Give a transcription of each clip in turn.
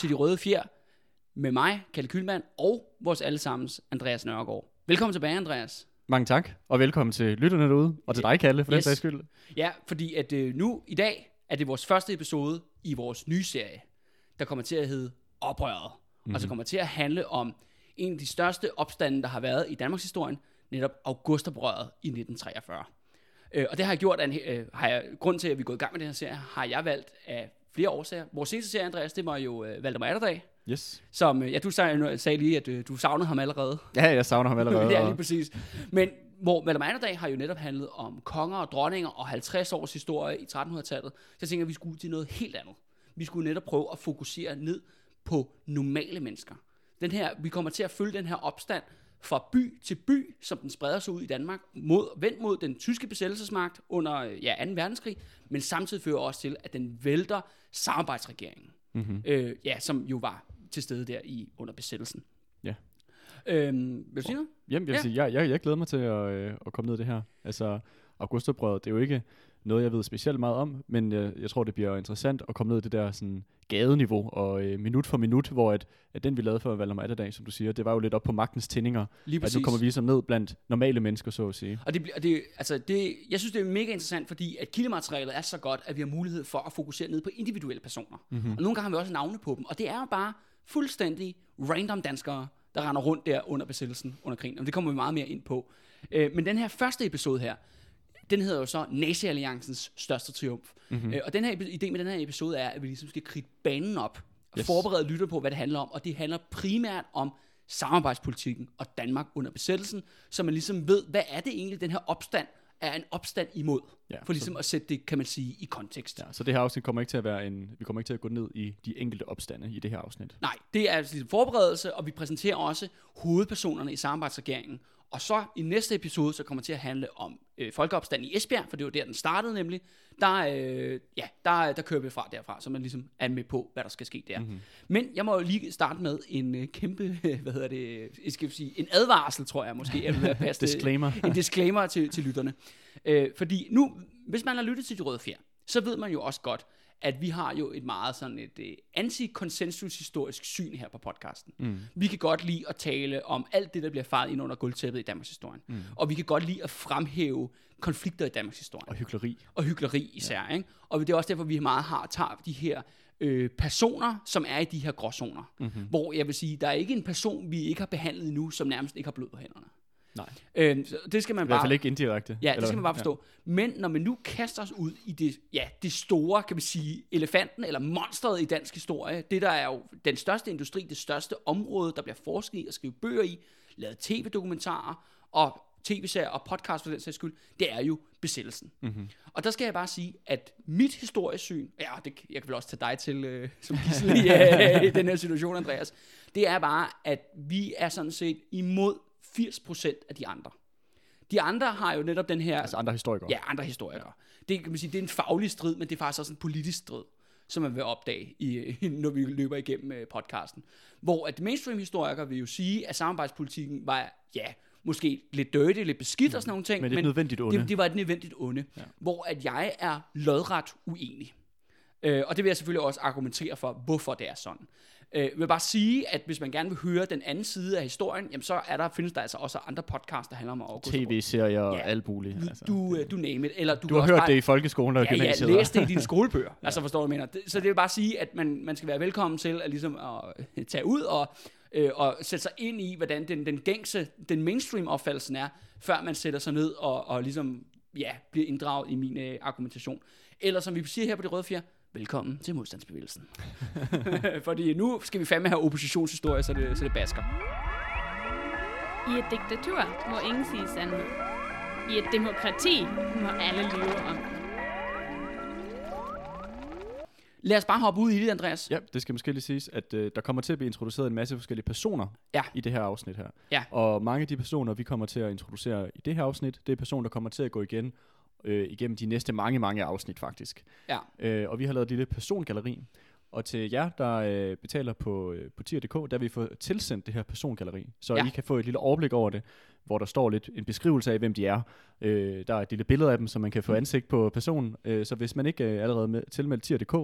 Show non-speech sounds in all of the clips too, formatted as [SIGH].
Til De Røde Fjer med mig, Kalle Kylmand, og vores allesammens Andreas Nørgaard. Velkommen tilbage, Andreas. Mange tak, og velkommen til lytterne derude, og til dig, Kalle, for yes. den sags skyld. Ja, fordi at øh, nu i dag er det vores første episode i vores nye serie, der kommer til at hedde Oprøret, mm-hmm. og så kommer til at handle om en af de største opstande, der har været i Danmarks historie, netop Augustoprøret i 1943. Øh, og det har jeg gjort, at, øh, har jeg, grund til, at vi er gået i gang med den her serie, har jeg valgt af flere årsager. Vores seneste serie, Andreas, det var jo øh, Valdemar Atterdag. Yes. Som, øh, ja, du sagde, sagde lige, at øh, du savnede ham allerede. Ja, jeg savner ham allerede. [LAUGHS] ja, lige præcis. Men hvor Valdemar Atterdag har jo netop handlet om konger og dronninger og 50 års historie i 1300-tallet. Så jeg tænker, at vi skulle til noget helt andet. Vi skulle netop prøve at fokusere ned på normale mennesker. Den her, vi kommer til at følge den her opstand fra by til by, som den spreder sig ud i Danmark, mod, vendt mod den tyske besættelsesmagt under ja, 2. verdenskrig, men samtidig fører også til, at den vælter samarbejdsregeringen, mm-hmm. øh, ja, som jo var til stede der i under besættelsen. Ja. Øhm, vil du sige noget? Jamen, jeg, vil ja. sige, jeg, jeg, jeg glæder mig til at, øh, at komme ned i det her. Altså, Augustoprøvet, det er jo ikke noget, jeg ved specielt meget om, men jeg, jeg tror, det bliver interessant at komme ned i det der sådan, gadeniveau, og øh, minut for minut, hvor at, at den, vi lavede for Valdemar Atterdag, som du siger, det var jo lidt op på magtens tændinger. Lige præcis. At nu kommer vi ligesom ned blandt normale mennesker, så at sige. Og det, det, altså det, jeg synes, det er mega interessant, fordi at kildematerialet er så godt, at vi har mulighed for at fokusere ned på individuelle personer. Mm-hmm. Og nogle gange har vi også navne på dem, og det er jo bare fuldstændig random danskere, der render rundt der under besættelsen, under krigen. Og det kommer vi meget mere ind på. Øh, men den her første episode her, den hedder jo så Nazi-alliancens største triumf. Mm-hmm. Øh, og den her idé med den her episode er, at vi ligesom skal kridte banen op og yes. forberede lytter på, hvad det handler om. Og det handler primært om samarbejdspolitikken og Danmark under besættelsen, så man ligesom ved, hvad er det egentlig, den her opstand er en opstand imod, ja, for ligesom så, at sætte det, kan man sige, i kontekst. Ja, så det her afsnit kommer ikke til at være en, vi kommer ikke til at gå ned i de enkelte opstande i det her afsnit. Nej, det er altså ligesom forberedelse, og vi præsenterer også hovedpersonerne i samarbejdsregeringen, og så i næste episode, så kommer det til at handle om øh, folkeopstanden i Esbjerg, for det var der, den startede nemlig. Der, øh, ja, der, der kører vi fra derfra, så man ligesom er med på, hvad der skal ske der. Mm-hmm. Men jeg må jo lige starte med en øh, kæmpe, [LAUGHS] hvad hedder det, jeg skal sige, en advarsel, tror jeg måske. Jeg vil passe [LAUGHS] disclaimer. en disclaimer til, til lytterne. Øh, fordi nu, hvis man har lyttet til De Røde Fjer, så ved man jo også godt, at vi har jo et meget sådan et uh, anti-konsensus historisk syn her på podcasten. Mm. Vi kan godt lide at tale om alt det, der bliver faret ind under guldtæppet i Danmarks historie. Mm. Og vi kan godt lide at fremhæve konflikter i Danmarks historie. Og hyggeleri. Og hyggeleri især. Ja. Ikke? Og det er også derfor, vi meget har tager de her øh, personer, som er i de her gråzoner. Mm-hmm. Hvor jeg vil sige, der er ikke en person, vi ikke har behandlet endnu, som nærmest ikke har blod på hænderne. Nej. Øh, så det skal man I bare... I hvert fald ikke indirekte. Ja, det skal man bare forstå. Ja. Men når man nu kaster os ud i det, ja, det store, kan man sige, elefanten eller monstret i dansk historie, det der er jo den største industri, det største område, der bliver forsket i og skrive bøger i, lavet tv-dokumentarer og tv-serier og podcast for den sags skyld, det er jo besættelsen. Mm-hmm. Og der skal jeg bare sige, at mit historiesyn, ja, det, jeg kan vel også tage dig til øh, som [LAUGHS] gissel i, øh, den her situation, Andreas, det er bare, at vi er sådan set imod 80% af de andre. De andre har jo netop den her... Altså andre historikere. Ja, andre historikere. Det, kan man sige, det er en faglig strid, men det er faktisk også en politisk strid, som man vil opdage, i, [LAUGHS] når vi løber igennem uh, podcasten. Hvor at mainstream-historikere vil jo sige, at samarbejdspolitikken var, ja, måske lidt dirty, lidt beskidt og sådan nogle ting. Men det er nødvendigt onde. Det, det var et nødvendigt onde. Ja. Hvor at jeg er lodret uenig. Uh, og det vil jeg selvfølgelig også argumentere for, hvorfor det er sådan. Øh, vil bare sige, at hvis man gerne vil høre den anden side af historien, jamen så er der, findes der altså også andre podcasts, der handler om August. TV-serier og ja, alt muligt. Altså. Du, du name it. Eller du, du har hørt bare, det i folkeskolen og ja, Ja, læs det i dine [LAUGHS] skolebøger. ja. Altså forstår du, mener. Så det vil bare sige, at man, man skal være velkommen til at, ligesom at tage ud og, øh, og sætte sig ind i, hvordan den, den gængse, den mainstream opfattelsen er, før man sætter sig ned og, og ligesom, ja, bliver inddraget i min øh, argumentation. Eller som vi siger her på det røde fjer, velkommen til modstandsbevægelsen. [LAUGHS] Fordi nu skal vi fandme have oppositionshistorie, så det, så det basker. I et diktatur må ingen sige sandhed. I et demokrati må alle lyve om lad os bare hoppe ud i det, Andreas. Ja, det skal måske lige siges, at øh, der kommer til at blive introduceret en masse forskellige personer Ja. i det her afsnit her. Ja. Og mange af de personer, vi kommer til at introducere i det her afsnit, det er personer, der kommer til at gå igen øh, igennem de næste mange, mange afsnit faktisk. Ja. Øh, og vi har lavet et lille persongalleri. Og til jer, der øh, betaler på, øh, på tier.dk, der vil I få tilsendt det her persongalleri, så Ja. I kan få et lille overblik over det, hvor der står lidt en beskrivelse af, hvem de er. Øh, der er et lille billede af dem, så man kan få ansigt på personen. Øh, så hvis man ikke øh, allerede med, tilmeldt tier.dk,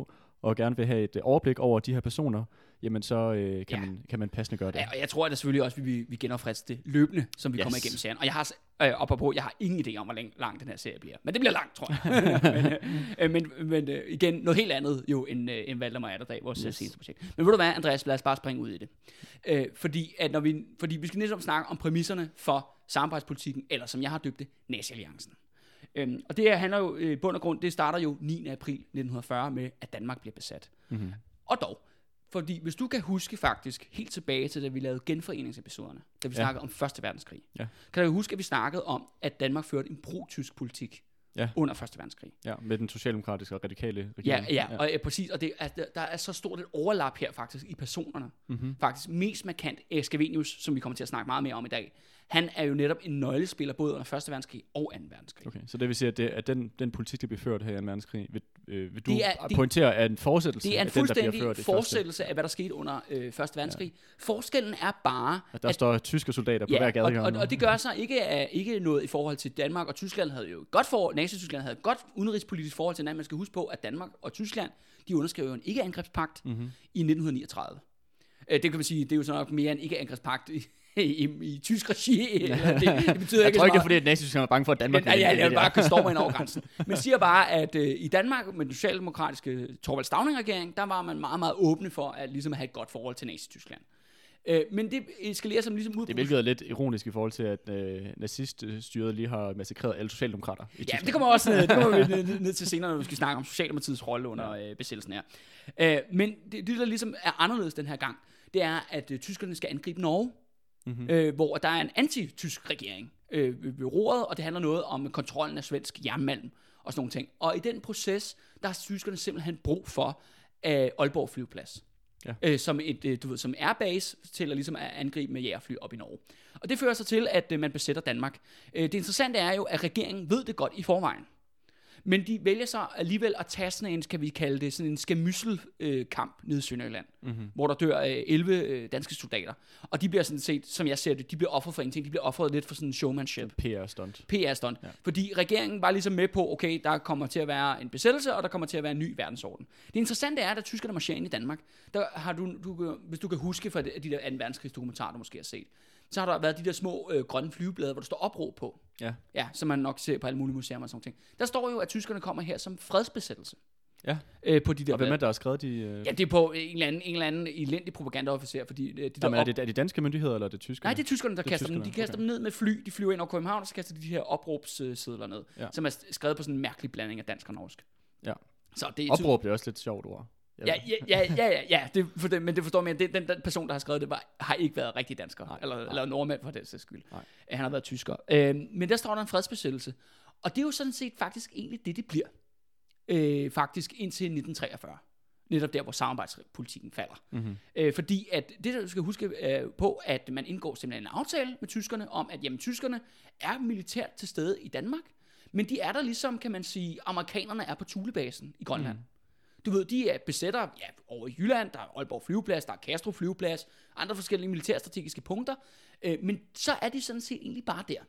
og gerne vil have et øh, overblik over de her personer, jamen så øh, kan, Ja. man, kan man passende gøre det. Ja, og jeg tror at der selvfølgelig også, at vi, vi genopfrister det løbende, som vi yes. Kommer igennem serien. Og jeg har, øh, op på, jeg har ingen idé om, hvor lang, lang den her serie bliver. Men det bliver langt, tror jeg. men [LAUGHS] [LAUGHS] øh, men, men øh, igen, noget helt andet jo, end, øh, end Valdemar Atterdag, vores yes. Yes. seneste projekt. Men ved du hvad, Andreas, lad os bare springe ud i det. Øh, fordi, at når vi, fordi vi skal netop snakke om præmisserne for samarbejdspolitikken, eller som jeg har døbt det, Nazi-alliancen. Øhm, og det her handler jo øh, i bund og grund, det starter jo 9. april 1940 med, at Danmark bliver besat. Mm-hmm. Og dog, fordi hvis du kan huske faktisk helt tilbage til, da vi lavede genforeningsepisoderne, da vi ja. Ja. snakkede om Første Verdenskrig, Ja. kan du huske, at vi snakkede om, at Danmark førte en pro-tysk politik Ja. under Første Verdenskrig. Ja, med den socialdemokratiske og radikale Ja, regering. ja, og ja, præcis, og det er, der- er så stort et overlap her faktisk i personerne. Mm-hmm. Faktisk mest markant Erik Scavenius, som vi kommer til at snakke meget mere om i dag. Han er jo netop en nøglespiller både under Første Verdenskrig og 2. verdenskrig. Okay, så det vil sige, at, det, at den, den politik, der bliver ført her i 2. verdenskrig, vil, øh, vil du Det er- det pointere, er en fortsættelse Det er en af den, der fuldstændig ført i fortsættelse af, hvad der skete under øh, Første Verdenskrig. Forskellen er bare, At der står tyske soldater på hver Ja, og, og, og det gør sig ikke af ikke noget i forhold til Danmark og Tyskland havde jo godt for Nazi-Tyskland havde godt udenrigspolitisk forhold til hinanden. Man skal huske på, at Danmark og Tyskland, de underskrev jo en ikke-angrebspagt mm-hmm. i 1939. Øh, Det kan man sige, det er jo så nok mere en ikke-angrebspagt [LAUGHS] i, i, tysk regi. Eller Det, [LAUGHS] det betyder Jeg ikke tror ikke, det er fordi, at nazityskerne er bange for, at Danmark Nej, ja, kan jeg bare kan storme ind over grænsen. Men siger bare, at øh, i Danmark med den socialdemokratiske Torvald Stavning-regering, der var man meget, meget åbne for at, ligesom have et godt forhold til Nazi-Tyskland. Øh, men det eskalerer som ligesom ud Det hvilket er lidt ironisk i forhold til, at øh, naziststyret lige har massakreret alle socialdemokrater i Ja, Tyskland. det kommer også ned, det kommer vi [LAUGHS] ned, ned til senere, når vi skal snakke om Socialdemokratiets rolle under øh, besættelsen her. Øh, men det, det, der ligesom er anderledes den her gang, det er, at øh, tyskerne skal angribe Norge, Mhm. øh, hvor der er en anti-tysk regering øh, ved, ved roret, og det handler noget om kontrollen af svensk jernmalm og sådan nogle ting. Og i den proces, der har tyskerne simpelthen brug for øh, Aalborg flyveplads. Ja. Øh, som, et, øh, du ved, som airbase til at, ligesom at angribe med jægerfly op i Norge. Og det fører så til, at øh, man besætter Danmark. Øh, det interessante er jo, at regeringen ved det godt i forvejen. Men de vælger så alligevel at tage sådan en, skal vi kalde det, sådan en skamysselkamp øh, nede i Sønderjylland, Mhm. hvor der dør øh, 11 øh, danske soldater. Og de bliver sådan set, som jeg ser det, de bliver offret for ingenting. De bliver offret lidt for sådan en showmanship. PR-stunt. PR-stunt. Ja. Fordi regeringen var ligesom med på, okay, der kommer til at være en besættelse, og der kommer til at være en ny verdensorden. Det interessante er, at tyskerne marcherer ind i Danmark, der har du, du, hvis du kan huske fra de de der 2. verdenskrigsdokumentarer, du måske har set, så har der været de der små øh, grønne flyveblade, hvor der står opråb på. Ja. Ja, som man nok ser på alle mulige museer og sådan noget. Der står jo, at tyskerne kommer her som fredsbesættelse. Ja. Øh, på de der Og hvem er der har skrevet de... Øh... Ja, det er på en eller anden, en eller anden elendig propagandaofficer, fordi øh, de der Jamen, er, det, er det danske myndigheder, eller er det tyskerne? Nej, det er tyskerne, der Det er kaster dem. De tyskerne, kaster okay. dem ned med fly. De flyver ind over København, og så kaster de de her opråbssedler ned, Ja. som er skrevet på sådan en mærkelig blanding af dansk og norsk. Ja. Så det er Opråb er også lidt sjovt ord. Ja, ja, ja, ja, ja, ja det, for det, men det forstår man, det, den, den person, der har skrevet det, var, har ikke været rigtig dansker, Nej, eller, nej. eller nordmand for den sags skyld. Nej. Han har været tysker. Øhm, men der står der en fredsbesættelse, og det er jo sådan set faktisk egentlig det, det bliver. Øh, faktisk indtil 1943. Netop der, hvor samarbejdspolitikken falder. Mm-hmm. Øh, fordi at det, der du skal huske øh, på, at man indgår simpelthen en aftale med tyskerne om, at jamen, tyskerne er militært til stede i Danmark, men de er der ligesom, kan man sige, amerikanerne er på Thulebasen i Grønland. Mm. Du ved, de er besætter ja, over i Jylland, der er Aalborg flyveplads, der er Castro flyveplads, andre forskellige militærstrategiske punkter, øh, men så er de sådan set egentlig bare der.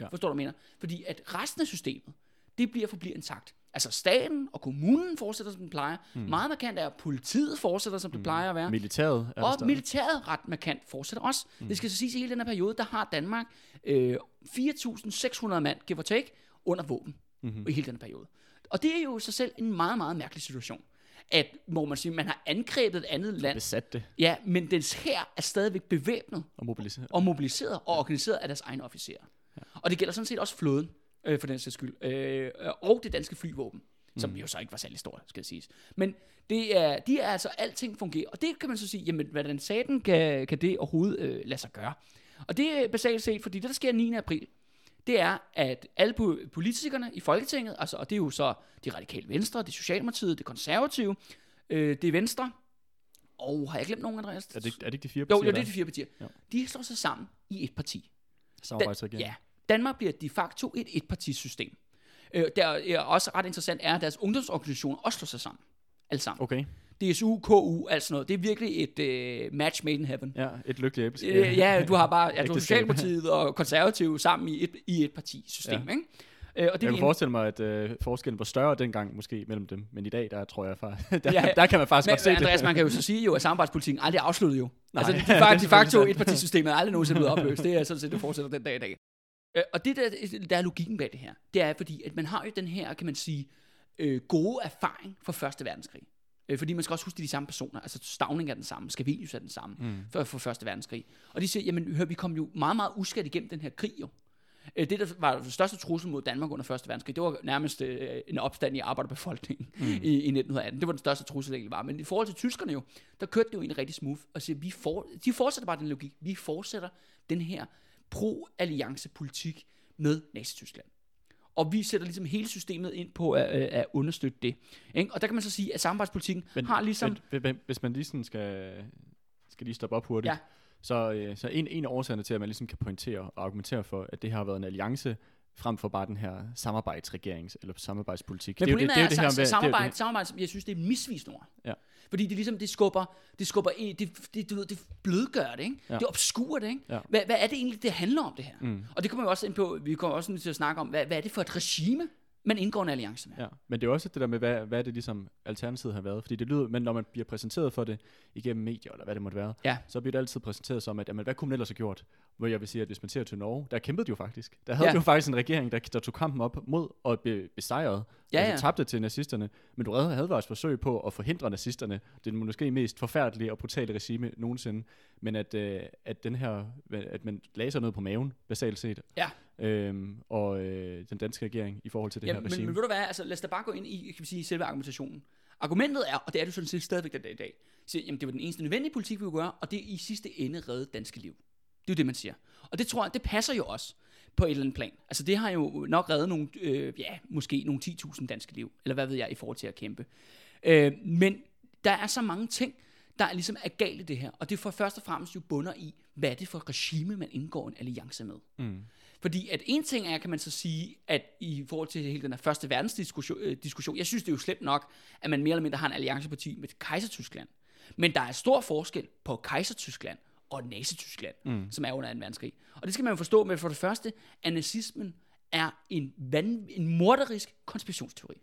Ja. Forstår du, hvad jeg mener? Fordi at resten af systemet, det bliver forbliver intakt. Altså staten og kommunen fortsætter, som den plejer. Mm. Meget markant er, at politiet fortsætter, som det plejer at være. Militæret er Og stadig. militæret ret markant fortsætter også. Mm. Det skal så siges, at i hele den her periode, der har Danmark øh, 4.600 mand, give or take, under våben mm-hmm. i hele den periode. Og det er jo i sig selv en meget, meget mærkelig situation. At, må man sige, man har angrebet et andet land, Besat det ja, men dens her er stadigvæk bevæbnet og mobiliseret. og mobiliseret og organiseret af deres egne officerer. Ja. Og det gælder sådan set også flåden, øh, for den sags skyld, øh, og det danske flyvåben, som Mm. jo så ikke var særlig stort, skal jeg siges. Men det er, de er altså, alting fungerer, og det kan man så sige, jamen, hvordan saten kan, kan det overhovedet øh, lade sig gøre? Og det er basalt set, fordi det, der sker 9. april, det er, at alle po- politikerne i Folketinget, altså, og det er jo så de radikale venstre, det socialdemokratiet, det konservative, Øh, det Venstre. Og har jeg glemt nogen, Andreas? Er det, er det ikke de fire jo, partier, jo, det der er de fire partier. Ja. De slår sig sammen i et parti. samarbejdsregering? Ja, Danmark bliver de facto et etpartisystem. Øh, der er også ret interessant er, at deres ungdomsorganisationer også slår sig sammen. Alle sammen. Okay, DSU, KU, alt sådan noget. Det er virkelig et øh, match made in heaven. ja, et lykkeligt æblesk. Øh, ja, du har bare ja, du. Socialdemokratiet og Konservative sammen i et, i et partisystem, Ja. ikke? Øh, og det Jeg en- forestille mig, at øh, forskellen var større dengang måske mellem dem, men i dag, der tror jeg, far, [LAUGHS] der, Ja, ja. der kan man faktisk men, godt se Andreas, det. man kan jo så sige jo, at samarbejdspolitikken aldrig er afsluttet jo. Nej, altså, de, [LAUGHS] er facto, de facto et partisystemet er aldrig nogensinde blevet opløst. Det er sådan set, det fortsætter den dag i dag. Øh, og det der, der er logikken bag det her, det er fordi, at man har jo den her, kan man sige, øh, gode erfaring fra Første Verdenskrig. Øh, fordi man skal også huske, det de samme personer. Altså Stavning er den samme, Skavelius er den samme, mm. for, for Første Verdenskrig. Og de siger, jamen hør, vi kom jo meget, meget uskadt igennem den her krig jo. Øh, Det, der var den største trussel mod Danmark under Første Verdenskrig, det var nærmest øh, en opstand i arbejderbefolkningen mm. i, i 1918. Det var den største trussel, der egentlig var. Men i forhold til tyskerne jo, der kørte det jo egentlig rigtig smooth. Og siger, vi for, de fortsætter bare den logik. Vi fortsætter den her pro-alliance-politik med Nazi-Tyskland. Og vi sætter ligesom hele systemet ind på at, øh, at understøtte det. Ikke? Og der kan man så sige, at samarbejdspolitikken Men, har ligesom... men, men, hvis man lige sådan skal, skal lige stoppe op hurtigt, Ja. så, øh, så en, en af årsagerne til, at man ligesom kan pointere og argumentere for, at det her har været en alliance, frem for bare den her samarbejdsregerings- eller samarbejdspolitik. Men det er jo det, er, det, er jo at det her med, samarbejde, det, er samarbejde, jeg synes, det er misvisende ord. Ja. Fordi det ligesom, det skubber, det skubber, i- det, det, du ved, det blødgør det, ikke? Ja. Det obskurer det, ikke? Ja. Hvad, hvad er det egentlig, det handler om, det her? Mm. Og det kommer vi også ind på, vi kommer også ind til at snakke om, hvad, hvad er det for et regime, man indgår en alliance med? Ja, men det er jo også det der med, hvad, hvad det ligesom alternativet har været. Fordi det lyder, men når man bliver præsenteret for det igennem medier, eller hvad det måtte være, Ja. så bliver det altid præsenteret som, at jamen, hvad kunne man ellers have gjort? Hvor jeg vil sige, at hvis man ser til Norge, der kæmpede de jo faktisk. Der havde Ja. ja. jo faktisk en regering, der, der tog kampen op mod og be, besejrede. Ja, altså, ja. tabte til nazisterne. Men du havde, faktisk forsøg på at forhindre nazisterne. Det er måske mest forfærdelige og brutale regime nogensinde. Men at, øh, at den her, at man lagde sig noget på maven, basalt set. Ja. Øhm, og øh, den danske regering i forhold til det Ja, her men, regime. men ved du hvad, altså lad os da bare gå ind i, kan vi sige, selve argumentationen. Argumentet er, og det er det sådan set stadigvæk den dag i dag, siger, jamen det var den eneste nødvendige politik, vi kunne gøre, og det er i sidste ende redde danske liv. Det er jo det, man siger. Og det tror jeg, det passer jo også på et eller andet plan. Altså det har jo nok reddet nogle, øh, ja, måske nogle 10.000 danske liv, eller hvad ved jeg, i forhold til at kæmpe. Øh, men der er så mange ting, der er ligesom er galt i det her, og det for først og fremmest jo bunder i, hvad er det for regime, man indgår en alliance med. Mm. Fordi at en ting er, kan man så sige, at i forhold til hele den her første verdensdiskussion, øh, jeg synes det er jo slemt nok, at man mere eller mindre har en allianceparti med Kejser-Tyskland. Men der er stor forskel på Kejser-Tyskland og Nazi-Tyskland, mm. som er under 2. verdenskrig. Og det skal man jo forstå med for det første, at nazismen er en, van, en morderisk konspirationsteori.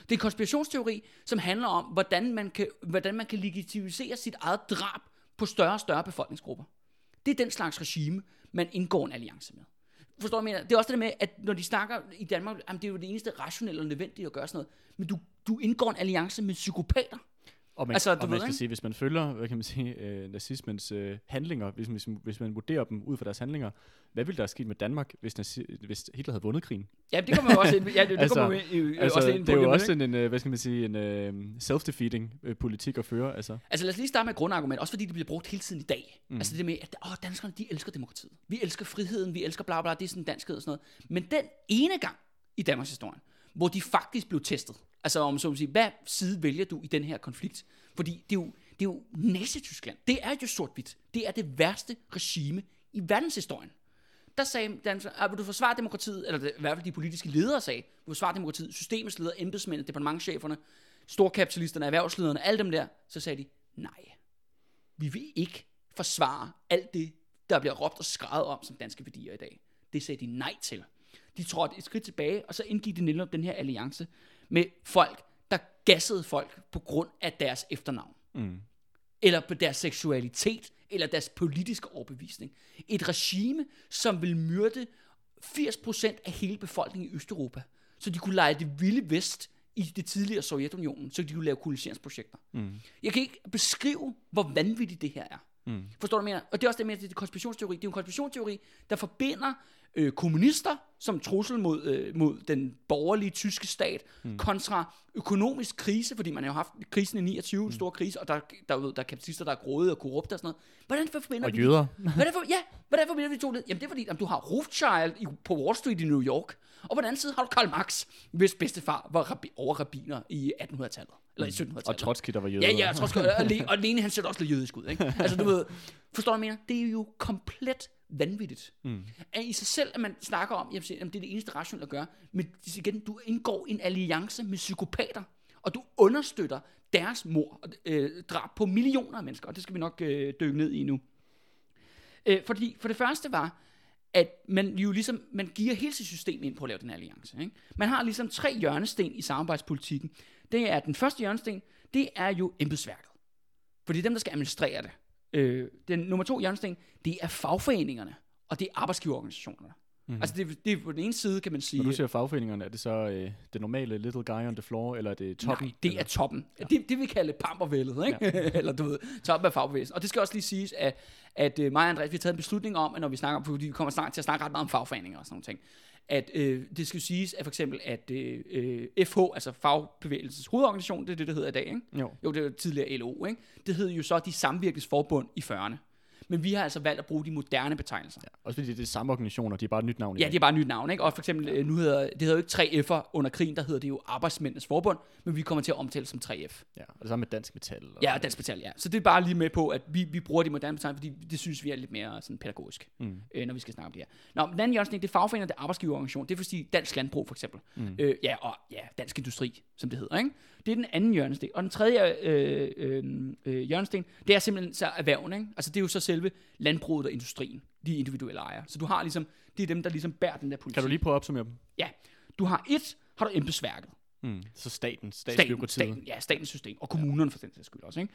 Det er en konspirationsteori, som handler om, hvordan man kan, hvordan man kan legitimisere sit eget drab på større og større befolkningsgrupper. Det er den slags regime, man indgår en alliance med. Forstår du, hvad jeg mener? Det er også det med, at når de snakker i Danmark, jamen, det er jo det eneste rationelle og nødvendige at gøre sådan noget. Men du, du indgår en alliance med psykopater. Og man, Altså, altså, du og man ved, skal ikke? sige, hvis man følger, hvad kan man sige, øh, nazismens øh, handlinger, hvis, hvis, hvis man vurderer dem ud fra deres handlinger, hvad ville der ske med Danmark, hvis, nazi- hvis Hitler havde vundet krigen? Ja, det kommer jo også ind, ja, det, det [LAUGHS] Altså, kommer jo øh, altså, også ind på det er jo også en, en, øh, hvad skal man sige, en øh, self-defeating øh, politik at føre. Altså. Altså lad os lige starte med et grundargument, også fordi det bliver brugt hele tiden i dag. Mm. Altså det med, at åh, danskerne, de elsker demokratiet. Vi elsker friheden, vi elsker bla bla, det er sådan danskhed og sådan noget. Men den ene gang i Danmarks historie, hvor de faktisk blev testet, altså om så at sige, hvad side vælger du i den her konflikt? Fordi det er jo, det er jo Nazi-Tyskland. Det er jo sort-hvidt. Det er det værste regime i verdenshistorien. Der sagde danskerne, ah, vil du forsvare demokratiet, eller det, i hvert fald de politiske ledere sagde, vil du forsvare demokratiet, systemets ledere, embedsmændene, departementcheferne, storkapitalisterne, erhvervslederne, alle dem der, så sagde de, nej, vi vil ikke forsvare alt det, der bliver råbt og skrevet om som danske værdier i dag. Det sagde de nej til. De trådte et skridt tilbage, og så indgik de netop den her alliance med folk, der gassede folk på grund af deres efternavn. Mm. Eller på deres seksualitet, eller deres politiske overbevisning. Et regime, som vil myrde 80% af hele befolkningen i Østeuropa, så de kunne lege det vilde vest i det tidligere Sovjetunionen, så de kunne lave koloniseringsprojekter. Mm. Jeg kan ikke beskrive, hvor vanvittigt det her er. Mm. Forstår du, jeg mener? Og det er også det med, at det er konspirationsteori. Det er en konspirationsteori, der forbinder øh, kommunister som trussel mod, øh, mod den borgerlige tyske stat, mm. kontra økonomisk krise, fordi man har jo haft krisen i 29, en stor krise, og der, der, der, der er kapitalister, der er grådige og korrupte og sådan noget. Hvordan forbinder Og vi jøder. [LAUGHS] Hvordan for, ja, hvordan forbinder vi to led? Jamen det er fordi, jamen, du har Rothschild i, på Wall Street i New York, og på den anden side har du Karl Marx, hvis bedstefar var rabi, overrabiner i 1800-tallet. Eller i 1700-tallet. Og Trotsky, der var jøde. Ja, ja, også, og, Le- og Lene, han ser også lidt jødisk ud, ikke? Altså, du ved, forstår du, mener? Det er jo komplet vanvittigt. Mm. At i sig selv, at man snakker om, jamen, det er det eneste rationelle at gøre, men igen, du indgår en alliance med psykopater, og du understøtter deres mor, øh, drab på millioner af mennesker, og det skal vi nok øh, dykke ned i nu. Øh, fordi for det første var, at man jo ligesom, man giver hele sit system ind på at lave den her alliance. Ikke? Man har ligesom tre hjørnesten i samarbejdspolitikken. Det er den første hjørnesten, det er jo embedsværket. For det er dem, der skal administrere det. Øh, den nummer to hjørnesten, det er fagforeningerne, og det er arbejdsgiverorganisationerne. Mm. Altså det, det er på den ene side, kan man sige... Når du siger fagforeningerne, er det så øh, det normale little guy on the floor, eller er det toppen? Nej, det eller? er toppen. Ja. Det, det vi kalder pampervældet, ikke? Ja. [LAUGHS] Eller du ved, toppen af fagbevægelsen. Og det skal også lige siges, at, at uh, mig og Andreas, vi har taget en beslutning om, at når vi snakker om, fordi vi kommer snart til at snakke ret meget om fagforeninger og sådan nogle ting, at øh, det skal siges, at for eksempel, at øh, øh, FH, altså fagbevægelsens hovedorganisation, det er det, der hedder i dag, ikke? Jo. Jo, det jo tidligere LO, ikke? Det hed jo så de samvirkesforbund i 40'erne. Men vi har altså valgt at bruge de moderne betegnelser. Ja. Også fordi det er samme organisationer, de er bare et nyt navn. Ja, det er bare et nyt navn, ikke? Og for eksempel, øh, nu hedder, det hedder jo ikke 3F'er under krigen, der hedder det jo Arbejdsmændenes Forbund, men vi kommer til at omtale det som 3F. Ja, og det samme med Dansk Metal. Og Ja, og Dansk Metal, ja. Så det er bare lige med på, at vi, vi bruger de moderne betegnelser, fordi det synes vi er lidt mere sådan pædagogisk, Mm. øh, når vi skal snakke om det her. Nå, men den anden hjørnesning, det er fagforeninger, det er arbejdsgiverorganisation. Det er fordi Dansk Landbrug, for eksempel. Mm. Øh, ja, og ja, Dansk Industri, som det hedder, ikke? Det er den anden hjørnesten. Og den tredje øh, øh, øh, hjørnesten, det er simpelthen så erhverven, ikke? Altså det er jo så selve landbruget og industrien, de individuelle ejere. Så du har ligesom, det er dem, der ligesom bærer den der politik. Kan du lige prøve at opsummere dem? Ja, du har et, har du embedsværket. Mm. Så staten, Staten, statsbyråkratiet. staten, ja, statens system, og kommunerne for den sags skyld også. Ikke?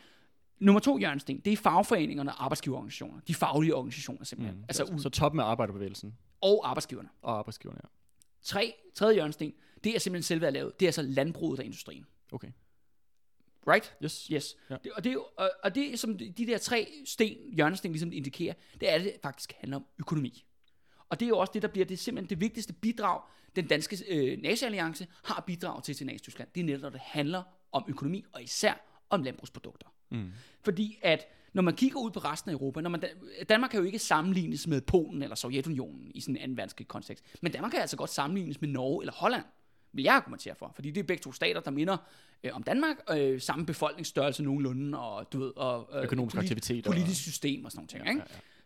Nummer to hjørnesten, det er fagforeningerne og arbejdsgiverorganisationer. De faglige organisationer simpelthen. Mm, altså, så, så toppen af arbejderbevægelsen og arbejdsgiverne. og arbejdsgiverne, ja. Tre, tredje hjørnesten, det er simpelthen selve erhvervet. Det er altså landbruget og industrien. Okay. Right? Yes. Yes. Ja. Det, og, det, er og, og det, som de de der tre sten, hjørnesten ligesom indikerer, det er, at det faktisk handler om økonomi. Og det er jo også det, der bliver det simpelthen det vigtigste bidrag, den danske øh, nazi-alliance har bidraget til til Nazi-Tyskland. Det er netop, når det handler om økonomi, og især om landbrugsprodukter. Mm. Fordi at når man kigger ud på resten af Europa, når man, Danmark kan jo ikke sammenlignes med Polen eller Sovjetunionen i sådan en anden verdenskrig kontekst, men Danmark kan altså godt sammenlignes med Norge eller Holland, vil jeg argumentere for, fordi det er begge to stater, der minder øh, om Danmark, øh, samme befolkningsstørrelse nogenlunde, og du ved, og, øh, Økonomisk aktivitet og- politisk system og sådan nogle ting, Ja, ikke?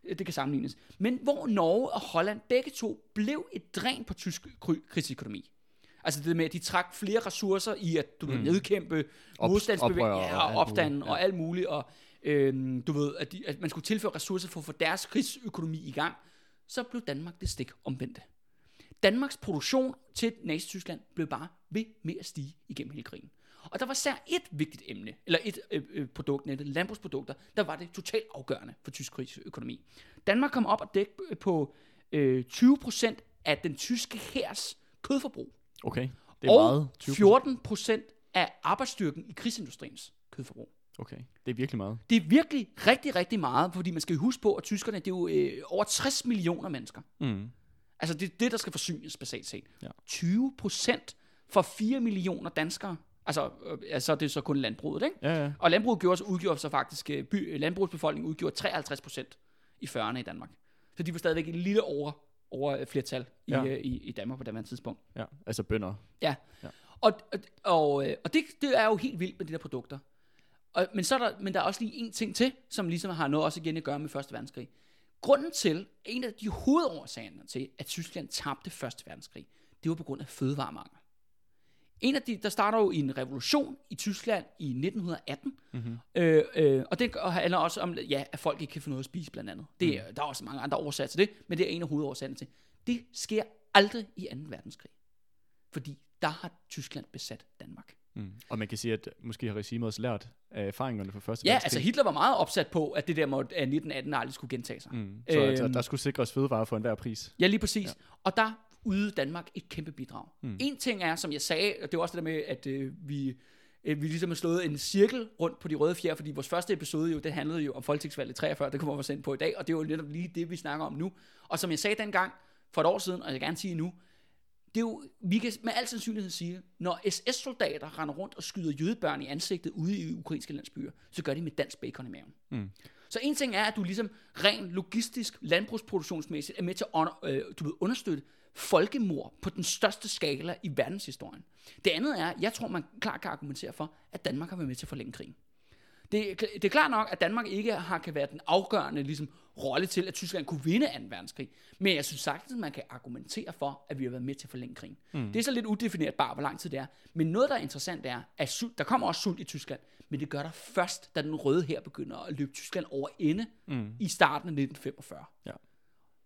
Ja, Det kan sammenlignes. Men hvor Norge og Holland begge to blev et dræn på tysk krigsøkonomi. Altså det med, at de trak flere ressourcer i at du ved, nedkæmpe Op- modstandsbevægelser ja, og og opstanden ja. og alt muligt. Og øhm, du ved, at, de, at man skulle tilføre ressourcer for at få deres krigsøkonomi i gang. Så blev Danmark det stik omvendte. Danmarks produktion til Nazi-Tyskland blev bare ved med at stige igennem hele krigen. Og der var sær et vigtigt emne, eller et øh, øh, produkt, nettet landbrugsprodukter, der var det totalt afgørende for tysk krigsøkonomi. Danmark kom op og dække på øh, 20% af den tyske hærs kødforbrug. Okay. Det er og meget. 20%. 14 procent af arbejdsstyrken i krigsindustriens kødforbrug. Okay. Det er virkelig meget. Det er virkelig rigtig, rigtig meget, fordi man skal huske på, at tyskerne, det er jo øh, over 60 millioner mennesker. Mm. Altså det er det, der skal forsynes basalt set. Ja. 20 procent for 4 millioner danskere. Altså, øh, altså det er så kun landbruget, ikke? Ja, ja. Og landbruget gjorde så, udgjorde så faktisk, øh, by, landbrugsbefolkningen udgjorde 53 procent i 40'erne i Danmark. Så de var stadigvæk et lille over, over øh, flertal i, Ja. øh, i, i Danmark på det tidspunkt. ja. Altså bønder. Ja. Ja. Og, og, og, øh, og det, det er jo helt vildt med de der produkter. Og, men, så er der, men der er også lige en ting til, som ligesom har noget også igen at gøre med Første Verdenskrig. Grunden til, en af de hovedårsagerne til, at Tyskland tabte Første Verdenskrig, det var på grund af fødevaremangel. En af de, der starter jo i en revolution i Tyskland i 1918, mm-hmm. øh, øh, og det handler også om, ja, at folk ikke kan få noget at spise blandt andet. Det, er, Der er også mange andre årsager til det, men det er en af hovedårsagerne til. Det sker aldrig i 2. verdenskrig. Fordi der har Tyskland besat Danmark. Mm. Og man kan sige, at måske har regimet også lært af erfaringerne fra første Ja, verdenskrig. altså Hitler var meget opsat på, at det der måtte, at 1918 aldrig skulle gentage sig. Mm. Så at, Øhm. der skulle sikres fødevarer for enhver pris. Ja, lige præcis. Ja. Og der ydede Danmark et kæmpe bidrag. Mm. Mm. En ting er, som jeg sagde, og det er også det der med, at øh, vi, øh, vi ligesom har slået en cirkel rundt på de røde fjer, fordi vores første episode jo, det handlede jo om folketingsvalget 43, det kommer vi også ind på i dag, og det er jo netop lige det, vi snakker om nu. Og som jeg sagde dengang, for et år siden, og jeg vil gerne sige nu, det er jo, vi kan med al sandsynlighed sige, når SS-soldater render rundt og skyder jødebørn i ansigtet ude i ukrainske landsbyer, så gør de med dansk bacon i maven. Mm. Så en ting er, at du ligesom rent logistisk, landbrugsproduktionsmæssigt er med til at øh, du ved, understøtte folkemord på den største skala i verdenshistorien. Det andet er, jeg tror, man klart kan argumentere for, at Danmark har været med til at forlænge krigen. Det, det er klart nok, at Danmark ikke har kan være den afgørende ligesom, rolle til, at Tyskland kunne vinde 2. verdenskrig. Men jeg synes sagtens, at man kan argumentere for, at vi har været med til at forlænge krigen. Mm. Det er så lidt udefineret bare, hvor lang tid det er. Men noget, der er interessant, er, at sult, der kommer også sult i Tyskland, men det gør der først, da den røde her begynder at løbe Tyskland over ende mm. i starten af 1945. Ja.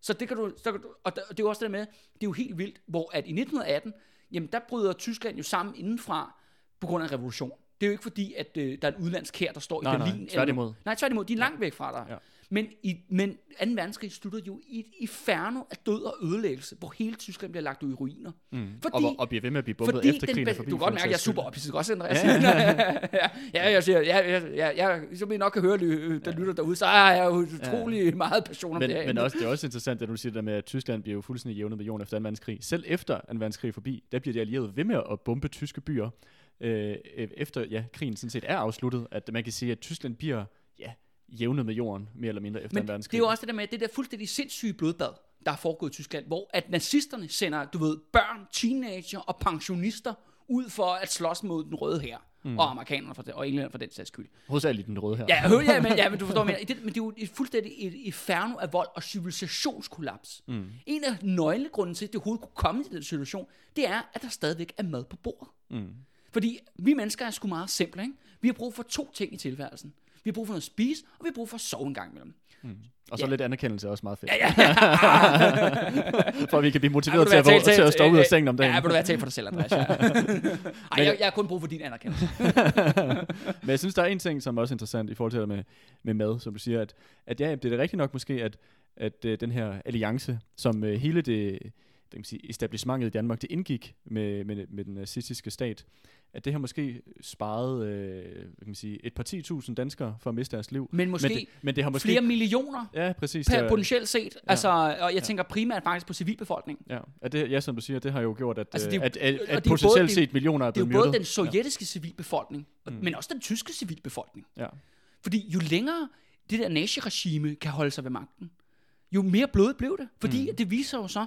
Så det kan du, så kan du og, det er jo også det med, det er jo helt vildt, hvor at i 1918, jamen der bryder Tyskland jo sammen indenfra på grund af revolution. Det er jo ikke fordi, at øh, der er en udlandsk her, der står Nej, i nej, Berlin. tværtimod. Nej, tværtimod. De er langt væk fra dig. Ja. Men, i, men 2. verdenskrig slutter jo i et inferno af død og ødelæggelse, hvor hele Tyskland bliver lagt ud i ruiner. Mm. Fordi, Og, og bliver ved med at blive bombet fordi efter krigen den, forbi. du kan godt mærke, at jeg er super ophidset også, Andreas. Ja, [LAUGHS] Ja, ja, jeg siger, ja, ja, ja, ja, som I nok kan høre, ly- der lytter derude, så er jeg jo utrolig meget passion om Men, det her. men også, det er også interessant, at du siger det der med, at Tyskland bliver jo fuldstændig jævnet med jorden efter 2. verdenskrig. Selv efter 2. verdenskrig er forbi, der bliver de allierede ved med at bombe tyske byer. Øh, efter ja, krigen sådan set er afsluttet, at man kan sige, at Tyskland bliver ja, jævnet med jorden, mere eller mindre efter 2. Men det verdenskrig. er jo også det der med, det der fuldstændig sindssyge blodbad, der er foregået i Tyskland, hvor at nazisterne sender, du ved, børn, teenager og pensionister ud for at slås mod den røde her. Mm. Og amerikanerne for det, og englænder for den sags skyld. Hovedsageligt den røde her. Ja, hører, ja, men, ja, men du forstår, [LAUGHS] men det, men det er jo et fuldstændig et inferno af vold og civilisationskollaps. Mm. En af nøglegrunden til, at det overhovedet kunne komme til den situation, det er, at der stadigvæk er mad på bordet. Mm. Fordi vi mennesker er sgu meget simple, ikke? Vi har brug for to ting i tilværelsen. Vi har brug for noget at spise, og vi har brug for at sove en gang imellem. Og så Ja. lidt anerkendelse er også meget fedt. Ja, ja, ja. [LAUGHS] For at vi kan blive motiveret vil til, at, være, til at stå ud af øh, sengen om dagen. Ja, vil du være talt for dig selv, Andreas. Ja. [LAUGHS] Ej, jeg, jeg har kun brug for din anerkendelse. [LAUGHS] Men jeg synes, der er en ting, som er også interessant i forhold til det med, med mad, som du siger, at, at ja, det er da rigtigt nok måske, at, at uh, den her alliance, som uh, hele det, det kan man sige, etablissementet i Danmark, det indgik med, med, med den nazistiske stat, at det har måske sparet øh, kan man sige, et par 10.000 danskere for at miste deres liv. Men måske men det, men det har måske Flere millioner Ja, præcis. per det er- potentielt set. Altså, og jeg tænker primært faktisk på civilbefolkningen. Ja, at det, ja, som du siger, det har jo gjort, at, Altså, det er at, at, at potentielt både- set millioner er Det er blevet jo både den sovjetiske civilbefolkning, Mm. men også den tyske civilbefolkning. Ja. Fordi jo længere det der naziregime kan holde sig ved magten, jo mere blod blev det. Fordi mm. det viser jo så,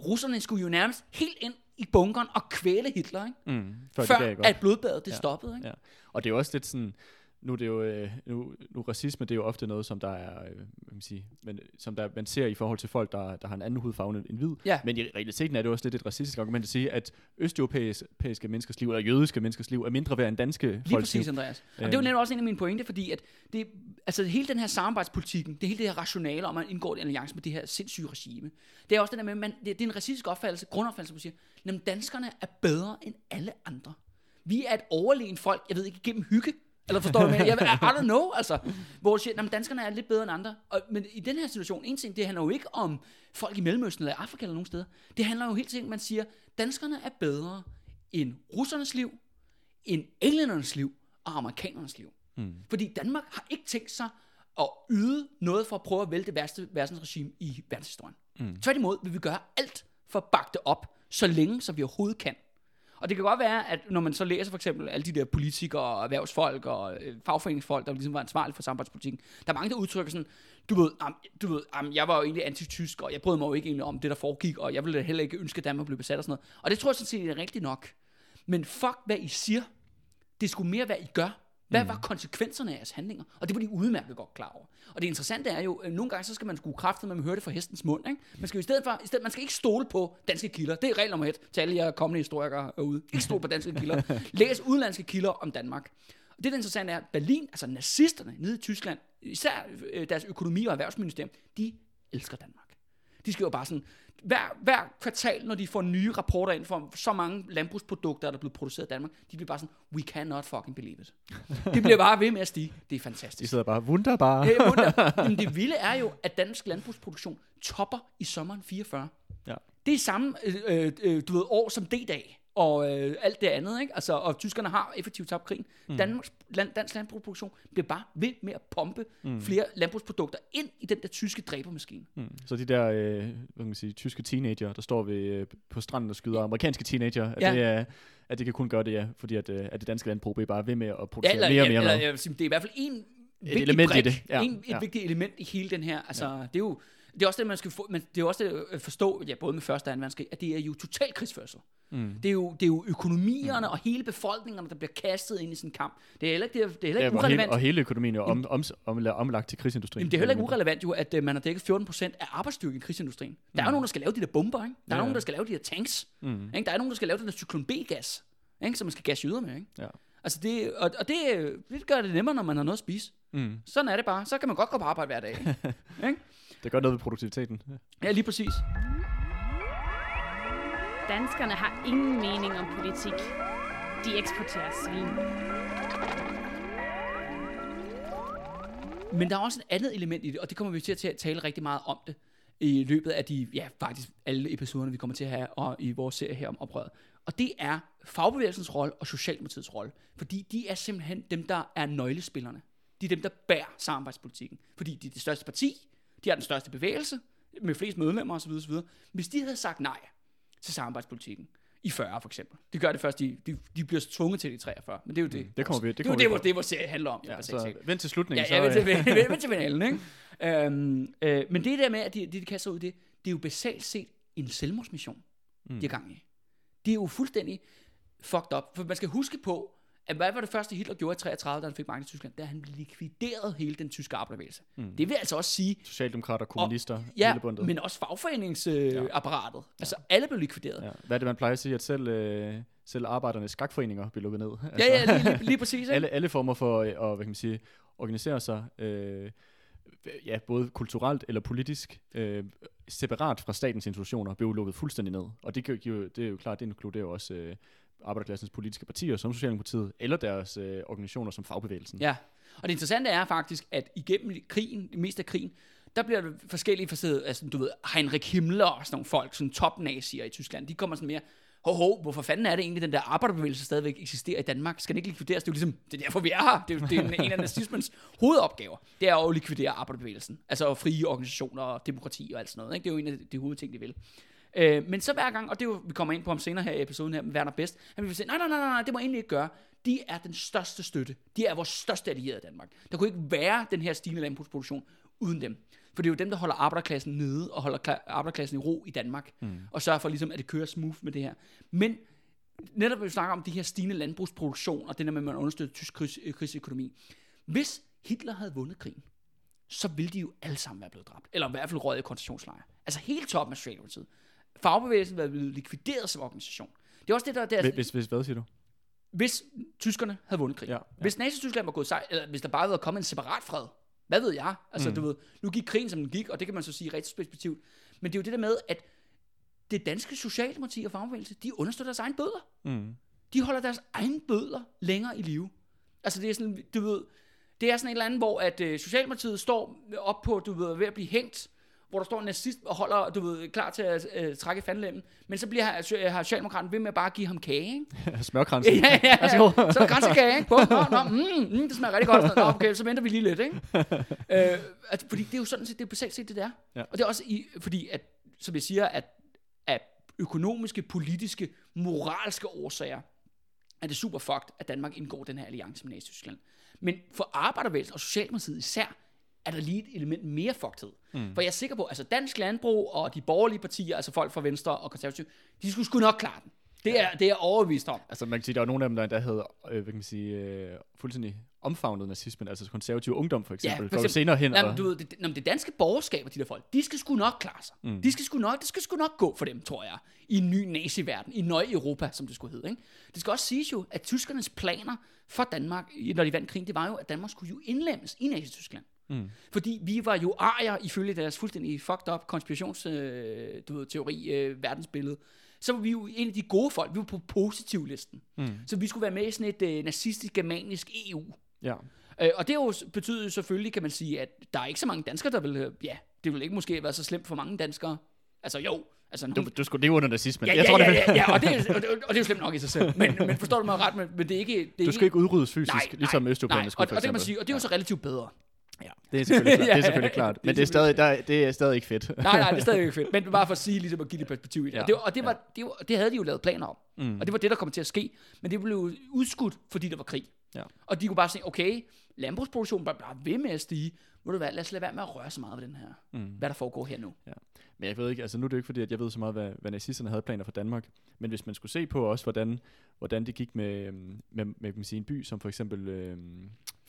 russerne skulle jo nærmest helt ind i bunkeren og kvæle Hitler, ikke? Mm, før, før at blodbadet det Ja. stoppede. Ikke? Ja. Og det er også lidt sådan, nu er det jo, øh, nu, nu racisme, det er jo ofte noget, som der er, øh, man sige, men, som der, man ser i forhold til folk, der, der har en anden hudfarve end hvid. Ja. Men i realiteten er det også lidt et racistisk argument at sige, at østeuropæiske menneskers liv, eller jødiske menneskers liv, er mindre værd end danske Lige folks præcis, liv. Andreas. Og Øhm. det er jo netop også en af mine pointe, fordi at det, altså hele den her samarbejdspolitikken, det hele det her rationale om, at man indgår en alliance med det her sindssyge regime, det er også det der med, at man, det, det er en racistisk opfattelse, grundopfattelse, man siger, jamen danskerne er bedre end alle andre. Vi er et overlegen folk, jeg ved ikke, gennem hygge, eller forstår du, jeg? Jeg, I don't know, altså. Hvor siger, at danskerne er lidt bedre end andre. Og, men i den her situation, en ting, det handler jo ikke om folk i Mellemøsten eller Afrika eller nogen steder. Det handler jo helt tiden, man siger, danskerne er bedre end russernes liv, end englændernes liv og amerikanernes liv. Mm. Fordi Danmark har ikke tænkt sig at yde noget for at prøve at vælte det værste verdensregime i verdenshistorien. Mm. Tværtimod vil vi gøre alt for at bakke det op, så længe som vi overhovedet kan. Og det kan godt være, at når man så læser for eksempel alle de der politikere og erhvervsfolk og øh, fagforeningsfolk, der ligesom var ansvarlige for samarbejdspolitikken, der er mange, der udtrykker sådan, du ved, am, du ved am, jeg var jo egentlig antitysk, og jeg brød mig jo ikke egentlig om det, der foregik, og jeg ville heller ikke ønske, at Danmark blev besat og sådan noget. Og det tror jeg sådan set er rigtigt nok. Men fuck, hvad I siger. Det skulle mere, hvad I gør. Hvad var konsekvenserne af jeres handlinger? Og det var de udmærket godt klar over. Og det interessante er jo, at nogle gange så skal man skue kraftet, når man hører det fra hestens mund. Ikke? Man skal jo i stedet for, i stedet, man skal ikke stole på danske kilder. Det er regel nummer et til alle jer kommende historikere herude. Ikke stole på danske [LAUGHS] kilder. Læs udenlandske kilder om Danmark. Og det, der er interessant er, at Berlin, altså nazisterne nede i Tyskland, især øh, deres økonomi- og erhvervsministerium, de elsker Danmark. De skriver bare sådan, hver, hver kvartal, når de får nye rapporter ind for så mange landbrugsprodukter, der er blevet produceret i Danmark, de bliver bare sådan, we cannot fucking believe it. Det bliver bare ved med at stige. Det er De fantastisk. sidder bare, wunderbar. Det, er wunder- Jamen, det vilde er jo, at dansk landbrugsproduktion topper i sommeren 44. Ja. Det er samme øh, øh, du ved, år som D-dag og øh, alt det andet. Ikke? Altså, og tyskerne har effektivt tabt krigen. Mm. Danmarks, land, dansk landbrugsproduktion bliver bare ved med at pumpe mm. flere landbrugsprodukter ind i den der tyske dræbermaskine. Mm. Så de der øh, hvad kan man sige, tyske teenager, der står ved, øh, på stranden og skyder amerikanske teenager, at, Ja. det, er, at det kan kun gøre det, ja, fordi at, øh, at det danske landbrug er bare ved med at producere Ja, eller, mere og mere eller, mad. eller, det er i hvert fald en vigtig element i brik, det, ja, en, et ja. vigtigt element i hele den her. Altså, det er jo, Det er også det, man skal få, men det er også det at forstå, ja, både med første og anden verdenskrig, at det er jo total krigsførsel. Mm. Det er jo, det er jo økonomierne mm. og hele befolkningerne, der bliver kastet ind i sådan en kamp. Det er heller ikke, det er, det er heller Ja, ikke og, hele, urelevant. og hele økonomien er jo om, om, om, omlagt til krigsindustrien. Jamen, det er heller ikke urelevant jo, at uh, man har dækket 14% af arbejdsstyrken i krigsindustrien. Der er jo nogen, der skal lave de der bomber, ikke? Der er Ja, nogen, ja. der skal lave de der tanks. Mm. Ikke? Der er nogen, der skal lave den der cyklon B-gas, ikke? som man skal gasse jyder med. Ikke? Ja. Altså det, og, og det, øh, det gør det nemmere, når man har noget at spise. Mm. Sådan er det bare. Så kan man godt gå på arbejde hver dag. Ikke? [LAUGHS] Det gør noget ved produktiviteten. ja, lige præcis. Danskerne har ingen mening om politik. De eksporterer svin. Men der er også et andet element i det, og det kommer vi til at ta- tale rigtig meget om det i løbet af de, ja, faktisk alle episoderne, vi kommer til at have og i vores serie her om oprøret. Og det er fagbevægelsens rolle og Socialdemokratiets rolle. Fordi de er simpelthen dem, der er nøglespillerne. De er dem, der bærer samarbejdspolitikken. Fordi de er det største parti, de har den største bevægelse, med flest medlemmer osv. osv. Hvis de havde sagt nej til samarbejdspolitikken, i 40 for eksempel. Det gør det først, de, de, de bliver tvunget til det i 43. Men det er jo det. Mm, det kommer vi- det det, er kommer jo vi det, på. det, vores serie handler om. Ja, så vent til slutningen. Ja, så, jeg vil øh, til, vil til finalen, ikke? Øhm, øh, men det der med, at de, de, de kaster ud det, det er jo basalt set en selvmordsmission, mm. de er gang i. Det er jo fuldstændig fucked up. For man skal huske på, at hvad var det første Hitler gjorde i 33, da han fik magt i Tyskland? Da han likviderede hele den tyske arbejderbevægelse. Mm. Det vil altså også sige, Socialdemokrater, kommunister, ja, hele bundet. men også fagforeningsapparatet. Øh, altså alle blev likvideret. Ja. Hvad er det, man plejer at sige, at selv, øh, selv arbejdernes skakforeninger bliver lukket ned? Altså, Ja, ja, lige, lige, lige præcis. [LAUGHS] Ikke? alle, alle former for øh, at hvad kan man sige, organisere sig, øh, ja, både kulturelt eller politisk, øh, separat fra statens institutioner, blev lukket fuldstændig ned. Og det, jo, det er jo klart, det inkluderer også øh, arbejderklassens politiske partier, som Socialdemokratiet, eller deres øh, organisationer som fagbevægelsen. Ja, og det interessante er faktisk, at igennem krigen, det meste af krigen, der bliver der forskellige facetter, altså du ved, Heinrich Himmler og sådan nogle folk, sådan topnazier i Tyskland, de kommer sådan mere, ho, ho, hvorfor fanden er det egentlig, den der arbejderbevægelse stadigvæk eksisterer i Danmark? Skal den ikke likvideres? Det er jo ligesom, det er derfor, vi er her. Det er, jo, det er en, en af nazismens [LAUGHS] hovedopgaver. Det er jo at likvidere arbejderbevægelsen. Altså frie organisationer og demokrati og alt sådan noget. Ikke? Det er jo en af de hovedting, de vil. Øh, men så hver gang, og det er jo, vi kommer ind på ham senere her i episoden her med Werner Best, han vil sige, nej, nej, nej, nej, det må jeg egentlig ikke gøre. De er den største støtte. De er vores største allierede i Danmark. Der kunne ikke være den her stigende landbrugsproduktion uden dem. For det er jo dem, der holder arbejderklassen nede og holder kla- arbejderklassen i ro i Danmark. Mm. Og sørger for ligesom, at det kører smooth med det her. Men netop når vi snakker om de her stigende landbrugsproduktion, og det der med, at man understøtter tysk krigs, øh, krigsøkonomi. Hvis Hitler havde vundet krigen, så ville de jo alle sammen være blevet dræbt. Eller i hvert fald røget i koncentrationslejre. Altså helt toppen af Socialdemokratiet. Fagbevægelsen var blevet likvideret som organisation. Det er også det, der... Det er, Hvis, hvis, hvad siger du? hvis tyskerne havde vundet krigen. Ja, Ja. Hvis Nazi-Tyskland var gået sej, eller hvis der bare havde kommet en separat fred. Hvad ved jeg? Altså, mm. du ved, nu gik krigen, som den gik, og det kan man så sige rigtig perspektivt. Men det er jo det der med, at det danske socialdemokrati og fagbevægelse, de understøtter deres egen bødler. Mm. De holder deres egen bødler længere i live. Altså, det er sådan, du ved, det er sådan et eller andet, hvor at øh, Socialdemokratiet står op på, du ved, ved at blive hængt, hvor der står en nazist og holder, du ved, klar til at øh, trække fandlemmen, men så bliver har, har Socialdemokraten ved med at bare give ham kage, ikke? [LAUGHS] Smørkransen. Ja, ja, ja. Så er der grænsekage, ikke? På. Nå, nå, mm, mm, det smager rigtig godt. Nå, okay, så venter vi lige lidt, ikke? [LAUGHS] øh, at, fordi det er jo sådan set, det er basalt set det der. Ja. Og det er også i, fordi, at, som jeg siger, at, at økonomiske, politiske, moralske årsager, er det super fucked, at Danmark indgår den her alliance med Nazi-Tyskland. Men for arbejdervægelsen og Socialdemokratiet især, er der lige et element mere fuckedhed. Mm. For jeg er sikker på, altså dansk landbrug og de borgerlige partier, altså folk fra Venstre og konservative, de skulle sgu nok klare den. Det er, det er jeg overbevist om. Altså man kan sige, der er nogle af dem, der endda havde, øh, hvad kan man sige, øh, fuldstændig omfavnet nazismen, altså konservativ ungdom for eksempel, ja, for senere hen. Jamen, du ved, det, jamen, det danske borgerskab og de der folk, de skal sgu nok klare sig. Mm. De skal sgu nok, det skal sgu nok gå for dem, tror jeg, i en ny nazi-verden, i nøje Europa, som det skulle hedde. Ikke? Det skal også siges jo, at tyskernes planer for Danmark, når de vandt krigen, det var jo, at Danmark skulle jo indlemmes i Nazi-Tyskland. Mm. Fordi vi var jo arier ifølge deres fuldstændig fucked up konspirationsteori, øh, du øh, verdensbillede. Så var vi jo en af de gode folk. Vi var på positivlisten. Mm. Så vi skulle være med i sådan et øh, nazistisk, germanisk EU. ja. Øh, og det er jo, betyder selvfølgelig, kan man sige, at der er ikke så mange danskere, der vil, øh, ja, det vil ikke måske være så slemt for mange danskere. Altså jo, altså Du, nogle, du skulle, det er under nazismen. ja, jeg ja, tror, ja, det, ja, ja, og det, er, og, det, og det er jo slemt nok i sig selv. Men, men forstår du mig ret, men, men det er ikke... Det er du skal ikke udryddes fysisk, nej, ligesom Østeuropæerne nej, skulle og, for og det kan man sige, og det er jo så relativt bedre. Ja, det er selvfølgelig [LAUGHS] klart. Det er selvfølgelig klart. Men det er, stadig, der, det er stadig ikke fedt. Nej, nej, det er stadig [LAUGHS] ikke fedt. Men bare for at sige, ligesom at give det perspektiv i det. Ja, det, og det, var, det, var, det havde de jo lavet planer om. Mm. Og det var det, der kom til at ske. Men det blev jo udskudt, fordi der var krig. Ja. Og de kunne bare sige, okay, landbrugsproduktionen bare, bare ved med at stige. Må du hvad, lad os lade være med at røre så meget ved den her. Mm. Hvad der foregår her nu. Men jeg ved ikke, altså nu er det jo ikke fordi, at jeg ved så meget, hvad, hvad nazisterne havde planer for Danmark. Men hvis man skulle se på også, hvordan, hvordan det gik med, øhm, med, med kan man sige, en by som for eksempel øh,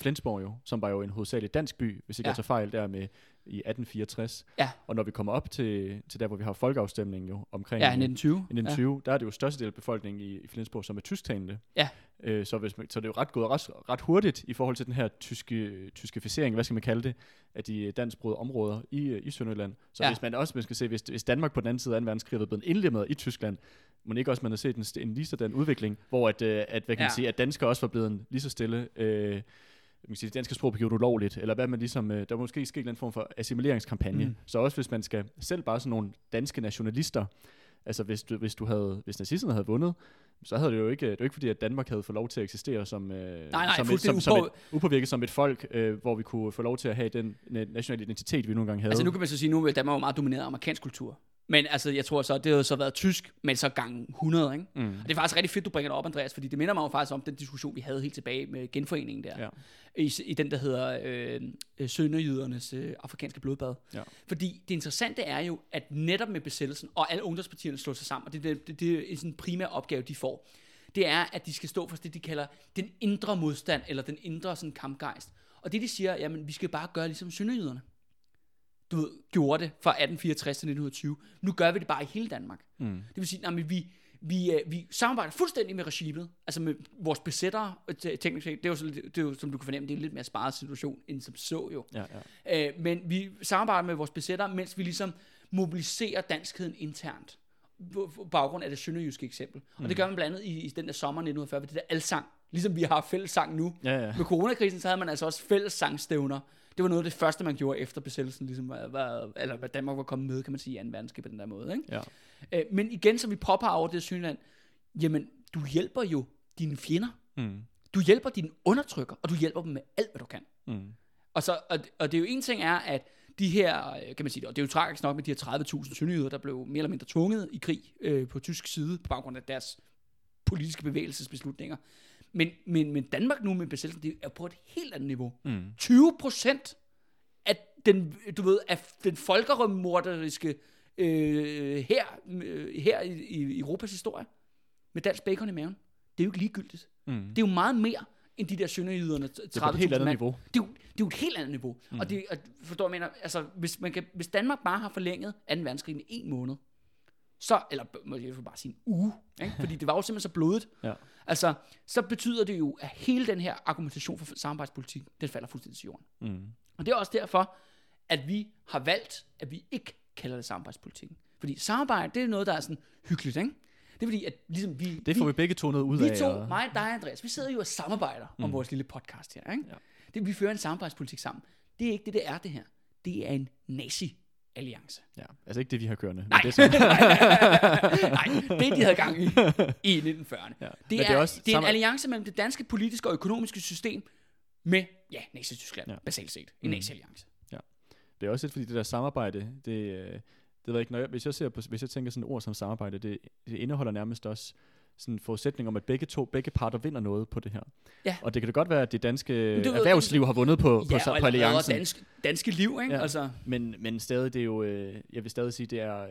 Flensborg jo, som var jo en hovedsageligt dansk by, hvis ikke Ja. jeg tager fejl, der med i 1864. Ja. Og når vi kommer op til, til der, hvor vi har folkeafstemningen jo omkring Ja, i 1920. i 1920, ja. der er det jo størstedel af befolkningen i, i Flensborg, som er tysktalende. Ja. Øh, så, hvis man, så det er jo ret gået ret, ret hurtigt i forhold til den her tyske, tyskificering, hvad skal man kalde det, af de dansksprogede områder i, øh, i Sønderjylland. Så Ja. hvis man også man skal se, hvis, hvis Danmark på den anden side af 2. verdenskrig var blevet indlemmet i Tyskland, må ikke også man har set en, en lige sådan udvikling, hvor at, øh, at, hvad kan Ja. man sige, at danskere også var blevet en lige så stille øh, man kan sige, det danske sprog blev gjort ulovligt, eller hvad man ligesom, øh, der er måske sket en eller anden form for assimileringskampagne. Mm. Så også hvis man skal, selv bare sådan nogle danske nationalister, altså hvis du, hvis du havde, hvis nazisterne havde vundet, så havde det jo ikke, det var ikke fordi, at Danmark havde fået lov til at eksistere som, øh, nej, som, et, som, som et, upåvirket som et folk, øh, hvor vi kunne få lov til at have den na- nationale identitet, vi nogle gange havde. Altså nu kan man så sige, nu er Danmark jo meget domineret af amerikansk kultur. Men altså, jeg tror så, det har så været tysk, men så gang 100, ikke? mm. Og det er faktisk rigtig fedt, du bringer det op, Andreas, fordi det minder mig jo faktisk om den diskussion, vi havde helt tilbage med genforeningen der. Ja. I, I den, der hedder øh, øh, Sønderjydernes øh, afrikanske blodbad. Ja. Fordi det interessante er jo, at netop med besættelsen, og alle ungdomspartierne slår sig sammen, og det, det, det, det er sådan en primær opgave, de får, det er, at de skal stå for det, de kalder den indre modstand, eller den indre sådan, kampgejst. Og det, de siger, jamen, vi skal bare gøre ligesom sønderjyderne. Du ved, gjorde det fra 1864 til 1920. Nu gør vi det bare i hele Danmark. Mm. Det vil sige, at vi, vi, øh, vi samarbejder fuldstændig med regimet, altså med vores besættere, øh, te- teknisk set. Det er, jo, så- det er jo, som du kan fornemme, det er en lidt mere sparet situation, end som så jo. Ja, ja. Øh, men vi samarbejder med vores besættere, mens vi ligesom mobiliserer danskheden internt. På på baggrund af det sønderjyske eksempel. Mm. Og det gør man blandt andet i, i den der sommer 1940, ved det der alsang. Ligesom vi har fællessang nu. Ja, ja. Med coronakrisen, så havde man altså også fællessangstævner. Det var noget af det første, man gjorde efter besættelsen, ligesom var, var, eller hvad Danmark var kommet med, kan man sige, i 2. verdenskrig på den der måde. Ikke? ja. Øh, men igen, som vi påpeger over det Synland, jamen, du hjælper jo dine fjender. Mm. Du hjælper dine undertrykker, og du hjælper dem med alt, hvad du kan. Mm. Og, så, og, og det er jo en ting er, at de her, øh, kan man sige, og det er jo tragisk nok med de her 30.000 sønderjyder, der blev mere eller mindre tvunget i krig øh, på tysk side, på baggrund af deres politiske bevægelsesbeslutninger. Men, men, men Danmark nu med besættelsen, det er på et helt andet niveau. Mm. 20 procent af den, du ved, af den folkeremorderiske øh, her, øh, her i, i Europas historie, med dansk bacon i maven. Det er jo ikke ligegyldigt. Mm. Det er jo meget mere end de der sønderjyderne, 30.000 Det er et helt andet niveau. Det er, jo, det er jo et helt andet niveau. Mm. Og det, og forstår jeg mener, altså, hvis, man kan, hvis Danmark bare har forlænget 2. verdenskrig med en måned, så, eller må jeg bare sige en uge, ikke? [LAUGHS] fordi det var jo simpelthen så blodet, Ja. altså, så betyder det jo, at hele den her argumentation for samarbejdspolitik, den falder fuldstændig til jorden. Mm. Og det er også derfor, at vi har valgt, at vi ikke kalder det samarbejdspolitikken. Fordi samarbejde, det er noget, der er sådan hyggeligt, ikke? Det er fordi, at ligesom vi... Det får vi begge to noget ud vi af. to, og- mig og dig, Andreas, vi sidder jo og samarbejder mm. om vores lille podcast her, ikke? Ja. Det, vi fører en samarbejdspolitik sammen. Det er ikke det, det er, det her. Det er en nazi-alliance. Ja, altså ikke det, vi har kørende. men Nej, Det [LAUGHS] er så, Nej, det de havde gang i i 1940'erne. [LAUGHS] Ja. Det, Men er, det er også det er en samme- alliance mellem det danske politiske og økonomiske system med, ja, Nazi-Tyskland, ja. Ja. basalt set. En Mm. nazi-alliance. det er også lidt fordi det der samarbejde, det, øh, det ved jeg ikke, når jeg, hvis jeg ser på, hvis jeg tænker sådan et ord som samarbejde, det, det indeholder nærmest også sådan en forudsætning om, at begge to, begge parter vinder noget på det her. Ja. Og det kan da godt være, at det danske du erhvervsliv har vundet på, på, Ja, på, på alliancen. dansk, danske liv, ikke? Ja. Ja. Altså, Men, men stadig, det er jo, øh, jeg vil stadig sige, det er, øh,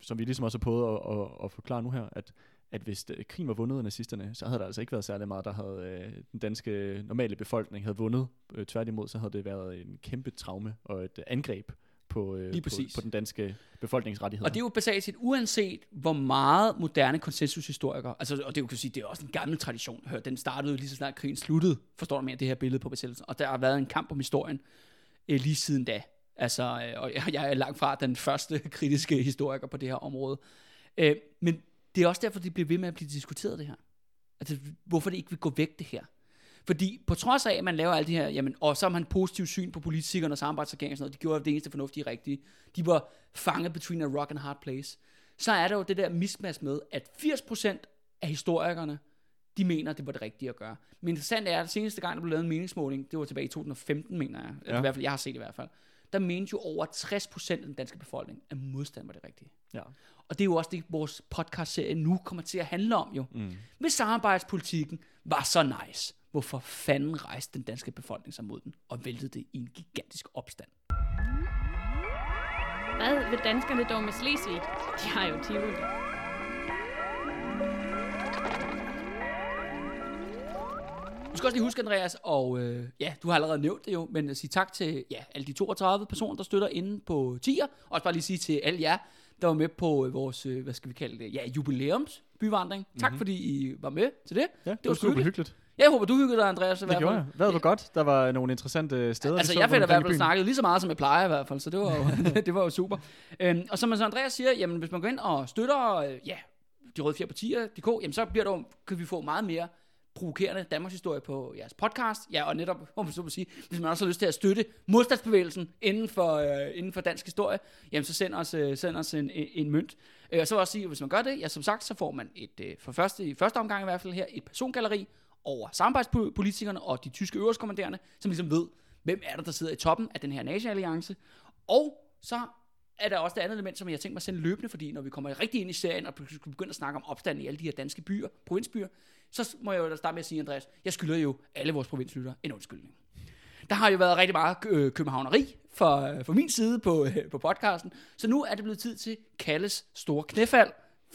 som vi ligesom også har prøvet at, at, at forklare nu her, at, at hvis øh, krigen var vundet af nazisterne, så havde der altså ikke været særlig meget, der havde øh, den danske normale befolkning havde vundet. Øh, tværtimod, så havde det været en kæmpe traume og et øh, angreb på, øh, på, på den danske befolkningsrettigheder. og det er jo basalt set, uanset hvor meget moderne konsensushistorikere, altså, og det er jo, kan sige, det er også en gammel tradition, hør, den startede jo lige så snart krigen sluttede, forstår du mere, det her billede på besættelsen, og der har været en kamp om historien øh, lige siden da. Altså, øh, og jeg, jeg er langt fra den første [LAUGHS] kritiske historiker på det her område. Øh, men det er også derfor, det bliver ved med at blive diskuteret, det her. Altså, hvorfor det ikke vil gå væk, det her. Fordi på trods af, at man laver alt det her, jamen, og så har man positiv syn på politikerne og samarbejdsregeringen og sådan noget, de gjorde det eneste fornuftige rigtige. De var fanget between a rock and a hard place. Så er der jo det der mismatch med, at 80% af historikerne, de mener, det var det rigtige at gøre. Men interessant er, at det seneste gang, der blev lavet en meningsmåling, det var tilbage i 2015, mener jeg. Ja. Ja. I hvert fald, jeg har set det i hvert fald. Der mente jo over 60% af den danske befolkning, at modstand var det rigtige. ja. Og det er jo også det, vores podcast-serie nu kommer til at handle om jo. Mm. Hvis samarbejdspolitikken var så nice, hvorfor fanden rejste den danske befolkning sig mod den, og væltede det i en gigantisk opstand. Hvad vil danskerne dog med Slesvig? De har jo Tivoli. Du skal også lige huske, Andreas, og øh, ja, du har allerede nævnt det jo, men at sige tak til ja, alle de 32 personer, der støtter inde på TIR. Også bare lige sige til alle jer, der var med på øh, vores, øh, hvad skal vi kalde det, ja, jubilæumsbyvandring. Tak Mhm. fordi I var med til det. Ja, det, var var super hyggeligt. hyggeligt. Jeg håber, du hyggede dig, Andreas. i Det hvert gjorde fald. jeg. Hvad var godt? Der var nogle interessante steder. Altså, så jeg fik rundt i hvert fald snakket lige så meget, som jeg plejer i hvert fald, så det var jo, [LAUGHS] [LAUGHS] det var jo super. Øhm, og som Andreas siger, jamen, hvis man går ind og støtter øh, ja, de røde fire partier, DK, jamen, så bliver der, kan vi få meget mere provokerende Danmarks historie på jeres podcast. Ja, og netop, hvor man så må sige, hvis man også har lyst til at støtte modstandsbevægelsen inden for, øh, inden for dansk historie, jamen så send os, øh, send os en, en, en mønt. Øh, og så vil jeg også sige, at hvis man gør det, ja, som sagt, så får man et, øh, for første, i første omgang i hvert fald her, et persongalleri over samarbejdspolitikerne og de tyske øverstkommanderende, som ligesom ved, hvem er der, der sidder i toppen af den her nazi-alliance. Og så er der også det andet element, som jeg har tænkt mig at sende løbende, fordi når vi kommer rigtig ind i serien, og skal begynde at snakke om opstanden i alle de her danske byer, provinsbyer, så må jeg jo da starte med at sige, Andreas, jeg skylder jo alle vores provinslyttere en undskyldning. Der har jo været rigtig meget øh, københavneri for, fra for min side på, øh, på podcasten, så nu er det blevet tid til Kalles store knæfald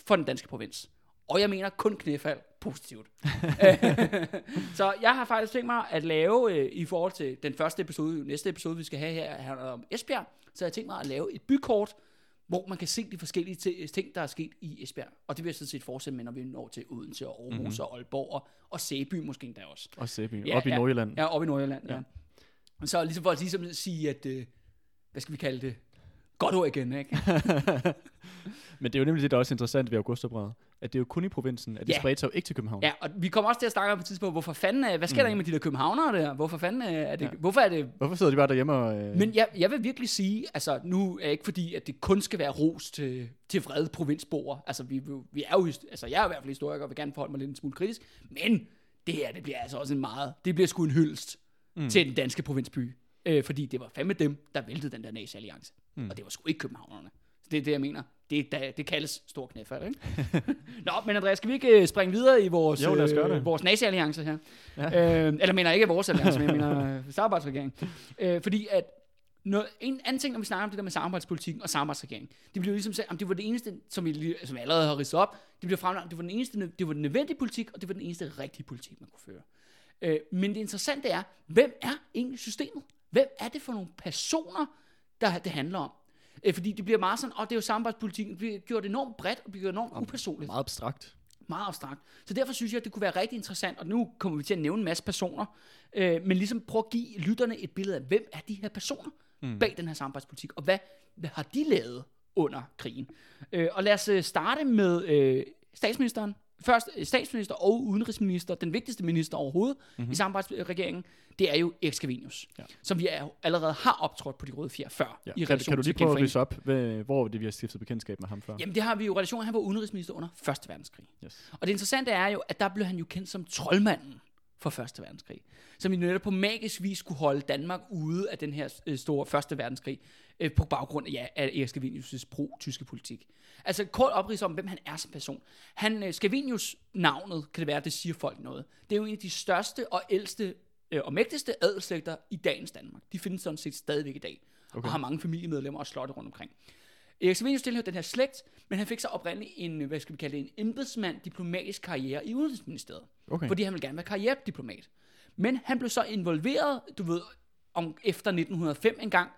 for den danske provins. Og jeg mener kun knæfald positivt. [LAUGHS] så jeg har faktisk tænkt mig at lave, øh, i forhold til den første episode, næste episode, vi skal have her, handler om Esbjerg, så jeg har tænkt mig at lave et bykort, hvor man kan se de forskellige ti- ting, der er sket i Esbjerg. Og det vil jeg sådan set fortsætte med, når vi når til Odense og Aarhus mm-hmm. og Aalborg og, og Sæby måske endda også. Og Sæby. Ja, Op i ja. Nordjylland. Ja, oppe i Nordjylland, ja. Ja. ja. Så ligesom for at ligesom sige, at, øh, hvad skal vi kalde det? Godt ord igen, ikke? [LAUGHS] Men det er jo nemlig det, der er også interessant ved Augustoprøret. At det er jo kun i provinsen, at det Ja. spredte sig jo ikke til København. Ja, og vi kommer også til at snakke om på et tidspunkt, hvorfor fanden, er, hvad sker mm. der med de der københavnere der? Hvorfor fanden er, det, ja. Hvorfor er det Hvorfor sidder de bare derhjemme og... Øh, Men jeg, jeg vil virkelig sige, altså nu er ikke fordi, at det kun skal være ros til, til vrede provinsboer. Altså vi, vi- er jo, altså jeg er i hvert fald historiker og vil gerne forholde mig lidt en smule kritisk. Men det her, det bliver altså også en meget, det bliver sgu en hyldest mm. til den danske provinsby. Øh, fordi det var fandme dem, der væltede den der nazi-alliance. Mm. Og det var sgu ikke københavnerne. Så det er det, jeg mener. Det, da, det kaldes stor knæfald, ikke? [LAUGHS] Nå, men Andreas, skal vi ikke øh, springe videre i vores, Jo, øh, vores nazi-alliance her? Ja. Øh, eller mener ikke vores alliance, men jeg mener øh, samarbejdsregering. Øh, fordi at noget, en anden ting, når vi snakker om det der med samarbejdspolitikken og samarbejdsregering, det bliver ligesom sagt, det var det eneste, som vi, som vi allerede har ridset op, det bliver fremlagt, det var den eneste, det var den nødvendige politik, og det var den eneste rigtige politik, man kunne føre. Øh, men det interessante er, hvem er egentlig systemet? Hvem er det for nogle personer, der det handler om? Øh, fordi det bliver meget sådan, og det er jo samarbejdspolitikken, det bliver gjort enormt bredt, og bliver gjort enormt upersonligt Meget abstrakt. meget abstrakt. Så derfor synes jeg, at det kunne være rigtig interessant, og nu kommer vi til at nævne en masse personer, øh, men ligesom prøve at give lytterne et billede af, hvem er de her personer mm. bag den her samarbejdspolitik, og hvad, hvad har de lavet under krigen? Øh, og lad os øh, starte med øh, statsministeren. Først statsminister og udenrigsminister, den vigtigste minister overhovedet mm-hmm. i samarbejdsregeringen, det er jo Erik Scavenius, ja. som vi er, allerede har optrådt på de røde fjer før. Ja. I Kan, kan du lige prøve at ridse op, hvad, hvor det, vi har stiftet bekendtskab med ham før? Jamen det har vi jo relation, han var udenrigsminister under 1. verdenskrig. Yes. Og det interessante er jo, at der blev han jo kendt som troldmanden for 1. verdenskrig. Som i netop på magisk vis skulle holde Danmark ude af den her øh, store 1. verdenskrig, øh, på baggrund af, ja, af Erik Scavenius' pro-tyske politik. Altså kort oprids om, hvem han er som person. Han, øh, Scavenius navnet, kan det være, det siger folk noget. Det er jo en af de største og ældste øh, og mægtigste adelslægter i dagens Danmark. De findes sådan set stadigvæk i dag, okay. og har mange familiemedlemmer og slotte rundt omkring. Erik Scavenius tilhørte den her slægt, men han fik så oprindeligt en, hvad skal vi kalde det, en embedsmand diplomatisk karriere i Udenrigsministeriet. Okay. Fordi han ville gerne være karrierediplomat. Men han blev så involveret, du ved, om, efter 1905 engang,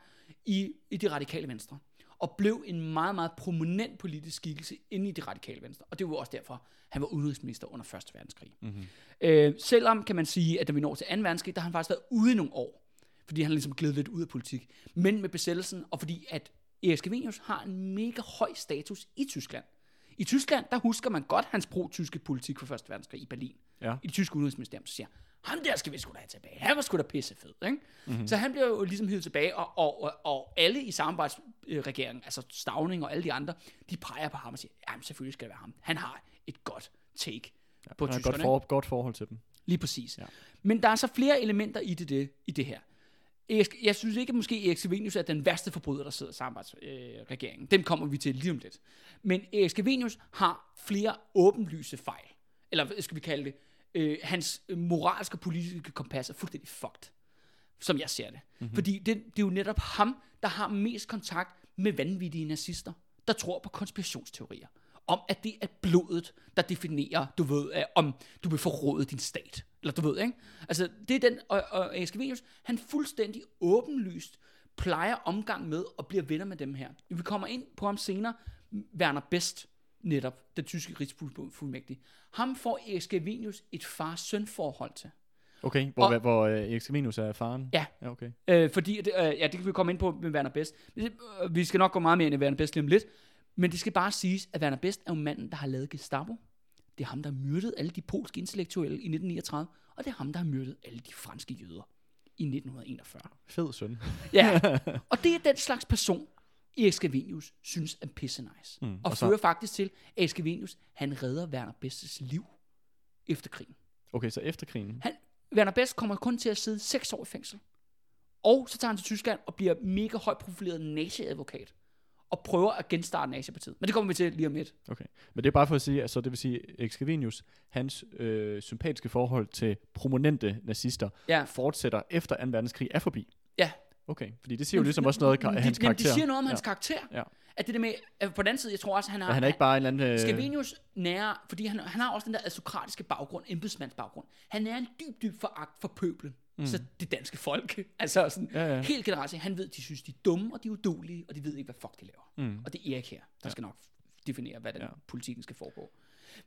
i, i det radikale venstre. Og blev en meget, meget prominent politisk skikkelse inde i det radikale venstre. Og det var også derfor, han var udenrigsminister under 1. verdenskrig. Mm-hmm. Øh, selvom kan man sige, at da vi når til 2. verdenskrig, der har han faktisk været ude i nogle år. Fordi han ligesom glædet lidt ud af politik. Men med besættelsen, og fordi at Erik Scavenius har en mega høj status i Tyskland. I Tyskland, der husker man godt hans pro-tyske politik for 1. verdenskrig i Berlin. Ja. I det tyske udenrigsministerium, så siger ham der skal vi sgu da have tilbage. Han var sgu da pissefed, ikke? Mm-hmm. Så han bliver jo ligesom hivet tilbage, og, og, og, og alle i samarbejdsregeringen, altså Stavning og alle de andre, de peger på ham og siger, jamen selvfølgelig skal det være ham. Han har et godt take ja, på Han har et tyskerne. godt, for, godt forhold til dem. Lige præcis. Ja. Men der er så flere elementer i det, det, i det her. Erik- Jeg synes ikke, at måske Erik Scavenius er den værste forbryder, der sidder i samarbejdsregeringen. Øh. Dem kommer vi til lige om lidt. Men Erik Scavenius har flere åbenlyse fejl. Eller skal vi kalde det? Øh, hans moralske og politiske kompas er fuldstændig fucked, som jeg ser det. Mm-hmm. Fordi det, det er jo netop ham, der har mest kontakt med vanvittige nazister, der tror på konspirationsteorier. Om at det er blodet, der definerer, du ved, øh, om du vil forråde din stat. Eller du ved, ikke? Altså, det er den, og, og Askevenius, han fuldstændig åbenlyst plejer omgang med og bliver venner med dem her. Vi kommer ind på ham senere, Werner Best, netop, den tyske rigsfuldmægtige. Ham får Erik Scavenius et far-søn forhold til. Okay, hvor, Og- hvor øh, Erik Scavenius er faren? Ja. ja okay. Øh, fordi, det, øh, ja, det kan vi komme ind på med Werner Best. Øh, Vi skal nok gå meget mere ind i Werner Best lige om lidt. Men det skal bare siges, at Werner Best er jo manden, der har lavet Gestapo. Det er ham, der har myrdet alle de polske intellektuelle i 1939. Og det er ham, der har myrdet alle de franske jøder i 1941. Fed søn. Ja, [LAUGHS] og det er den slags person, Erik Scavenius synes er pisse nice. Mm, og, og så- fører faktisk til, at Erik Scavenius, han redder Werner Bestes liv efter krigen. Okay, så efter krigen. Han, Werner Best kommer kun til at sidde 6 år i fængsel. Og så tager han til Tyskland og bliver mega højt profileret nazi-advokat. Og prøver at genstarte nazipartiet. Men det kommer vi til lige om lidt. Okay. Men det er bare for at sige, altså det vil sige, Erik Scavenius, hans øh, sympatiske forhold til prominente nazister, Ja. fortsætter efter 2. verdenskrig er forbi. Ja. Okay, fordi det siger jo ligesom også noget af, hans karakter. det siger noget om hans ja. karakter. Ja. At det der med, at på den side, jeg tror også, han har... Og han er ikke bare en eller anden... Øh, Scavenius nærer, fordi han, han har også den der aristokratiske baggrund, embedsmandsbaggrund. Han er en dyb, dyb foragt for pøblen. Mm. Så det danske folk. [LAUGHS] altså sådan, Ja, ja. helt generelt, han ved, de synes, de er dumme, og de er udulige, og de ved ikke, hvad fuck de laver. Mm. Og det er Erik her, der skal nok definere, hvad den Ja. politikken skal foregå.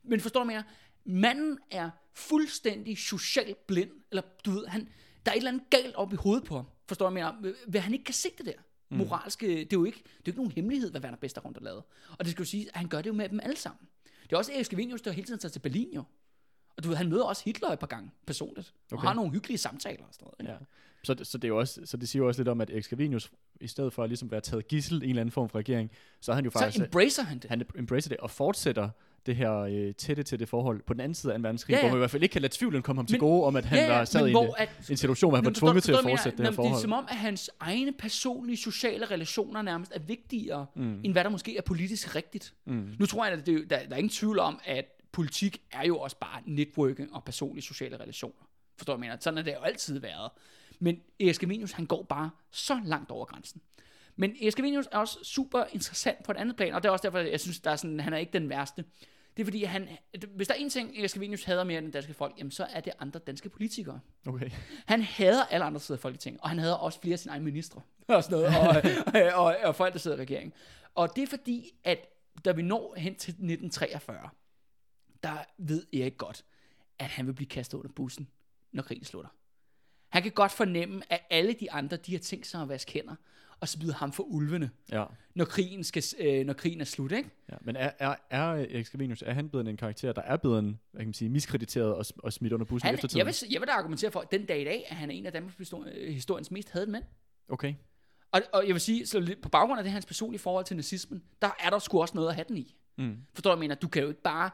Men forstår du mere? Manden er fuldstændig socialt blind, eller du ved, han, der er et eller andet galt op i hovedet på ham. Forstår du mere? Hvad han ikke kan se det der. Mm. Moralske, det er jo ikke, det er jo ikke nogen hemmelighed, hvad Werner Bester rundt har lavet. Og det skal jo sige, at han gør det jo med dem alle sammen. Det er også Erik Scavenius, der hele tiden tager til Berlin jo. Og du ved, han møder også Hitler et par gange personligt. Og Okay. har nogle hyggelige samtaler og sådan noget. ikke? Ja. Så, det- så, det er jo også, så det siger jo også lidt om, at Erik Scavenius, i stedet for at ligesom være taget gissel i en eller anden form for regering, så er han jo faktisk... Så embracer han det. han embracer det og fortsætter det her øh, tætte til det forhold på den anden side af 2. verdenskrig, Ja, ja, ja. ja. hvor man i hvert fald ikke kan lade tvivlen komme ham til Men- gode, om at han var sad i en, at, en situation, hvor han var tvunget til forstår- at forstår du, fortsætte det hvad her jeg forhold. Det er som om, at hans egne personlige sociale relationer nærmest er vigtigere, Mm. end hvad der måske er politisk rigtigt. Mm. Nu tror jeg, at det, der, der er ingen tvivl om, at politik er jo også bare networking og personlige sociale relationer. Forstår du, jeg mener? Sådan har det jo altid været. Men Erik han går bare så langt over grænsen. Men Erik Scavenius er også super interessant på et andet plan, og det er også derfor, jeg synes, der er sådan, han er ikke den værste. Det er fordi, han, hvis der er en ting, Erik Scavenius hader mere end den danske folk, jamen så er det andre danske politikere. Okay. Han hader alle andre sider af Folketinget, og han hader også flere af sine egne ministre [LAUGHS] og sådan noget, og, [LAUGHS] og, og, og folk, der sidder i regeringen. Og det er fordi, at da vi når hen til 1943, der ved Erik godt, at han vil blive kastet under bussen, når krigen slutter. Han kan godt fornemme, at alle de andre, de har tænkt sig at vaske hænder, og smide ham for ulvene, Ja. når krigen, skal, øh, når krigen er slut, ikke? ja. Men er, er, er Erik Scavenius, er han blevet en karakter, der er blevet en, hvad kan man sige, miskrediteret og, og smidt under bussen Han, efter tiden? jeg, vil, jeg vil da argumentere for, at den dag i dag, at han er en af Danmarks histori- øh, historiens mest hadede mænd. Okay. Og, og jeg vil sige, så på baggrund af det hans personlige forhold til nazismen, der er der sgu også noget at have den i. Mm. Forstår du, jeg mener? Du kan jo ikke bare,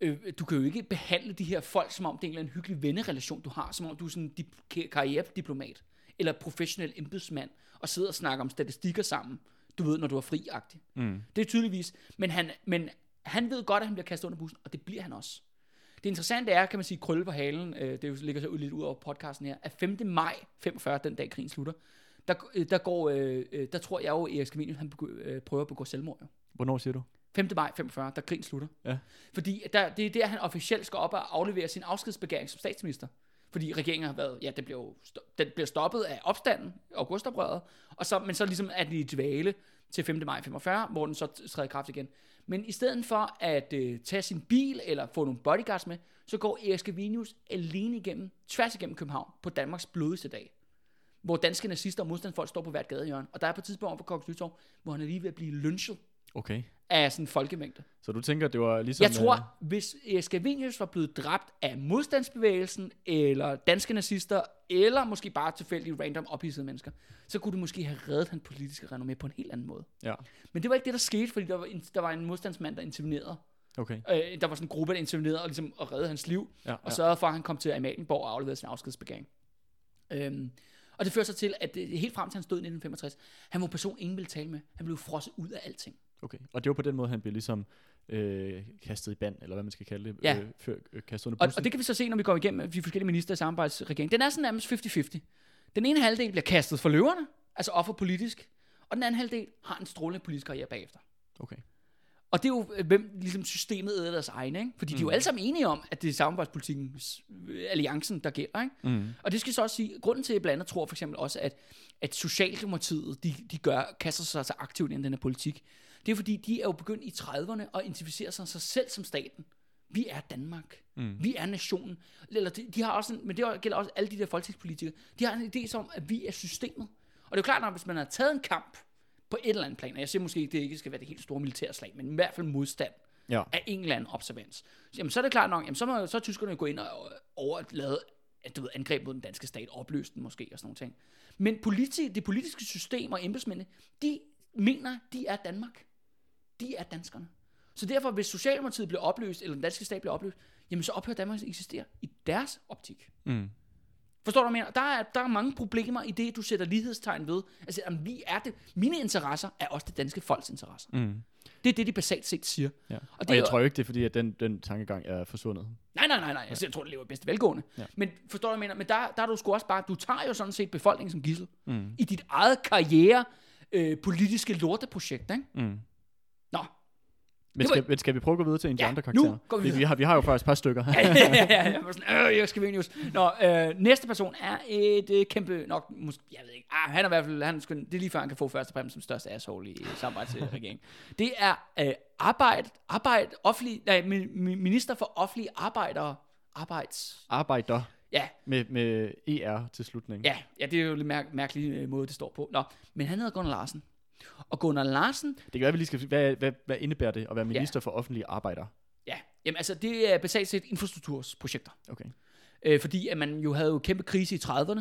øh, du kan jo ikke behandle de her folk, som om det er en eller anden hyggelig vennerelation, du har, som om du er sådan en dip- ka- karrierediplomat, eller professionel embedsmand, og sidder og snakker om statistikker sammen, du ved, når du er friagtig. Mm. Det er tydeligvis, men han, men han ved godt, at han bliver kastet under bussen, og det bliver han også. Det interessante er, kan man sige, krølle på halen, øh, det er ligger så ud- lidt ud over podcasten her, at 5. maj 45, den dag krigen slutter, der, øh, der går, øh, øh, der tror jeg jo, Erik Scavenius, han begår, øh, prøver at begå selvmord. Jo. Hvornår siger du? 5. maj 45, da krigen slutter. Ja. Fordi der, det er der, han officielt skal op og aflevere sin afskedsbegæring som statsminister. Fordi regeringen har været, ja, det bliver jo den bliver stoppet af opstanden, augustoprøret, og så, men så ligesom er den i dvale til 5. maj 45, hvor den så træder i kraft igen. Men i stedet for at øh, tage sin bil eller få nogle bodyguards med, så går Erik Scavenius alene igennem, tværs igennem København, på Danmarks blodigste dag. Hvor danske nazister og modstandsfolk står på hvert gadehjørne. Og der er på et tidspunkt over for Kongens Nytorv, hvor han er lige ved at blive lynchet Okay. af sådan en folkemængde. Så du tænker, det var ligesom... Jeg tror, øh, hvis Erik Scavenius var blevet dræbt af modstandsbevægelsen, eller danske nazister, eller måske bare tilfældige random ophidsede mennesker, så kunne du måske have reddet hans politiske renommé på en helt anden måde. Ja, Men det var ikke det, der skete, fordi der var en, der var en modstandsmand, der intervenerede. okay. Øh, der var sådan en gruppe, der intervenerede og, ligesom, og reddede hans liv, Ja, og ja. sørgede for, at han kom til Amalienborg og afleverede sin afskedsbegæring. Øhm, og det førte så til, at helt frem til hans død i 1965, han var en person, ingen ville tale med. Han blev frosset ud af alting. Okay. Og det var på den måde, han blev ligesom øh, kastet i band, eller hvad man skal kalde det, Ja. øh, før, øh, kastet under Og, bussen. og det kan vi så se, når vi går igennem de forskellige minister i samarbejdsregeringen. Den er sådan nærmest 50-50. Den ene halvdel bliver kastet for løverne, altså offer politisk, og den anden halvdel har en strålende politisk karriere bagefter. Okay. Og det er jo, øh, hvem ligesom systemet æder deres egne, ikke? Fordi mm. de er jo alle sammen enige om, at det er samarbejdspolitikken, øh, alliancen, der gælder, ikke? Mm. Og det skal så også sige, grunden til, at jeg blandt andet tror for eksempel også, at, at Socialdemokratiet, de, de gør, kaster sig så aktivt ind i den her politik, det er fordi, de er jo begyndt i 30'erne at identificere sig, sig selv som staten. Vi er Danmark. Mm. Vi er nationen. Eller de, de har også en, men det gælder også alle de der folketingspolitikere. De har en idé som, at vi er systemet. Og det er jo klart nok, hvis man har taget en kamp på et eller andet plan, og jeg siger måske ikke, det ikke skal være det helt store militære slag, men i hvert fald modstand Ja. af en eller anden observans. Jamen, så er det klart nok, jamen, så, må, så er tyskerne gå ind og overlade du ved, angreb mod den danske stat, opløse den måske og sådan nogle ting. Men politi, det politiske system og embedsmændene, de mener, de er Danmark. De er danskerne. Så derfor, hvis Socialdemokratiet bliver opløst, eller den danske stat bliver opløst, jamen så ophører Danmark at eksistere i deres optik. Mm. Forstår du, hvad jeg mener? Der er, der er mange problemer i det, du sætter lighedstegn ved. Altså, jamen, vi er det. Mine interesser er også det danske folks interesser. Mm. Det er det, de basalt set siger. Ja. Og det og jeg tror jo ikke, det er fordi, at den, den tankegang er forsvundet. Nej, nej, nej, nej. Jeg, jeg tror, det lever i bedste velgående. Ja. Men forstår du, hvad jeg mener? Men der, der er du sgu også bare, du tager jo sådan set befolkningen som gissel. Mm. I dit eget karriere, øh, politiske lorteprojekt, ikke? Mm. Men skal, men skal vi prøve at gå videre til en af de Ja, andre nu karakterer? går vi vi, videre. vi, har, vi har jo faktisk et par stykker. [LAUGHS] ja, ja, ja, jeg var sådan, øh, jeg skal Venus. Nå, øh, næste person er et øh, kæmpe, nok, måske, jeg ved ikke, ah, han er i hvert fald, han, det er lige før, han kan få første præmie som største asshole i samarbejdsregeringen. [LAUGHS] det er øh, arbejde, arbejde, offentlig, nej, mi- mi- minister for offentlige arbejdere, arbejds, Arbejder ja, med, med ER til slutning. Ja, ja, det er jo lidt mær- mærkelig øh, måde, det står på. Nå, men han hedder Gunnar Larsen. Og Gunnar Larsen, Det kan være, vi lige skal... Hvad, hvad, hvad indebærer det at være minister for offentlige arbejder? ja, jamen altså, det er basalt set infrastruktursprojekter. Okay. Øh, fordi at man jo havde jo kæmpe krise i 30'erne,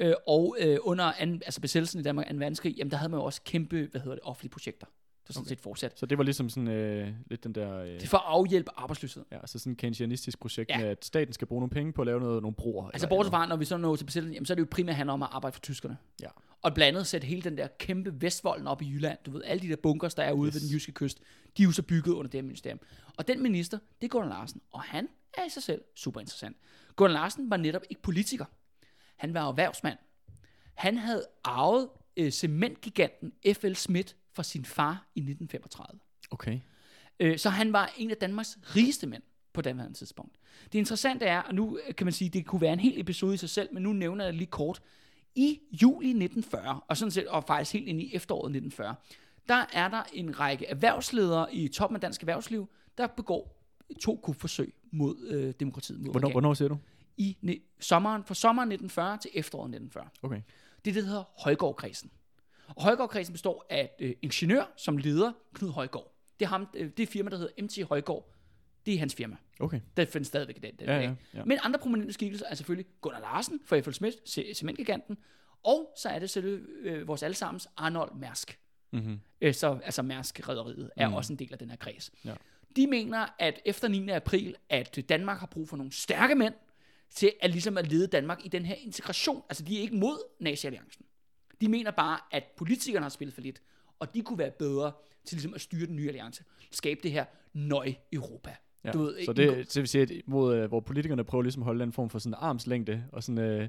øh, og øh, under an, altså besættelsen i Danmark, 2. verdenskrig, jamen der havde man jo også kæmpe, hvad hedder det, offentlige projekter. Der sådan Okay. set fortsat. Så det var ligesom sådan øh, lidt den der... Øh, Det er for at afhjælpe arbejdsløshed. ja, altså sådan en keynesianistisk projekt Ja. med, at staten skal bruge nogle penge på at lave noget, nogle broer. Altså bortset fra, når vi så når til besættelsen, jamen så er det jo primært handler om at arbejde for tyskerne. Ja. Og blandt andet sætte hele den der kæmpe Vestvolden op i Jylland. Du ved, alle de der bunkers, der er ude yes. ved den jyske kyst, de er jo så bygget under det her ministerium. Og den minister, det er Gunnar Larsen. Og han er i sig selv super interessant. Gunnar Larsen var netop ikke politiker. Han var erhvervsmand. Han havde arvet øh, cementgiganten F.L. Schmidt fra sin far i 1935. Okay. Øh, så han var en af Danmarks rigeste mænd på daværende tidspunkt. Det interessante er, og nu øh, kan man sige, det kunne være en hel episode i sig selv, men nu nævner jeg det lige kort. I juli 1940, og sådan set, og faktisk helt ind i efteråret 1940, der er der en række erhvervsledere i toppen af dansk erhvervsliv, der begår to kupforsøg mod øh, demokratiet. Mod Hvornår, regeringen. hvornår siger du? I ne- sommeren, fra sommeren 1940 til efteråret 1940. Okay. Det er det, der hedder Højgaardkredsen. Og Højgaardkredsen består af øh, ingeniør, som leder Knud Højgaard. Det er, ham, øh, det er firma, der hedder MT Højgaard. Det er hans firma. Okay. Det findes stadigvæk i den, den Ja, dag. ja, ja. Men andre prominente skikkelser er selvfølgelig Gunnar Larsen fra. Schmidt, ce- cementgiganten, og så er det selv øh, vores allesammens Arnold Mærsk. Mm-hmm. Øh, så, altså Mærsk-rederiet er Mm. mm. også en del af den her kreds. Ja. De mener, at efter 9. april, at Danmark har brug for nogle stærke mænd til at, ligesom at lede Danmark i den her integration. Altså, de er ikke mod nazi-alliancen. De mener bare, at politikerne har spillet for lidt, og de kunne være bedre til ligesom at styre den nye alliance. Skabe det her nøje Europa. Ja. Du ved, så det, det vil sige, at mod, øh, hvor politikerne prøver ligesom at holde en form for sådan armslængde, og sådan øh,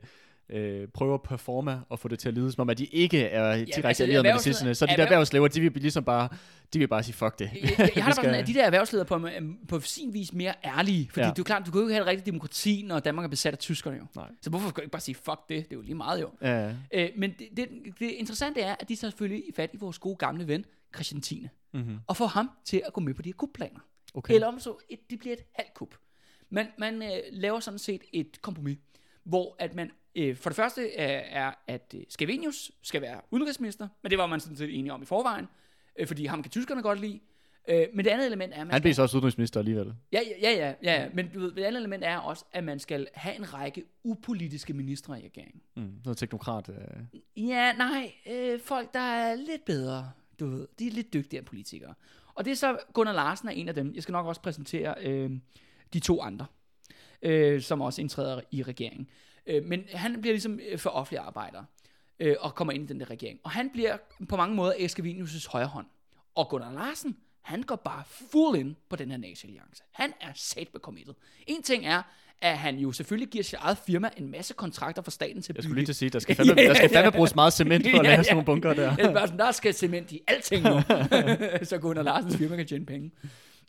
øh, prøver at performe og få det til at lyde, som om at de ikke er direkte altså, allieret med nazisterne. Så de der erhverv- erhvervslever, de vil ligesom bare, de vil bare sige, fuck det. Jeg, jeg, jeg har da sådan, at de der [LAUGHS] erhvervsledere på, øhm, på sin vis mere ærlige. Fordi Ja. det er jo klart, du kan jo ikke have et rigtigt demokrati, når Danmark er besat af tyskerne jo. Nej. Så hvorfor skal du ikke bare sige, fuck det? Det er jo lige meget jo. Ja, Øh, men det, det, det interessante er, at de tager selvfølgelig i fat i vores gode gamle ven, Christian Tine. mm-hmm. Og får ham til at gå med på de her kupplaner. Okay. Eller om så, et, det bliver et halvt kup. Man, man øh, laver sådan set et kompromis, hvor at man øh, for det første øh, er, at øh, Scavenius skal være udenrigsminister, men det var man sådan set enige om i forvejen, øh, fordi ham kan tyskerne godt lide. Øh, men det andet element er, man Han blev så også udenrigsminister alligevel. ja, ja, ja, ja, ja, men du ved, det andet element er også, at man skal have en række upolitiske ministre i regeringen. Mm. Noget teknokrat. Øh. Ja, nej, øh, folk, der er lidt bedre, du ved, de er lidt dygtigere politikere. Og det er så, Gunnar Larsen er en af dem. Jeg skal nok også præsentere øh, de to andre, øh, som også indtræder i regeringen. Øh, men han bliver ligesom øh, for offentlige arbejdere, øh, og kommer ind i den der regering. Og han bliver på mange måder Eskavinius' højre hånd. Og Gunnar Larsen, han går bare full in på den her nazi-alliance. Han er sat med committed. En ting er, at han jo selvfølgelig giver sit eget firma en masse kontrakter fra staten til at Jeg bygge. skulle lige til at sige, der skal fandme, der skal [LAUGHS] fandme bruges meget cement for at lave sådan nogle bunker der. Er der skal cement i alting nu, [LAUGHS] [LAUGHS] så Gunnar Larsens firma kan tjene penge.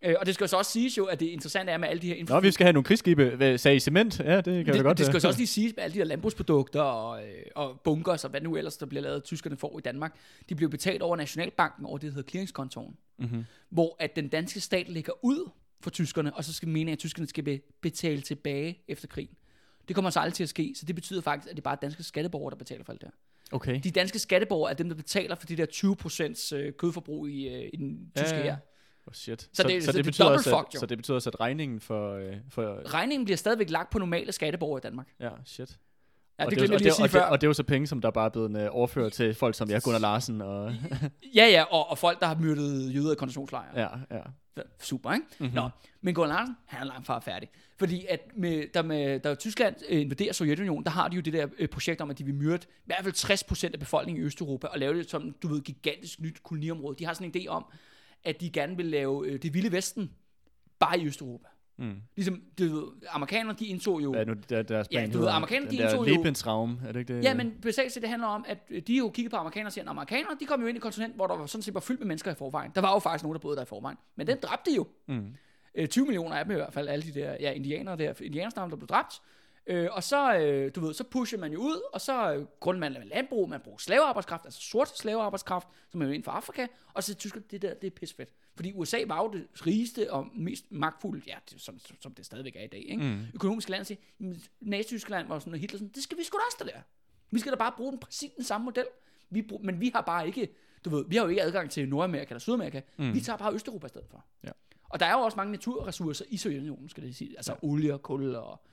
Øh, og det skal jo så også siges jo, at det interessante er med alle de her info- Nå, vi skal have nogle krigsskibe. Sagde I cement? Ja, det kan det, vi godt. det skal øh. så også lige siges med alle de her landbrugsprodukter og, øh, og bunkers og hvad nu ellers der bliver lavet, tyskerne får i Danmark. De bliver betalt over Nationalbanken over det, der hedder clearingskontoen. Mhm. Hvor at den danske stat lægger ud for tyskerne, og så skal mene, at tyskerne skal be- betale tilbage efter krigen. Det kommer så aldrig til at ske, så det betyder faktisk, at det er bare danske skatteborgere, der betaler for alt det her. Okay. De danske skatteborgere er dem, der betaler for det der 20% øh, kødforbrug i, øh, i den tyske Ja, ja. her. Oh, shit. Så det- så det er betyder double også, at, jo. så det betyder også, at regningen for... øh, for Regningen bliver stadigvæk lagt på normale skatteborgere i Danmark. ja, shit. Ja, og det er jo- glemte jeg og lige at det, sige og, før. det, og det er jo så penge, som der bare er blevet øh, overført til folk, som jeg, Gunnar Larsen og... [LAUGHS] Ja, ja, og, og folk, der har myrdet jøder i koncentrationslejre. ja, ja. Super, ikke? Mhm. Mm-hmm. Nå, men Gunnar Larsen, han er langt fra færdig. Fordi at med, der, med, der Tyskland øh, invaderer Sovjetunionen, der har de jo det der øh, projekt om, at de vil myrde i hvert fald 60% af befolkningen i Østeuropa, og lave det som, du ved, gigantisk nyt koloniområde. De har sådan en idé om, at de gerne vil lave øh, det vilde vesten, bare i Østeuropa. Mm. Ligesom, du ved, amerikanerne, de indså jo... Hvad er nu der, deres Ja, du ved, amerikanerne, de indtog jo- Lebensraum, er det ikke det? Ja, men basalt set, det handler om, at øh, de jo kigger på amerikanere og siger, at amerikanere, de kom jo ind i kontinent, hvor der var sådan set var fyldt med mennesker i forvejen. Der var jo faktisk nogen, der boede der i forvejen. Men den dræbte de jo. Mm. Øh, 20 millioner af dem i hvert fald, alle de der ja, indianere der, indianerstammer, der blev dræbt. Øh, og så, øh, du ved, så pusher man jo ud, og så øh, grunden man landbrug, man bruger slavearbejdskraft, altså sort slavearbejdskraft, som er jo inden for Afrika, og så tysker det der, det er pisfedt. Fordi USA var jo det rigeste og mest magtfulde, ja, det, som, som det stadigvæk er i dag, ikke? Mm. økonomiske land, siger, Nazi-Tyskland var sådan, og Hitler sådan, det skal vi sgu da også det der. Vi skal da bare bruge den præcis den samme model. Vi brug, men vi har bare ikke, du ved, vi har jo ikke adgang til Nordamerika eller Sydamerika. Mm. Vi tager bare Østeuropa i stedet for. Ja. Og der er jo også mange naturressourcer i Sovjetunionen, skal det sige. Altså ja. olie og kul og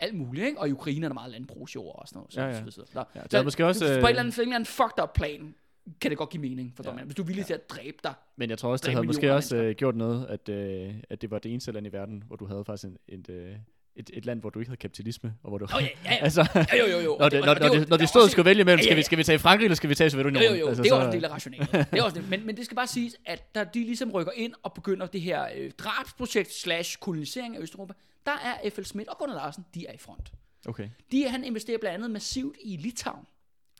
alt muligt, ikke? Og i Ukraine er der meget landbrugsjord og sådan noget. Så, Ja, ja. Så, så, så, Ja, det så, er måske også, På en øh, eller anden, for en eller anden fucked up plan, kan det godt give mening, for Ja. ja. Hvis du er villig ja. til at dræbe dig. Men jeg tror også, det havde måske også øh, gjort noget, at, øh, at det var det eneste land i verden, hvor du havde faktisk en, et, øh, et, et land, hvor du ikke havde kapitalisme, og hvor du... Åh, ja, ja, ja. [LAUGHS] altså, Ja, jo, jo, jo. [LAUGHS] når, det, når, og når, jo- det, når de stod og skulle vælge mellem, Ja, ja, skal, vi, ja. skal vi tage Frankrig, eller skal vi tage Sovjetunionen? Jo, jo, jo, altså, det er så- også en del af rationalet. det er også det. Men, men det skal bare siges, at da de ligesom rykker ind og begynder det her øh, drabsprojekt slash kolonisering af Østeuropa, der er F.L. Schmidt og Gunnar Larsen, de er i front. Okay. De, han investerer blandt andet massivt i Litauen,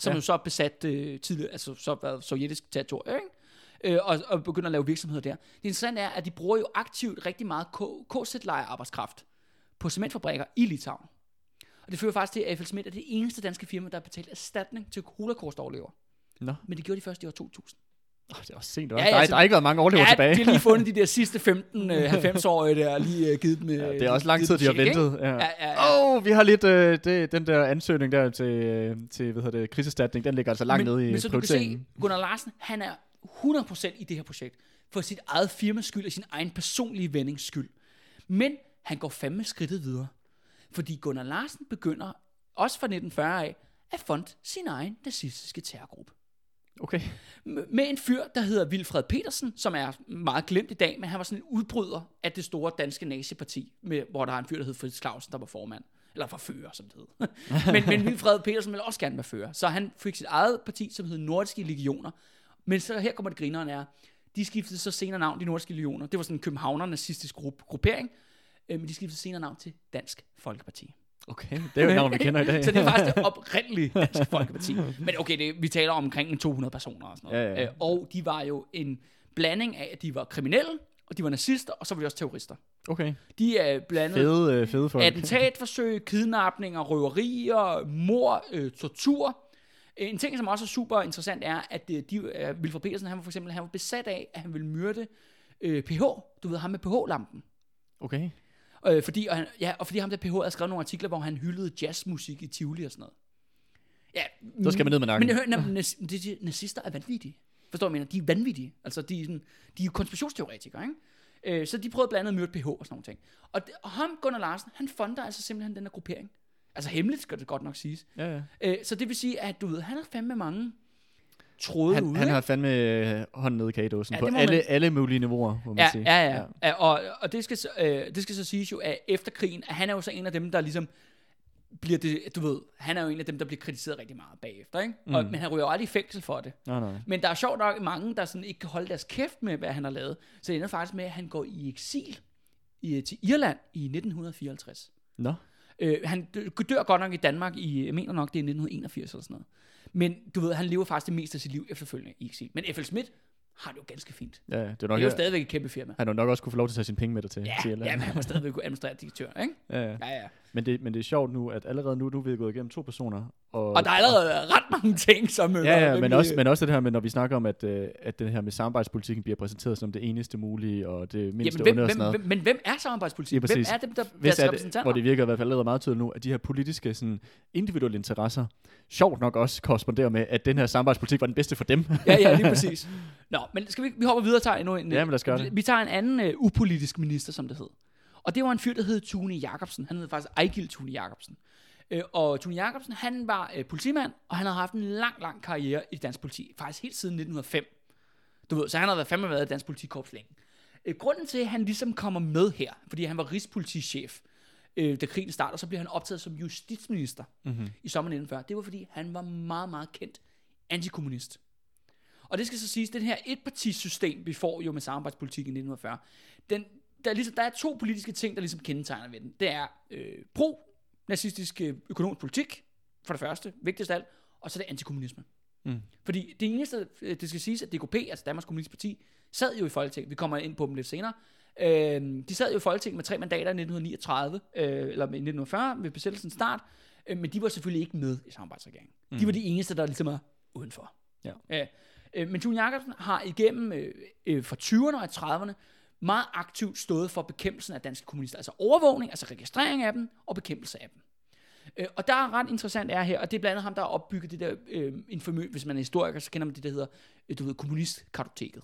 som Ja. ja. jo så er besat øh, tidligere, altså så været sovjetisk territorium, ikke? Øh, og, og begynder at lave virksomheder der. Det interessante er, at de bruger jo aktivt rigtig meget K- KZ-lejer arbejdskraft på cementfabrikker i Litauen. Og det fører faktisk til, at F.L. Schmidt er det eneste danske firma, der har betalt erstatning til holocaust-overlever. Nå, Men det gjorde de først i år 2000. oh, det er også sent. Ja, Ja, ja, der, er, så- der har ikke været mange overlever ja, tilbage. de har lige fundet de der [LAUGHS] sidste 15 øh, 90-årige der, lige øh, givet dem... Øh, Ja, det er også lang tid, de har ventet. Ja. Ja, ja, ja. Åh, oh, vi har lidt øh, det, den der ansøgning der til, øh, til hvad hedder det, krisestatning, den ligger altså langt men, nede i men så du kan se. Gunnar Larsen, han er 100% i det her projekt, for sit eget firmas skyld og sin egen personlige vendings skyld. Men han går fandme skridtet videre. Fordi Gunnar Larsen begynder, også fra 1940 af, at fonde sin egen nazistiske terrorgruppe. Okay. Med en fyr, der hedder Wilfred Petersen, som er meget glemt i dag, men han var sådan en udbryder af det store danske naziparti, med, hvor der er en fyr, der hed Fritz Clausen, der var formand. Eller forfører, som det hed. [LAUGHS] men, men Wilfred Petersen ville også gerne være fører. Så han fik sit eget parti, som hed Nordiske Legioner. Men så her kommer det grineren er, de skiftede så senere navn, de Nordiske Legioner. Det var sådan en københavner nazistisk gruppe, gruppering. Øh, Men de skiftede senere navn til Dansk Folkeparti. Okay, det er jo et navn, vi kender i dag. [LAUGHS] Så det er faktisk det [LAUGHS] oprindelige Dansk Folkeparti. Men okay, det, vi taler om omkring en 200 personer og sådan noget. Ja, ja. Øh, Og de var jo en blanding af, at de var kriminelle, og de var nazister, og så var de også terrorister. Okay. De er blandet Fede, øh, fede folk. attentatforsøg, kidnapninger, røverier, mor, øh, tortur. Øh, En ting, som også er super interessant, er, at øh, de, øh, Wilfred Petersen, han var for eksempel han var besat af, at han ville myrde øh, PH. Du ved, ham med PH-lampen. Okay. Øh, fordi, og, han, ja, og fordi ham der PH havde skrevet nogle artikler, hvor han hyldede jazzmusik i Tivoli og sådan noget. Ja, Så skal man ned med nakken. Men hør, na, nazister er vanvittige. Forstår du, mener? De er vanvittige. Altså, de er, sådan, de er jo konspirationsteoretikere, ikke? Øh, så de prøvede blandt andet at myrde PH og sådan nogle ting. Og, det, og ham, Gunnar Larsen, han fonder altså simpelthen den her gruppering. Altså hemmeligt skal det godt nok siges. Ja, ja. Øh, så det vil sige, at du ved, han har fandme mange tråde Han, ude. han har fandme øh, hånden nede i kagedåsen Ja, på alle, man- alle mulige niveauer, må man Ja, sige. ja, ja. ja. Og, og det, skal, så- øh, det skal så siges jo, at efter krigen, at han er jo så en af dem, der ligesom bliver det, du ved, han er jo en af dem, der bliver kritiseret rigtig meget bagefter, ikke? Mm. Og, men han ryger jo aldrig i fængsel for det. Nej, nej. Men der er sjovt nok mange, der sådan ikke kan holde deres kæft med, hvad han har lavet. Så det ender faktisk med, at han går i eksil i, til Irland i 1954. Nå. Øh, han dø- dør godt nok i Danmark i, jeg mener nok, det er 1981 eller sådan noget. Men du ved, han lever faktisk det meste af sit liv efterfølgende i eksil. Men F.L. Schmidt har det jo ganske fint. Ja, det er Det nok, er jo stadigvæk et kæmpe firma. han har nok også kunne få lov til at tage sine penge med dig til, Ja, til ja men han må stadigvæk kunne administrere direktør, ikke? ja, ja. Ja, ja. Men, det, men det er sjovt nu, at allerede nu, nu er vi gået igennem to personer. Og, Og der er allerede ret mange ting, som... øh, Ja, ja, men også, men også det her med, når vi snakker om, at, øh, at den her med samarbejdspolitikken bliver præsenteret som det eneste mulige, og det mindste Jamen, hvem, onde og hvem, sådan noget. hvem, men hvem er samarbejdspolitik? Ja, hvem præcis. er dem, der Hvis deres er repræsentanter? hvor det virker i hvert fald allerede meget tydeligt nu, at de her politiske sådan, individuelle interesser, sjovt nok også korresponderer med, at den her samarbejdspolitik var den bedste for dem. Ja, ja, lige [LAUGHS] præcis. Nå, men skal vi, vi hopper videre og tager endnu en... Ja, men lad os gøre det. Vi tager en anden uh, upolitisk minister, som det hed. Og det var en fyr, der hed Tune Jacobsen. Han hed faktisk Ejgil Tune Jacobsen. Uh, og Tune Jacobsen, han var uh, politimand, og han havde haft en lang, lang karriere i dansk politi. Faktisk helt siden 1905. Du ved, så han har været fandme været i dansk politikorps længe. Uh, grunden til, at han ligesom kommer med her, fordi han var rigspolitichef, øh, da krigen starter, så bliver han optaget som justitsminister Mm-hmm. i sommeren 1940. Det var fordi, han var meget, meget kendt antikommunist. Og det skal så siges, den her etpartisystem, vi får jo med samarbejdspolitik i 1940, den, der, er ligesom, der er to politiske ting, der ligesom kendetegner ved den. Det er øh, pro-nazistisk øh, økonomisk politik, for det første, vigtigst af alt, og så er det antikommunisme. Mm. Fordi det eneste, øh, det skal siges, at DKP, altså Danmarks Kommunistiske Parti, sad jo i Folketinget. Vi kommer ind på dem lidt senere. Øh, de sad jo i Folketinget med tre mandater i 1939, øh, eller i 1940 ved besættelsens start, øh, men de var selvfølgelig ikke med i samarbejdsregeringen. Mm. De var de eneste, der ligesom er udenfor. Ja. Øh, men Tune Jacobsen har igennem øh, øh, fra 20'erne og 30'erne meget aktivt stået for bekæmpelsen af danske kommunister, altså overvågning, altså registrering af dem og bekæmpelse af dem. Øh, og der er ret interessant er her, og det er blandt andet ham, der har opbygget det der øh, infamø, hvis man er historiker, så kender man det, der hedder, øh, du ved, kommunistkartoteket.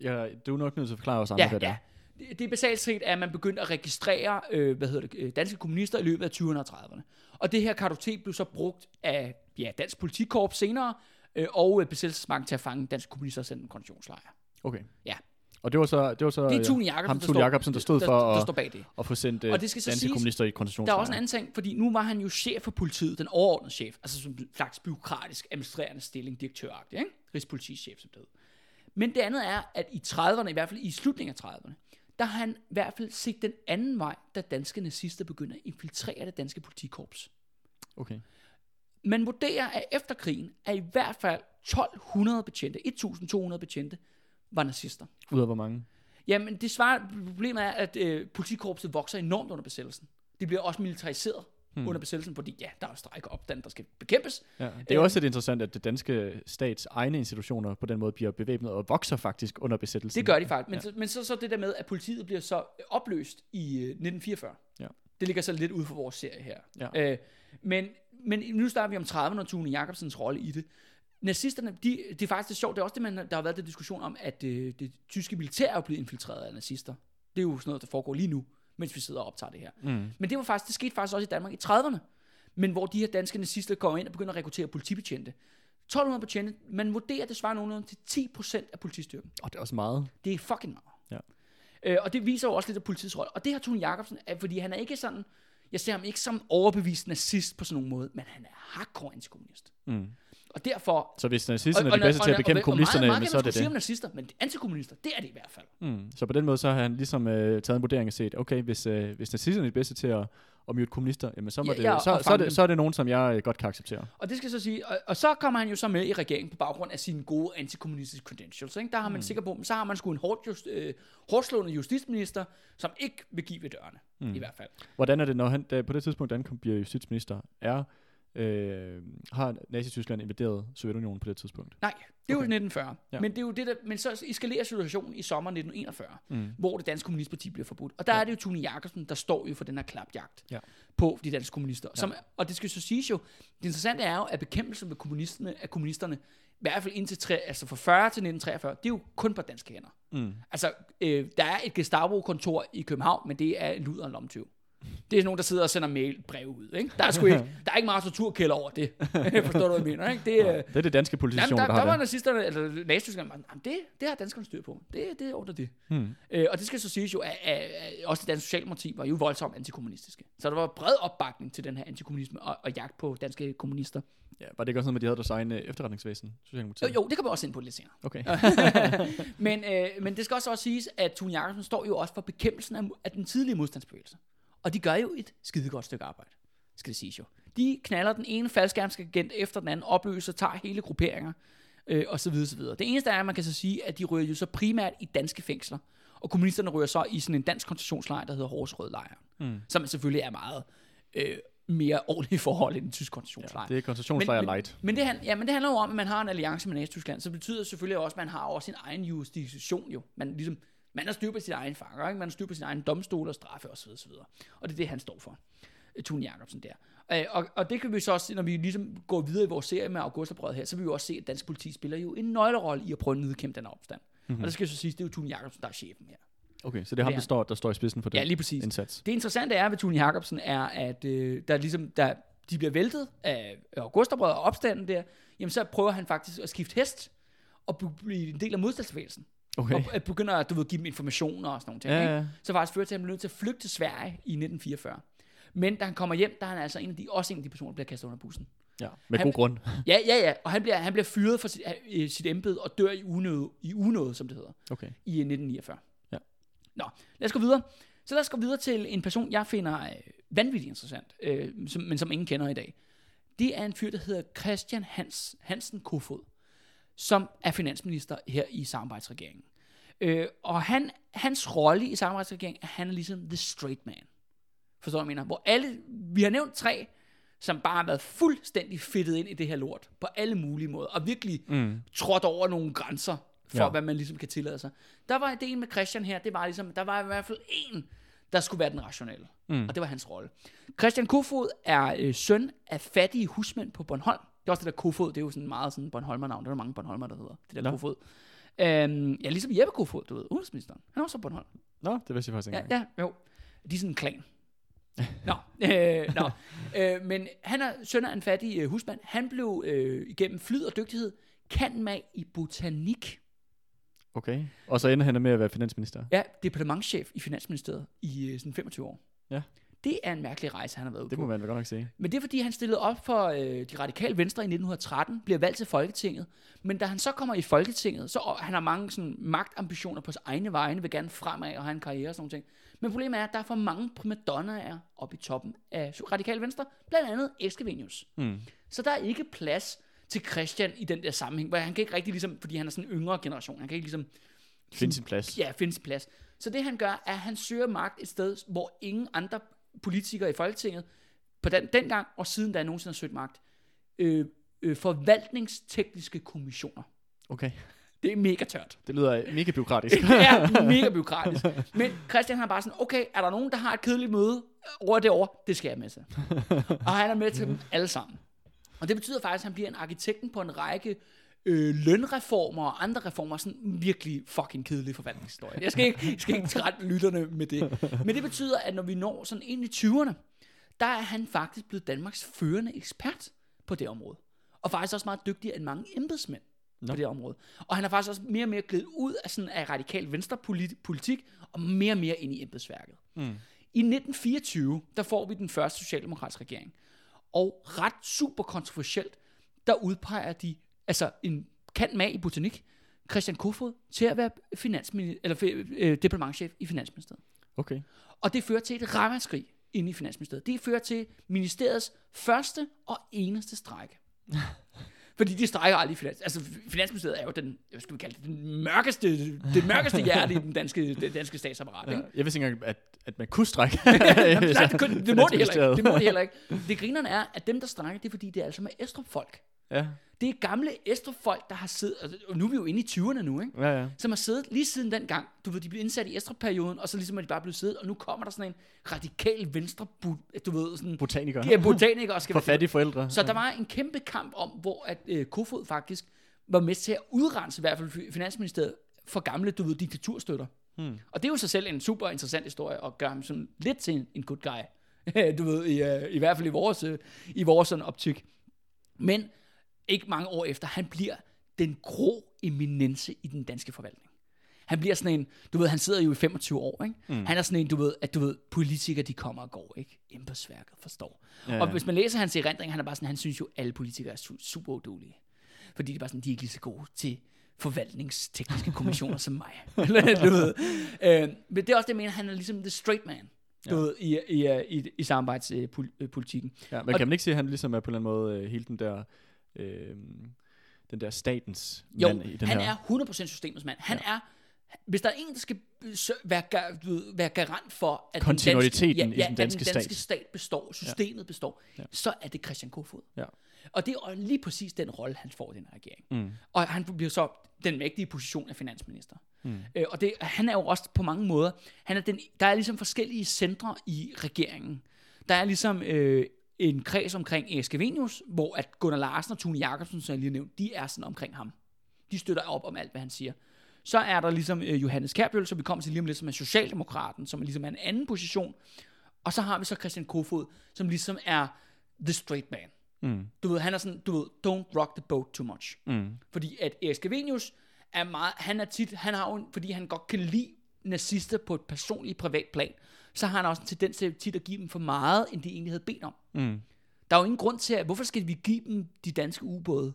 Ja, du er nok nødt til at forklare os andre, Ja, hvad det ja. er. Det, er basalt set, at man begyndte at registrere, øh, hvad hedder det, øh, danske kommunister i løbet af 20'erne og 30'erne. Og det her kartotek blev så brugt af ja, Dansk Politikorps senere, øh, og øh, besættelsesmagten til at fange danske kommunister og sende koncentrationslejre. Okay. Ja. Og det var så, det var så Det er Tune Jacobsen, ham, der, Tune Jacobsen, der stod der, for der, står bag det. at få sendt Og og det skal så danske kommunister i Der er koncentrationslejre. også en anden ting, fordi nu var han jo chef for politiet, den overordnede chef, altså som en slags byråkratisk administrerende stilling, direktøragtig, ikke? Rigspolitichef som det hed. Men det andet er, at i 30'erne, i hvert fald i slutningen af 30'erne, der har han i hvert fald set den anden vej, da danske nazister begynder at infiltrere det danske politikorps. Okay. Man vurderer, at efter krigen, at i hvert fald 1200 betjente, 1200 betjente, var nazister. Ud af hvor mange? Jamen, det svarer, problemet er, at øh, politikorpset vokser enormt under besættelsen. Det bliver også militariseret hmm. under besættelsen, fordi ja, der er strejker opstand, der skal bekæmpes. Ja. Det er Øh, også lidt interessant, at det danske stats egne institutioner på den måde bliver bevæbnet og vokser faktisk under besættelsen. Det gør de faktisk. Men, ja. så, men så, så det der med, at politiet bliver så opløst i øh, 1944. Ja. Det ligger så lidt ude for vores serie her. Ja. Øh, men, men nu starter vi om 30'erne og Tune Jacobsens rolle i det. Nazisterne, de, det er faktisk det sjovt, det er også det, man, der har været den diskussion om, at øh, det tyske militær er blevet infiltreret af nazister. Det er jo sådan noget, der foregår lige nu, mens vi sidder og optager det her. Mm. Men det var faktisk, det skete faktisk også i Danmark i 30'erne. Men hvor de her danske nazister kommer ind og begynder at rekruttere politibetjente. 1200 betjente, man vurderer, at det svarer nogenlunde til 10% af politistyrken. Og det er også meget. Det er fucking meget. Ja. Øh, og det viser jo også lidt af politiets rolle. Og det har Tune Jacobsen, fordi han er ikke sådan, jeg ser ham ikke som overbevist nazist på sådan nogen måde, men han er hardcore antikommunist. Mm. Og derfor... Så hvis nazisterne er de og- bedste og- til at og- bekæmpe og- og kommunisterne, meget, jamen, meget så er det sgu sige det. om nazister, men antikommunister, det er det i hvert fald. Mm. Så på den måde, så har han ligesom øh, taget en vurdering og set, okay, hvis, øh, hvis nazisterne er de bedste til at, at myrde kommunister, jamen så, Ja, det, ja, og så, så, er det, så er det nogen, som jeg øh, godt kan acceptere. Og det skal så sige, og, og så kommer han jo så med i regeringen på baggrund af sine gode antikommunistiske credentials. Ikke? Der har man mm. sikker på, så har man sgu en hårdt just, øh, hårdslående justitsminister, som ikke vil give ved dørene, mm. i hvert fald. Hvordan er det, når han da, på det tidspunkt, da han bliver justitsminister, er, øh, har Nazi-Tyskland invaderet Sovjetunionen på det tidspunkt? Nej, det er jo Okay. 1940. Ja. Ja. Men, det er jo det der, men så eskalerer situationen i sommeren 1941, Mm. hvor det danske kommunistparti bliver forbudt. Og der Ja. ja. er det jo Tune Jacobsen, der står jo for den her klapjagt Ja. på de danske kommunister. Som, og det skal så siges jo, det interessante er jo, at bekæmpelsen med kommunisterne, af kommunisterne, i hvert fald indtil tre, altså fra 40 til 1943, det er jo kun på danske hænder. Mm. Altså, øh, der er et Gestapo-kontor i København, men det er en luder og lomtyv. Det er nogen, der sidder og sender mail brev ud. Ikke? Der, er sgu ikke, [LAUGHS] der er ikke meget torturkælder over det. [LAUGHS] Forstår du, hvad jeg mener? Ikke? Det, øh, Det er det danske Jamen, politition, der, der, der har var det. nazisterne, eller nazityskerne, jamen, det, det har danskerne styr på. Det, det ordner det. Hmm. Øh, og det skal så siges jo, at, at, at også det danske socialdemokrati var jo voldsomt antikommunistiske. Så der var bred opbakning til den her antikommunisme og, og jagt på danske kommunister. Ja, var det ikke også noget med, at de havde deres egen øh, efterretningsvæsen? Jo, Socialdemokratiet? jo, det kommer også ind på lidt senere. Okay. [LAUGHS] men, øh, men det skal også, også siges, at Tune Jacobsen står jo også for bekæmpelsen af, af den tidlige modstandsbevægelse. Og de gør jo et skidegodt stykke arbejde, skal det siges jo. De knaller den ene faldskærmsagent efter den anden, opløser, tager hele grupperinger, øh, og så videre, så videre. Det eneste er, at man kan så sige, at de ryger jo så primært i danske fængsler, og kommunisterne ryger så i sådan en dansk koncentrationslejr, der hedder Horsrød-lejren, Mm. som selvfølgelig er meget øh, mere ordentlige forhold end den tyske koncentrationslejr. Det er koncentrationslejr light. Men, men, det, han- ja, men det handler jo om, at man har en alliance med Nazi-Tyskland, så betyder det selvfølgelig også, at man har også sin egen jurisdiktion jo. Man, ligesom, man har styr på sin egen fanger, ikke? man har styr på sin egen domstol og straffe osv. osv. Og det er det, han står for. øh, Tune Jacobsen der. Øh, Og, og det kan vi så også, se, når vi ligesom går videre i vores serie med Augustoprøvet her, så vil vi jo også se, at dansk politi spiller jo en nøglerolle i at prøve at nedkæmpe den opstand. Mm-hmm. Og det skal jeg så sige, det er jo Tune Jacobsen, der er chefen her. Okay, så det er ham, er der står, der står i spidsen for den Ja, lige præcis. indsats. Det interessante er ved Tune Jacobsen er, at øh, der ligesom, der, de bliver væltet af Augustoprøvet og opstanden der, jamen så prøver han faktisk at skifte hest og blive en del af modstandsbevægelsen. Okay. Og at begynder at du ved, give dem informationer og sådan nogle ting. Ja, ikke? ja. Så faktisk fører til, at han nødt til at flygte til Sverige i 1944. Men da han kommer hjem, der er han altså en af de, også en af de personer, der bliver kastet under bussen. Ja, med Han- god grund. [LAUGHS] Ja, ja, ja. Og han bliver, han bliver fyret fra sit, øh, sit embede og dør i unåde, i unåde, som det hedder, Okay. i øh, 1949. Ja. Nå, lad os gå videre. Så lad os gå videre til en person, jeg finder øh, vanvittigt interessant, øh, som, men som ingen kender i dag. Det er en fyr, der hedder Christian Hans, Hansen Kofod, som er finansminister her i samarbejdsregeringen. Øh, og han, hans rolle i samarbejdsregeringen er, at han er ligesom the straight man. Forstår du, jeg mener? Hvor alle, vi har nævnt tre, som bare har været fuldstændig fedtet ind i det her lort, på alle mulige måder, og virkelig Mm. trådt over nogle grænser, for ja. Ja. hvad man ligesom kan tillade sig. Der var ideen med Christian her, det var ligesom, der var i hvert fald en, der skulle være den rationelle. Mm. Og det var hans rolle. Christian Kofod er øh, søn af fattige husmænd på Bornholm. Det er også det der Kofod, det er jo sådan meget sådan Bornholmer-navn. Der er mange Bornholmer, der hedder det der Nå. Kofod. Øhm, ja, ligesom Jeppe Kofod, du ved, udenrigsministeren. Han er også fra Bornholm. Nå, det vidste jeg faktisk ikke Ja, engang. ja, jo. De er sådan en klan. [LAUGHS] nå, øh, nå. Øh, men han er søn af en fattig øh, husmand. Han blev øh, igennem flyd og dygtighed kan med i botanik. Okay. Og så ender han med at være finansminister. Ja, departementschef i Finansministeriet i øh, sådan 25 år. Ja. Det er en mærkelig rejse, han har været ude Det må man vel godt nok sige. Men det er fordi, han stillede op for øh, de radikale venstre i 1913, bliver valgt til Folketinget. Men da han så kommer i Folketinget, så og han har mange sådan, magtambitioner på sine egne vegne, vil gerne fremad og have en karriere og sådan nogle ting. Men problemet er, at der er for mange primadonnaer oppe i toppen af radikale venstre, blandt andet Eskevenius. Mm. Så der er ikke plads til Christian i den der sammenhæng, hvor han kan ikke rigtig ligesom, fordi han er sådan en yngre generation, han kan ikke ligesom Finde sin plads. ja, finde sin plads. Så det han gør, er, at han søger magt et sted, hvor ingen andre politikere i Folketinget, på den, dengang og siden da nogensinde har søgt magt, øh, øh, forvaltningstekniske kommissioner. Okay. Det er mega tørt. Det lyder mega byråkratisk. [LAUGHS] Det er [LAUGHS] mega byråkratisk. Men Christian har bare sådan, okay, er der nogen, der har et kedeligt møde over det år? Det skal jeg med til. [LAUGHS] og han er med til dem alle sammen. Og det betyder faktisk, at han bliver en arkitekten på en række øh, lønreformer og andre reformer. Sådan en virkelig fucking kedelig forvaltningshistorie. Jeg skal ikke, jeg skal ikke trætte lytterne med det. Men det betyder, at når vi når sådan ind i 20'erne, der er han faktisk blevet Danmarks førende ekspert på det område. Og faktisk også meget dygtigere end mange embedsmænd Nå. på det område. Og han har faktisk også mere og mere glidet ud af, sådan, af radikal venstre polit- politik, og mere og mere ind i embedsværket. Mm. I 1924, der får vi den første socialdemokratiske regering. Og ret super kontroversielt, der udpeger de, altså en kant mag i botanik, Christian Kofod, til at være finansminister, eller øh, departementchef i Finansministeriet. Okay. Og det fører til et ramaskrig inde i Finansministeriet. Det fører til ministeriets første og eneste strække. [LAUGHS] Fordi de strækker aldrig i finans. Altså, Finansministeriet er jo den, hvad skal vi kalde det, den mørkeste, det mørkeste hjerte i den danske, det danske statsapparat. Ja. Ikke? Jeg vidste ikke engang, at, at man kunne strække. [LAUGHS] Nej, det, kunne, [LAUGHS] det, må de heller ikke. Det må de Finansministeriet. heller ikke. Det grinerne er, at dem, der strækker, det er fordi, det er altså med Estrup-folk. Ja, Det er gamle Estrup-folk, der har siddet, altså, og nu er vi jo inde i 20'erne nu, ikke? ja, ja. som har siddet lige siden den gang. Du ved, de blev indsat i Estrup-perioden, og så ligesom er de bare blevet siddet, og nu kommer der sådan en radikal venstre, du ved, sådan, Botanikere. ja, botanikere skal [LAUGHS] For fattige forældre. Så der var en kæmpe kamp om, hvor at øh, Kofod faktisk var med til at udrense i hvert fald Finansministeriet for gamle, du ved, diktaturstøtter. Hmm. Og det er jo sig selv en super interessant historie, og gør ham sådan lidt til en, en good guy. [LAUGHS] du ved, i, uh, i hvert fald i vores, uh, i vores sådan optik. Men ikke mange år efter, han bliver den grå eminence i den danske forvaltning. Han bliver sådan en, du ved, han sidder jo i 25 år, ikke? Mm. Han er sådan en, du ved, at du ved, politikere, de kommer og går, ikke? Embedsværket forstår. Ja, og hvis man læser hans erindring, han er bare sådan, han synes jo, alle politikere er su- super udulige. Fordi det er bare sådan, de er ikke lige så gode til forvaltningstekniske [LAUGHS] kommissioner som mig. [LAUGHS] Du ved. Øh, men det er også det, jeg mener, han er ligesom the straight man. Du Ja. ved, i, i, i, i, i samarbejdspolitikken. Ja, men Og- kan man ikke sige, at han ligesom er på en eller anden måde øh, hele den der, øh, den der statens Jo, mand i den han her... er 100% systemets mand. Han ja. er, hvis der er en, der skal være, være garant for, at Kontinuiteten den danske, i ja, den ja, danske at den danske stat. stat består, systemet ja. består, Ja. så er det Christian Kofod. Ja. Og det er lige præcis den rolle, han får i den her regering. Mm. Og han bliver så den mægtige position af finansminister. Mm. Øh, og det, han er jo også på mange måder, han er den, der er ligesom forskellige centre i regeringen. Der er ligesom øh, en kreds omkring Erik Scavenius, hvor at Gunnar Larsen og Tune Jacobsen, som jeg lige har nævnt, de er sådan omkring ham. De støtter op om alt, hvad han siger. Så er der ligesom øh, Johannes Kærbøl, som vi kommer til lige om lidt, som er Socialdemokraten, som er ligesom er en anden position. Og så har vi så Christian Kofod, som ligesom er the straight man. Mm. Du ved, han er sådan, du ved, don't rock the boat too much. Mm. Fordi at Erik Scavenius er meget, han er tit, han har jo, fordi han godt kan lide nazister på et personligt privat plan, så har han også en tendens til tit at give dem for meget, end de egentlig havde bedt om. Mm. Der er jo ingen grund til, at, hvorfor skal vi give dem de danske ubåde?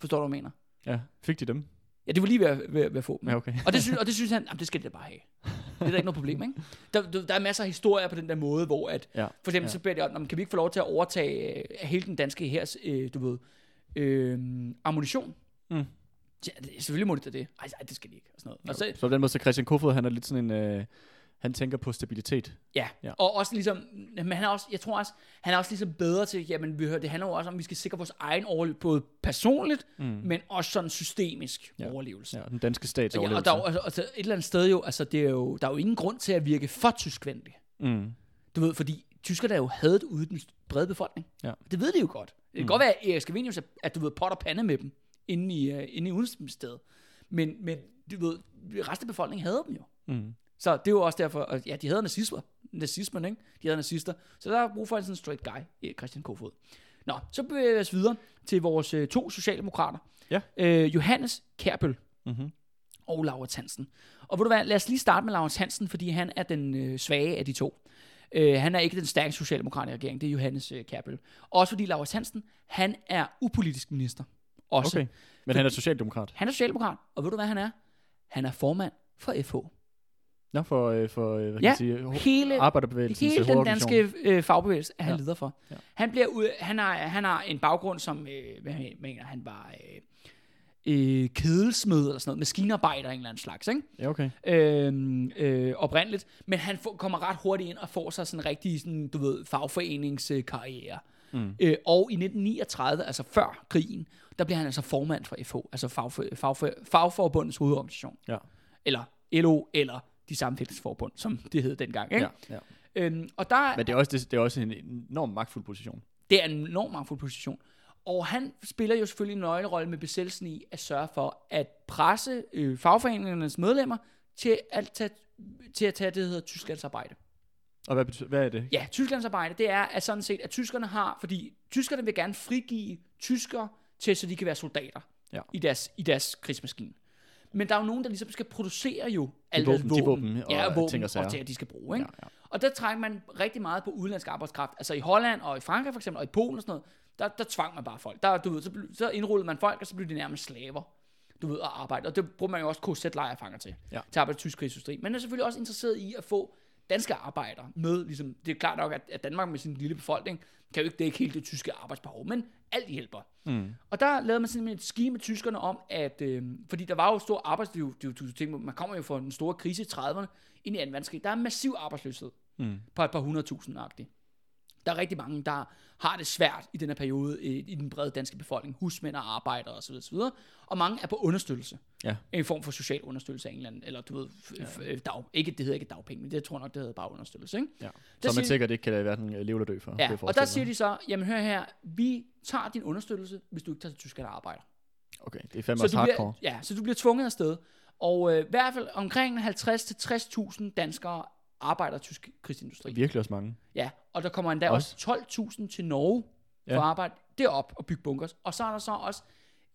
Forstår du, hvad jeg mener? Ja, fik de dem? Ja, det var lige ved, at- ved, ved at få dem. Ja, okay. og, det synes, og det synes han, jamen, det skal de da bare have. Det er da ikke noget problem, ikke? Der, der, er masser af historier på den der måde, hvor at, Ja. for eksempel Ja. så beder de om, "Nå, men kan vi ikke få lov til at overtage øh, hele den danske her, øh, du ved, øh, ammunition? Mm. Ja, det, selvfølgelig må de da det. Ej, ej, det skal de ikke. Og, sådan noget. og, så, Så på den måde, så Christian Kofod, han er lidt sådan en... Øh, han tænker på stabilitet. ja. Ja. og også ligesom, men han er også, jeg tror også, han er også ligesom bedre til, jamen vi hører, det handler jo også om, at vi skal sikre vores egen overlevelse, både personligt, mm. men også sådan systemisk Ja. overlevelse. Ja, den danske stats Ja, og overlevelse. der er jo, altså, altså, et eller andet sted jo, altså, det er jo, der er jo ingen grund til at virke for tyskvenlig. mm. Du ved, fordi tyskerne er jo hadet ude den brede befolkning. Ja. Det ved de jo godt. Det kan mm. godt være, at Erik Scavenius, er- at du ved, pot og pande med dem inde i, uh, inde i udenrigsministeriet. Men, men du ved, resten af befolkningen hader dem jo. Mm. Så det er jo også derfor, at ja, de hader nazismer. Nazismen, ikke? De hader nazister. Så der er brug for en sådan straight guy, eh, Christian Kofod. Nå, så bevæger vi os videre til vores øh, to socialdemokrater. Ja. Øh, Johannes Kærbøl Mm-hmm. og Laurits Hansen. Og ved du hvad, lad os lige starte med Laurits Hansen, fordi han er den øh, svage af de to. Øh, han er ikke den stærke socialdemokrat i regeringen, det er Johannes øh, Kærbøl. Også fordi Laurits Hansen, han er upolitisk minister. Også. Okay. Men han er socialdemokrat. Han er socialdemokrat, og ved du hvad han er? Han er formand for FH. Nå, for, øh, for øh, hvad kan Ja, man sige, hele- arbejderbevægelsens Hele den danske øh, fagbevægelse er han Ja. leder for. Ja. Han, bliver ud, han, har, han har en baggrund som, øh, hvad jeg mener, han var øh, øh, kedelsmed eller sådan noget, maskinarbejder af en eller anden slags, ikke? Ja, okay. øh, øh, oprindeligt, men han får, kommer ret hurtigt ind og får sig sådan en rigtig, sådan, du ved, fagforeningskarriere. Mm. Øh, og i 1939, altså før krigen, der bliver han altså formand for FH, altså fagfor, fagfor, Fagforbundets hovedorganisation. Ja. Eller LO, eller de sammenfældingsforbund, som det hed dengang. Ikke? Ja, ja. Øhm, og der, Men det er, også, det, det er også en enorm magtfuld position. det er en enormt magtfuld position. Og han spiller jo selvfølgelig en nøglerolle med besættelsen i at sørge for at presse øh, fagforeningernes medlemmer til at tage, til at tage det, der hedder tysklandsarbejde. Og hvad, betyder, hvad er det? Ja, tysklandsarbejde, det er at sådan set, at tyskerne har, fordi tyskerne vil gerne frigive tyskere til, så de kan være soldater Ja. i, deres, i deres krigsmaskine. Men der er jo nogen, der ligesom skal producere jo alle våben- deres de våben, våben og ja, og våben og og til, at de skal bruge. Ikke? Ja, ja. Og der trækker man rigtig meget på udenlandsk arbejdskraft. Altså i Holland og i Frankrig for eksempel, og i Polen og sådan noget, der, der tvang man bare folk. Der, du ved, så, så indrullede man folk, og så blev de nærmest slaver. Du ved, at arbejde. Og det bruger man jo også KZ-lejrefanger til. Ja. Til at arbejde i tysk krigsindustri. Man er selvfølgelig også interesseret i at få danske arbejdere med. Ligesom, det er klart nok, at, at Danmark med sin lille befolkning, kan jo ikke dække hele det tyske arbejdsbehov, men alt hjælper. Mm. Og der lavede man simpelthen et scheme med tyskerne om, at, øh, fordi der var jo stor tænker, man kommer jo fra den store krise i 30'erne ind i 2. verdenskrig, der er massiv arbejdsløshed Mm. på et par hundredtusind agtigt. Der er rigtig mange, der har det svært i den her periode øh, i den brede danske befolkning. Husmænd og arbejdere osv. osv. Og mange er på understøttelse. Ja. En form for social understøttelse af en eller anden, eller du ved, f- f- dag, ikke, det hedder ikke dagpenge, men det tror jeg nok, det hedder bare understøttelse. Ikke? Ja. Der Så man siger- sikkert ikke kan lade hverken leve eller dø for. Ja, og der siger de så, jamen hør her, vi tager din understøttelse, hvis du ikke tager til Tyskland og arbejder. Okay, det er fandme Så også du hardcore. bliver, ja, så du bliver tvunget afsted. Og øh, i hvert fald omkring 50-60.000 danskere arbejder tysk krigsindustri. Virkelig også mange. Ja, og der kommer endda også, også 12.000 til Norge for Ja. at arbejde derop og bygge bunkers. Og så er der så også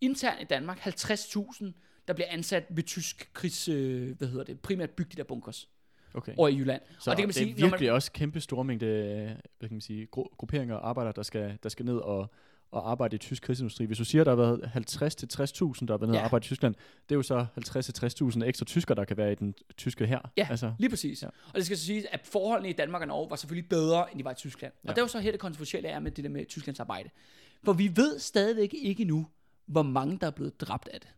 internt i Danmark 50.000, der bliver ansat ved tysk krigs, øh, hvad hedder det, primært bygge de der bunkers Okay. over i Jylland. Så og det kan man det sige, er virkelig også kæmpe store mængde øh, hvad kan man sige, gru- grupperinger og arbejdere, der skal, der skal ned og, og arbejde i tysk krigsindustri. Hvis du siger, der har været 50-60.000, der har været Ja. og arbejde i Tyskland, det er jo så 50-60.000 ekstra tyskere, der kan være i den tyske her. Ja, altså, lige præcis. Ja. Og det skal så sige, at forholdene i Danmark og Norge var selvfølgelig bedre, end de var i Tyskland. Og Ja. det er jo så her det kontroversielle er med det der med Tysklands arbejde. For vi ved stadigvæk ikke nu, hvor mange der er blevet dræbt af det.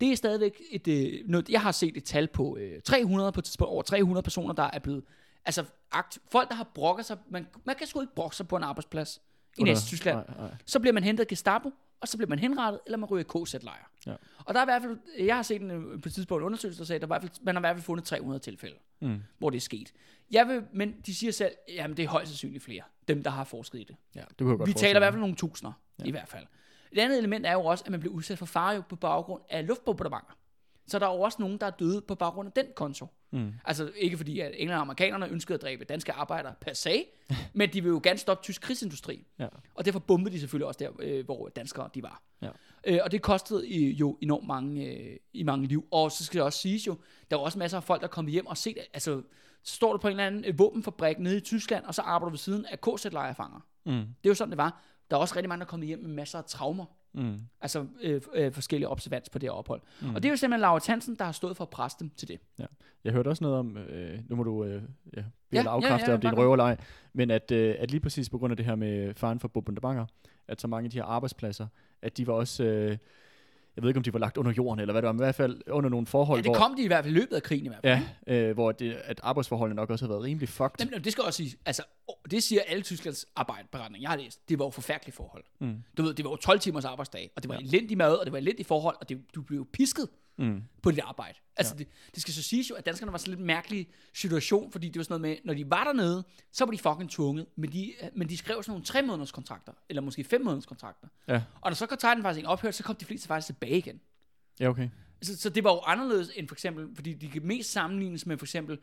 Det er stadigvæk et... Øh, noget, jeg har set et tal på øh, 300, på et tidspunkt over 300 personer, der er blevet... Altså, akt, folk, der har brokket sig... Man, man kan sgu ikke brokke sig på en arbejdsplads i Nazi-Tyskland. Så bliver man hentet af Gestapo, og så bliver man henrettet, eller man ryger i KZ-lejr. Ja. Og der er i hvert fald... Jeg har set en, øh, på et tidspunkt en undersøgelse, der sagde, at der i hvert fald, man har i hvert fald fundet 300 tilfælde Mm. hvor det er sket. Jeg vil, men de siger selv, jamen det er højst sandsynligt flere, dem der har forsket i det. Ja, det kunne jeg godt Vi taler i hvert fald nogle tusinder, ja. i hvert fald. Et andet element er jo også, at man bliver udsat for fare på baggrund af luftbombardementer. Så der er jo også nogen, der er døde på baggrund af den konto. Mm. Altså ikke fordi, at englænder og amerikanerne ønskede at dræbe danske arbejdere per se, [LAUGHS] men de vil jo gerne stoppe tysk krigsindustri. Ja. Og derfor bombede de selvfølgelig også der, øh, hvor danskere de var. Ja. Øh, og det kostede jo enormt mange, øh, i mange liv. Og så skal det også siges jo, der var også masser af folk, der kom hjem og set, altså så står du på en eller anden øh, våbenfabrik nede i Tyskland, og så arbejder du ved siden af KZ-lejrefanger. Mm. Det er jo sådan, det var. Der er også rigtig mange, der er kommet hjem med masser af traumer. Mm. Altså øh, øh, forskellige observans på det her ophold. Mm. Og det er jo simpelthen Laura Hansen, der har stået for at presse dem til det. Jeg hørte også noget om, øh, nu må du øh, ja, Ja, ja, ja, afkræfte, ja, om det er en røverleg, men at, øh, at lige præcis på grund af det her med faren for bombardementer, at så mange af de her arbejdspladser, at de var også, øh, jeg ved ikke om de var lagt under jorden, eller hvad det var, men i hvert fald under nogle forhold, Ja, det hvor, kom de i hvert fald i løbet af krigen i hvert fald. ja, øh, hvor det, at arbejdsforholdene nok også har været rimelig fucked. Jamen, det skal også sige, altså, det siger alle Tysklands arbejdsberetninger, jeg har læst, det var jo forfærdelige forhold. Mm. Du ved, det var jo 12 timers arbejdsdag, og det var ja. elendig mad, og det var elendige forhold, og det, du blev pisket Mm. på dit arbejde. Altså, ja. det, det, skal så siges jo, at danskerne var sådan lidt mærkelig situation, fordi det var sådan noget med, når de var dernede, så var de fucking tvunget, men de, men de skrev sådan nogle 3 måneders kontrakter, eller måske 5 måneders kontrakter. Ja. Og når så kontrakten faktisk ikke ophørte, så kom de fleste faktisk tilbage igen. ja, okay. Så, så det var jo anderledes end for eksempel, fordi de kan mest sammenlignes med for eksempel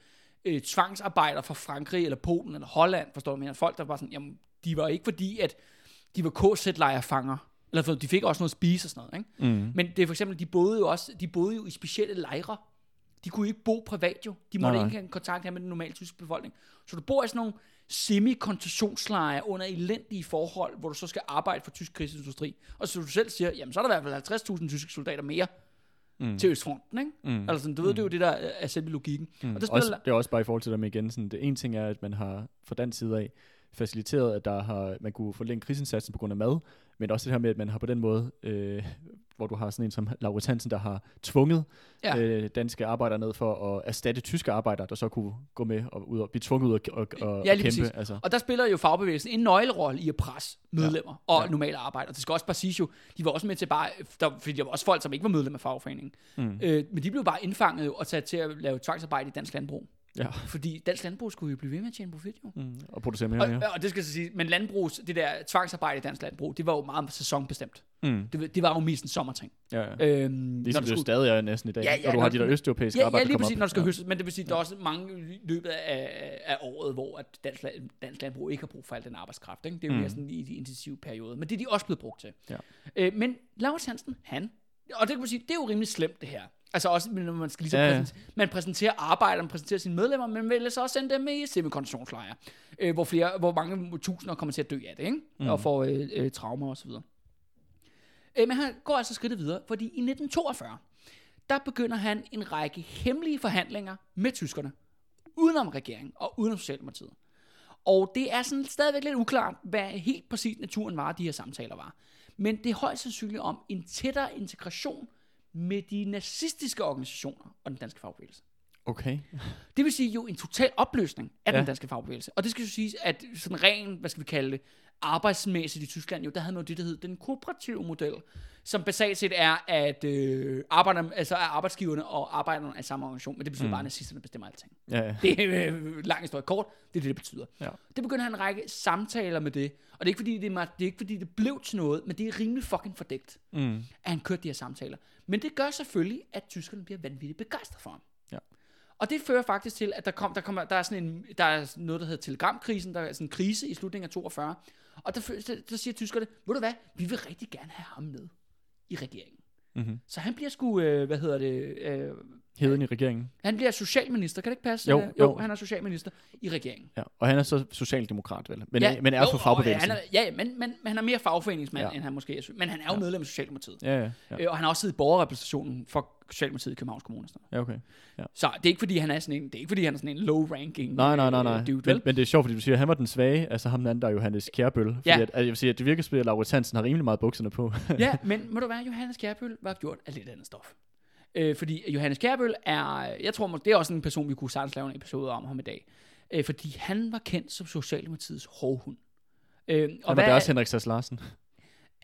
øh, tvangsarbejder fra Frankrig eller Polen eller Holland, forstår du, men folk der var sådan, jamen, de var ikke fordi, at de var KZ-lejrefanger, eller de fik også noget at spise og sådan noget, ikke? Mm. Men det er for eksempel, de boede jo også, de boede jo i specielle lejre. De kunne ikke bo privat jo. De måtte Nej, ikke have kontakt her med den normale tyske befolkning. Så du bor i sådan nogle semi-koncentrationslejre under elendige forhold, hvor du så skal arbejde for tysk krigsindustri. Og så du selv siger, jamen så er der i hvert fald 50.000 tyske soldater mere Mm. til Østfronten, ikke? Mm. Altså, du ved, det er jo det, der er selve logikken. Mm. Og der også, det er også bare i forhold til det med igen, sådan, det ene ting er, at man har fra den side af faciliteret, at der har, man kunne forlænge krigsindsatsen på grund af mad, men også det her med, at man har på den måde, øh, hvor du har sådan en som Laurits Hansen, der har tvunget Ja. øh, danske arbejdere ned for at erstatte tyske arbejdere, der så kunne gå med og, ud og blive tvunget ud og, og, og, Ja, og kæmpe. præcis. Altså. Og der spiller jo fagbevægelsen en nøglerolle i at presse medlemmer ja. og Ja. normale arbejdere. Det skal også bare siges jo, de var også med til bare, der, fordi der var også folk, som ikke var medlem af fagforeningen. Mm. Øh, men de blev bare indfanget og sat til at lave tvangsarbejde i dansk landbrug. Ja. Fordi dansk landbrug skulle jo blive ved med at tjene profit jo. Mm. Og producere mere, Og, ja. og det skal så sige, men landbrugs, det der tvangsarbejde i dansk landbrug, det var jo meget sæsonbestemt. Mm. Det, det var jo mest en sommerting. ja, ja. Øhm, Ligesom når det skulle- stadig er næsten i dag, Ja, ja, ja, ja, når du når har de der østeuropæiske Ja, arbejdere, ja, lige præcis, op. når du skal ja. høstes. Men det vil sige, der er også mange i løbet af, af året, hvor at dansk, dansk landbrug ikke har brug for al den arbejdskraft. Ikke? Det er jo Mm. mere sådan i de intensive perioder. Men det er de også blevet brugt til. Ja. Øh, men Lars Hansen, han, og det kan man sige, det er jo rimelig slemt det her. Altså også, når man skal ligesom Ja, præsentere, man præsenterer arbejdere, man præsenterer sine medlemmer, men vil så også sende dem i semikoncentrationslejre, øh, hvor, flere, hvor mange tusinder kommer til at dø af det, ikke? Mm. og får øh, øh, traumer osv. Øh, men han går altså skridtet videre, fordi i 1942, der begynder han en række hemmelige forhandlinger med tyskerne, udenom regeringen og udenom Socialdemokratiet. Og det er sådan stadigvæk lidt uklart, hvad helt præcis naturen var, de her samtaler var. Men det er højst sandsynligt om en tættere integration med de nazistiske organisationer og den danske fagbevægelse. Okay. Det vil sige jo en total opløsning af ja. Den danske fagbevægelse. Og det skal jo siges, at sådan ren, hvad skal vi kalde det, arbejdsmæssigt i Tyskland, jo, der havde man jo det, der hed den kooperative model, som basalt set er, at øh, arbejderne, altså er arbejdsgiverne og arbejderne er samme organisation, men det betyder mm. bare, at nazisterne bestemmer alting. Ja, ja. Det er øh, lang historie kort, det er det, det betyder. Ja. Det begynder han en række samtaler med det, og det er ikke fordi, det, er, meget- det er ikke fordi, det blev til noget, men det er rimelig fucking fordækt, Mm. at han kørte de her samtaler. Men det gør selvfølgelig, at tyskerne bliver vanvittigt begejstret for ham. Ja. Og det fører faktisk til, at der, kom, der, kommer, der, er sådan en, der er noget, der hedder telegramkrisen, der er sådan en krise i slutningen af 42. Og der, der siger tyskerne, ved du hvad, vi vil rigtig gerne have ham med i regeringen. Mm-hmm. Så han bliver sgu, øh, hvad hedder det, øh, Heden i regeringen. han bliver socialminister, kan det ikke passe? Jo, Øh, jo. jo. han er socialminister i regeringen. Ja. Og han er så socialdemokrat, vel? Men, ja, men er jo, for fagbevægelsen. Han er, ja, men, men, men han er mere fagforeningsmand, Ja. end han måske er. Men han er jo ja. medlem af Socialdemokratiet. Ja, ja, ja. Øh, og han har også siddet i borgerrepræsentationen for Socialdemokratiet i Københavns Kommune. og sådan noget. ja okay. Ja. Så det er ikke fordi, han er sådan en, det er ikke fordi, han er sådan en low-ranking Nej, nej, nej, øh, nej. dude, Men, men det er sjovt, fordi du siger, at han var den svage, altså ham den anden, der er Johannes Kjærbøl. Fordi Ja. at, at, jeg vil sige, at det virker at Laurits Hansen har rimelig meget bukserne på. ja, men må du være, Johannes Kjærbøl var gjort af lidt andet stof. Øh, fordi Johannes Kjærbøl er, jeg tror, det er også en person, vi kunne sagtens lave en episode om ham i dag. Øh, fordi han var kendt som Socialdemokratiets hårdhund. Øh, og Han var hvad er- også Henrik Sass Larsen.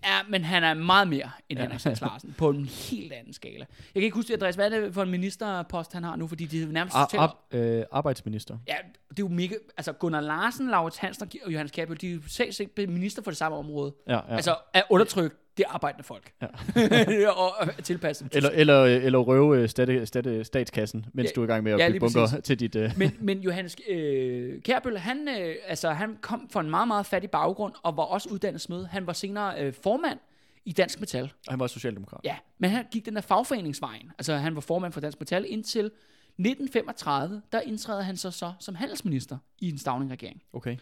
Ja, men han er meget mere end Ja. Henrik Sass Larsen, på en helt anden skala. Jeg kan ikke huske, Andreas, hvad er det for en ministerpost, han har nu, fordi det er nærmest Ar- ar- øh, arbejdsminister. Ja, det er jo mega... Altså, Gunnar Larsen, Laurits Hansen og Johannes Kjærbøl, de er jo selv minister for det samme område. Ja, ja. Altså, at undertrykke det arbejdende folk. Ja. [LAUGHS] og tilpasse dem. eller, eller, eller røve øh, stat, stat, statskassen, mens Ja, du er i gang med at ja, bygge bunker til dit... Øh, men, men Johannes øh, Kjærbøl, han, øh, altså, han kom fra en meget, meget fattig baggrund, og var også uddannet smed. Han var senere øh, formand i Dansk Metal. og han var socialdemokrat. Ja, men han gik den der fagforeningsvejen. Altså, han var formand for Dansk Metal indtil 1935, der indtræder han så, så som handelsminister i en stavning-regering. Okay.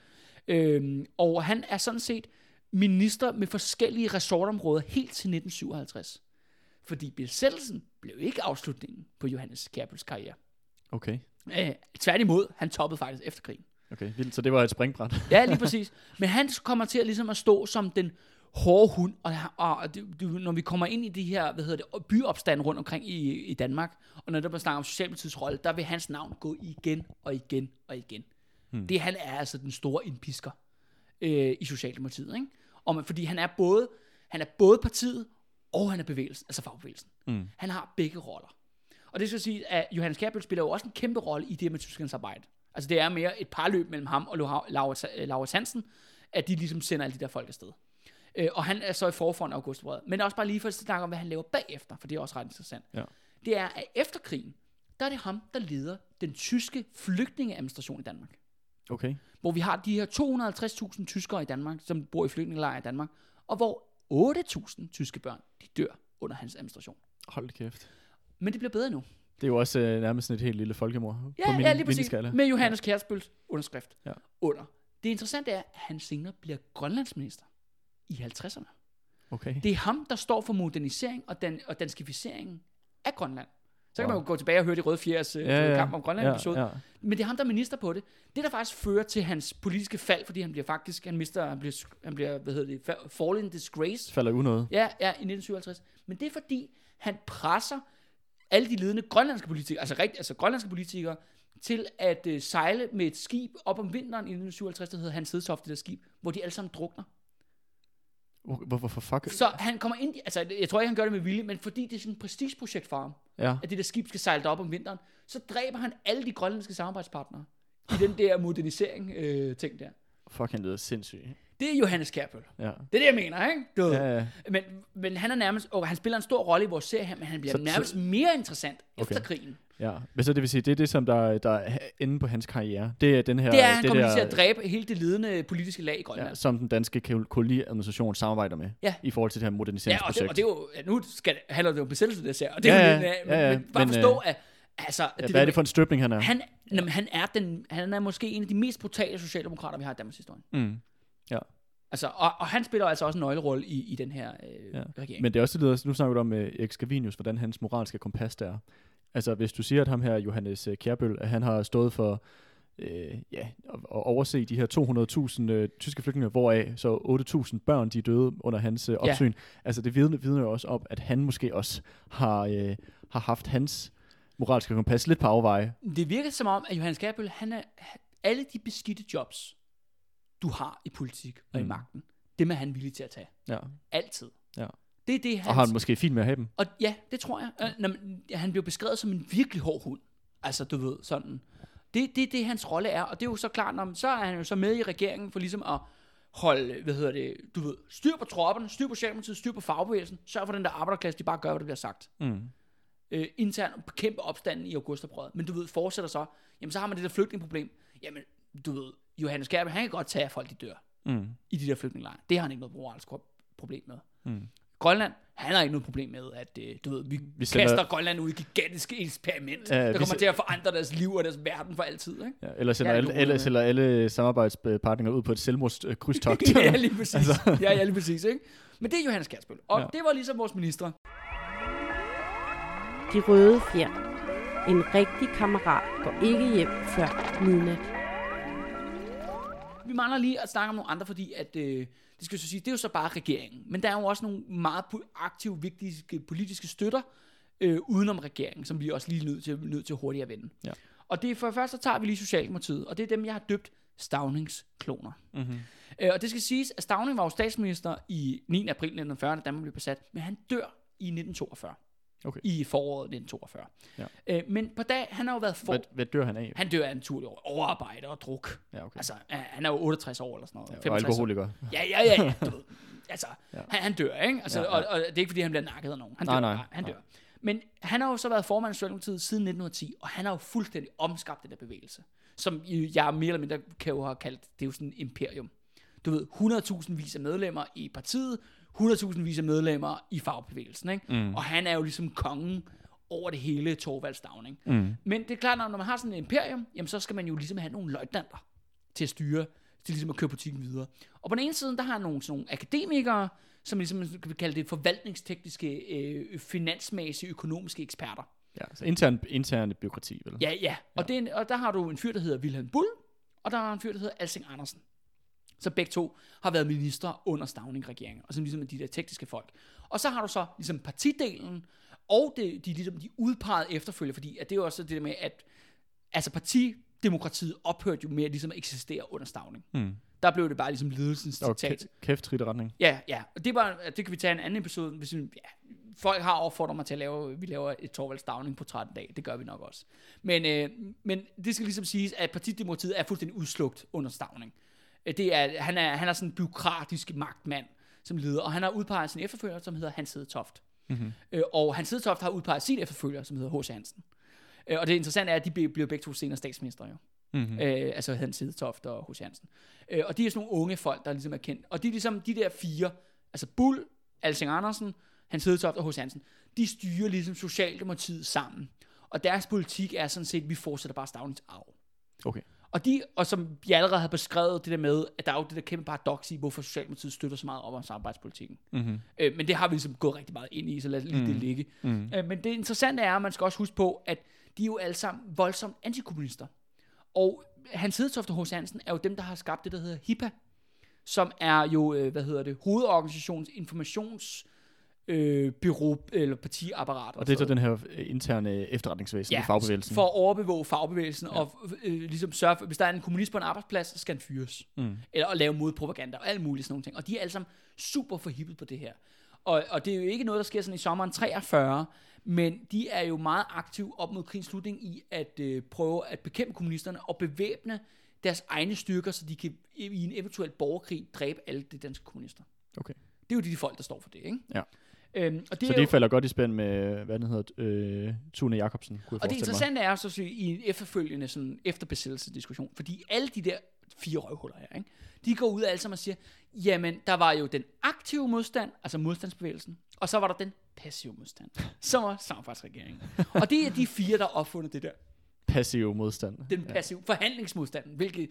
Øhm, og han er sådan set minister med forskellige resortområder helt til 1957. Fordi besættelsen blev ikke afslutningen på Johannes Kjærbøls karriere. Okay. Øh, tværtimod, han toppede faktisk efter krigen. Okay, vildt. Så det var et springbræt. Ja, lige præcis. Men han kommer til at, ligesom at stå som den hårde hund, og, og det, det, når vi kommer ind i de her, hvad hedder det, byopstand rundt omkring i, i Danmark, og når der bliver snakket om Socialdemokratiets rolle, der vil hans navn gå igen og igen og igen. Hmm. Det han er altså den store indpisker øh, i Socialdemokratiet, ikke? Man, fordi han er både han er både partiet og han er bevægelsen, altså fagbevægelsen. Mm. Han har begge roller. Og det skal sige, at Johannes Kjærbøl spiller jo også en kæmpe rolle i det med tyskernes arbejde. Altså det er mere et parløb mellem ham og Lau- Laurits Laurits Hansen, at de ligesom sender alle de der folk afsted. Øh, og han er så i forfront af augustbrød. Men også bare lige for at snakke om, hvad han laver bagefter, for det er også ret interessant. Ja. Det er, at efter krigen, der er det ham, der leder den tyske flygtningeadministration i Danmark. Okay. Hvor vi har de her 250.000 tyskere i Danmark, som bor i flygtningelejre i Danmark, og hvor 8.000 tyske børn, de dør under hans administration. Hold kæft. Men det bliver bedre nu. Det er jo også øh, nærmest sådan et helt lille folkemord. på Ja, min, ja lige præcis. Med Johannes Kjærsbøls underskrift Ja. under. Det interessante er, at han senere bliver grønlandsminister i 50'erne. Okay. Det er ham, der står for modernisering og, dan- og danskificeringen af Grønland. Så kan man jo gå tilbage og høre de røde fjers øh, Ja, ja. kamp om Grønland episode. Ja, ja. Men det er ham, der er minister på det. Det, der faktisk fører til hans politiske fald, fordi han bliver faktisk, han mister, han bliver, han bliver hvad hedder det, fa- fall in disgrace. Falder unåde. Ja, ja, i 1957. Men det er fordi, han presser alle de ledende grønlandske politikere, altså, rigt, altså grønlandske politikere, til at øh, sejle med et skib op om vinteren i 1957, der hedder Hans Hedtoft, det der skib, hvor de alle sammen drukner. Hvor- Hvorfor for fuck? Så han kommer ind, i- altså jeg tror ikke, han gør det med vilje, men fordi det er sådan et prestigeprojekt for ham, Ja. at det der skib skal sejle op om vinteren, så dræber han alle de grønlandske samarbejdspartnere i den der modernisering øh, ting der. Fuck, han lyder sindssygt. Det er Johannes Kjærpøl. Ja. Det er det, jeg mener, ikke? Du, Ja, ja. Men, men han er nærmest, og han spiller en stor rolle i vores serie men han bliver Så- så, nærmest mere interessant okay. efter krigen. ja. Men så det vil sige, det er det, som der, der er inde på hans karriere. Det er den her... Det er, han det kommer der, til at dræbe hele det ledende politiske lag i Grønland. ja, som den danske kol- koloniadministration samarbejder med. Ja. I forhold til det her Ja, og moderniseringsprojekt. det, og det er jo, ja, nu skal handler det jo om besættelse, det her, og det Ja, er ja, jo, lidt, ja, ja, men, men bare men, forstå, øh, at altså, ja, det hvad er det for en støbning, han er? han, jamen, han, er den, han er måske en af de mest brutale socialdemokrater, vi har i Danmarks historie. Mm. Altså, og, og han spiller altså også en nøglerolle i, i den her øh, Ja. ja. regering. Men det er også det, nu snakker du om uh, Erik Scavenius, hvordan hans moralske kompas der er. Altså, hvis du siger, at ham her, Johannes uh, Kjærbøl, at han har stået for øh, ja, at, at overse de her 200.000 øh, tyske flygtninge, hvoraf så 8.000 børn, de er døde under hans øh, Ja. opsyn. Altså, det vidner, vidner jo også om, at han måske også har, øh, har haft hans moralske kompas lidt på afveje. Det virker som om, at Johannes Kjærbøl, han er alle de beskidte jobs, du har i politik og mm. i magten, dem er han villig til at tage. Ja. Altid. Ja. Det er det, han... Og har han måske fint med at have dem. Og ja, det tror jeg. Øh, når man, han blev beskrevet som en virkelig hård hund. Altså, du ved, sådan. Det, det er det, hans rolle er. Og det er jo så klart, når, så er han jo så med i regeringen for ligesom at holde, hvad hedder det, du ved, styr på tropperne, styr på Socialdemokratiet, styr på fagbevægelsen, sørg for den der arbejderklasse, de bare gør, hvad der bliver sagt. Mm. Øh, internt bekæmpe opstanden i augustoprøret. Men du ved, fortsætter så, jamen så har man det der flygtningeproblem. Jamen, du ved, Johannes Kjærbe, han kan godt tage, at folk de dør Mm. i de der flygtningelejre. Det har han ikke noget moralsk problem med. Mm. Grønland, han har ikke noget problem med, at øh, du ved, vi, vi Vi kaster sender- Grønland ud i et gigantisk eksperiment, Ja, ja, der kommer til at forandre deres liv og deres verden for altid. Ikke? Ja, eller sender, er alle, alle, sender alle samarbejdspartnere ud på et selvmordskrydstogt. [LAUGHS] ja, lige præcis. Altså. [LAUGHS] Ja, ja, lige præcis. Ikke? Men det er Johannes Kjærsbøl. Og Ja. ja. det var ligesom vores ministre. De røde fjer. En rigtig kammerat går ikke hjem før midnat. Vi mangler lige at snakke om nogle andre, fordi at, øh, det skal jeg så sige, det er jo så bare regeringen. Men der er jo også nogle meget aktive, vigtige politiske støtter øh, udenom regeringen, som vi også lige er nødt til, nødt til hurtigt at vende. Ja. Og det er for først, så tager vi lige Socialdemokratiet, og det er dem, jeg har døbt Stavningskloner. mm-hmm. Øh, og det skal siges, at Stavning var jo statsminister i 9. april 1940, da Danmark blev besat, men han dør i 1942. Okay. I foråret 1942. Ja. Øh, men på dag, han har jo været for... Hvad, hvad dør han af? Han dør af en tur overarbejde og druk. Ja, okay. Altså, han er jo 68 år eller sådan noget. Ja, og 65 år. alkoholiker. Ja, ja, ja, ja. [LAUGHS] Du ved. Altså, Ja. han, han dør, ikke? Altså, Ja, ja. Og, og, det er ikke, fordi han bliver nakket af nogen. Han Nej, dør, nej, nej, han nej. dør. Men han har jo så været formand for Socialdemokratiet siden 1910, og han har jo fuldstændig omskabt den der bevægelse. Som I- jeg mere eller mindre kan jo have kaldt, det er jo sådan en imperium. Du ved, 100.000 vis af medlemmer i partiet, 100.000 vis af medlemmer i fagbevægelsen, ikke? Mm. Og han er jo ligesom kongen over det hele Torvald Stavning. Mm. Men det er klart, når man har sådan et imperium, jamen så skal man jo ligesom have nogle løjtnanter til at styre, til ligesom at køre butikken videre. Og på den ene side, der har nogle, sådan nogle akademikere, som ligesom kan vi kalde det forvaltningstekniske, øh, finansmæssige, økonomiske eksperter. Ja, så intern, interne byråkrati, vel? Ja, ja. Og, det er en, og der har du en fyr, der hedder Wilhelm Bull, og der har en fyr, der hedder Alsing Andersen. Så begge to har været ministre under Stavning-regeringen, og som ligesom de der tekniske folk. Og så har du så ligesom partidelen, og det, de, ligesom de udpegede efterfølger, fordi at det er jo også det der med, at altså partidemokratiet ophørte jo med at ligesom eksistere under Stavning. Mm. Der blev det bare ligesom ledelsens Og diktat. kæ- kæft trit retning. Ja, ja. Og det, var, det kan vi tage en anden episode. Hvis vi, ja, folk har opfordret mig til at lave, vi laver et Torvalds Stavning på 13 dage. Det gør vi nok også. Men, øh, men det skal ligesom siges, at partidemokratiet er fuldstændig udslugt under Stavning. Øh, Det er, han, er, han er sådan en byråkratisk magtmand som leder, og han har udpeget sin efterfølger, som hedder Hans Hedetoft. Mm-hmm. Øh, og Hans Hedetoft har udpeget sin efterfølger, som hedder H.C. Hansen. Øh, og det interessante er, at de blev begge to senere statsminister jo. Mm-hmm. Øh, altså Hans Hedetoft og H.C. Hansen. Øh, og de er sådan nogle unge folk, der ligesom er kendt. Og de er ligesom de der fire, altså Bull, Alsing Andersen, Hans Hedetoft og H.C. Hansen, de styrer ligesom Socialdemokratiet sammen. Og deres politik er sådan set, at vi fortsætter bare Stavnings arv. Okay. Og, de, og som jeg allerede har beskrevet det der med, at der er jo det der kæmpe paradoks i, hvorfor Socialdemokratiet støtter så meget op om samarbejdspolitikken. Mm-hmm. Øh, men det har vi ligesom gået rigtig meget ind i, så lad lige mm. det Mm. ligge. Mm. Øh, men det interessante er, at man skal også huske på, at de er jo alle sammen voldsomt antikommunister. Og Hans Hedetoft og H.C. Hansen er jo dem, der har skabt det, der hedder HIPA, som er jo, øh, hvad hedder det, hovedorganisationens informations øh, bureau, eller partiapparat. Og det er så den her øh, interne efterretningsvæsen i fagbevægelsen. for at overbevåge fagbevægelsen, ja. og øh, ligesom sørge for, hvis der er en kommunist på en arbejdsplads, så skal han fyres. Mm. Eller at lave modpropaganda, og alt muligt sådan nogle ting. Og de er alle sammen super forhippet på det her. Og, og det er jo ikke noget, der sker sådan i sommeren 43, men de er jo meget aktive op mod krigens slutning i at øh, prøve at bekæmpe kommunisterne og bevæbne deres egne styrker, så de kan i en eventuel borgerkrig dræbe alle de danske kommunister. Okay. Det er jo de, de folk, der står for det, ikke? Ja. Øhm, og det Så det jo, falder godt i spænd med, hvad den hedder, øh, Tune Jacobsen, kunne Og det forestille mig. interessante er så at sige, i en efterfølgende sådan efterbesættelsesdiskussion, fordi alle de der fire røvhuller her, ikke, de går ud alle sammen og siger, jamen, der var jo den aktive modstand, altså modstandsbevægelsen, og så var der den passive modstand, [LAUGHS] som var samarbejdsregeringen. og det er de fire, der opfundet det der, Passiv modstand. den passive forhandlingsmodstanden, hvilket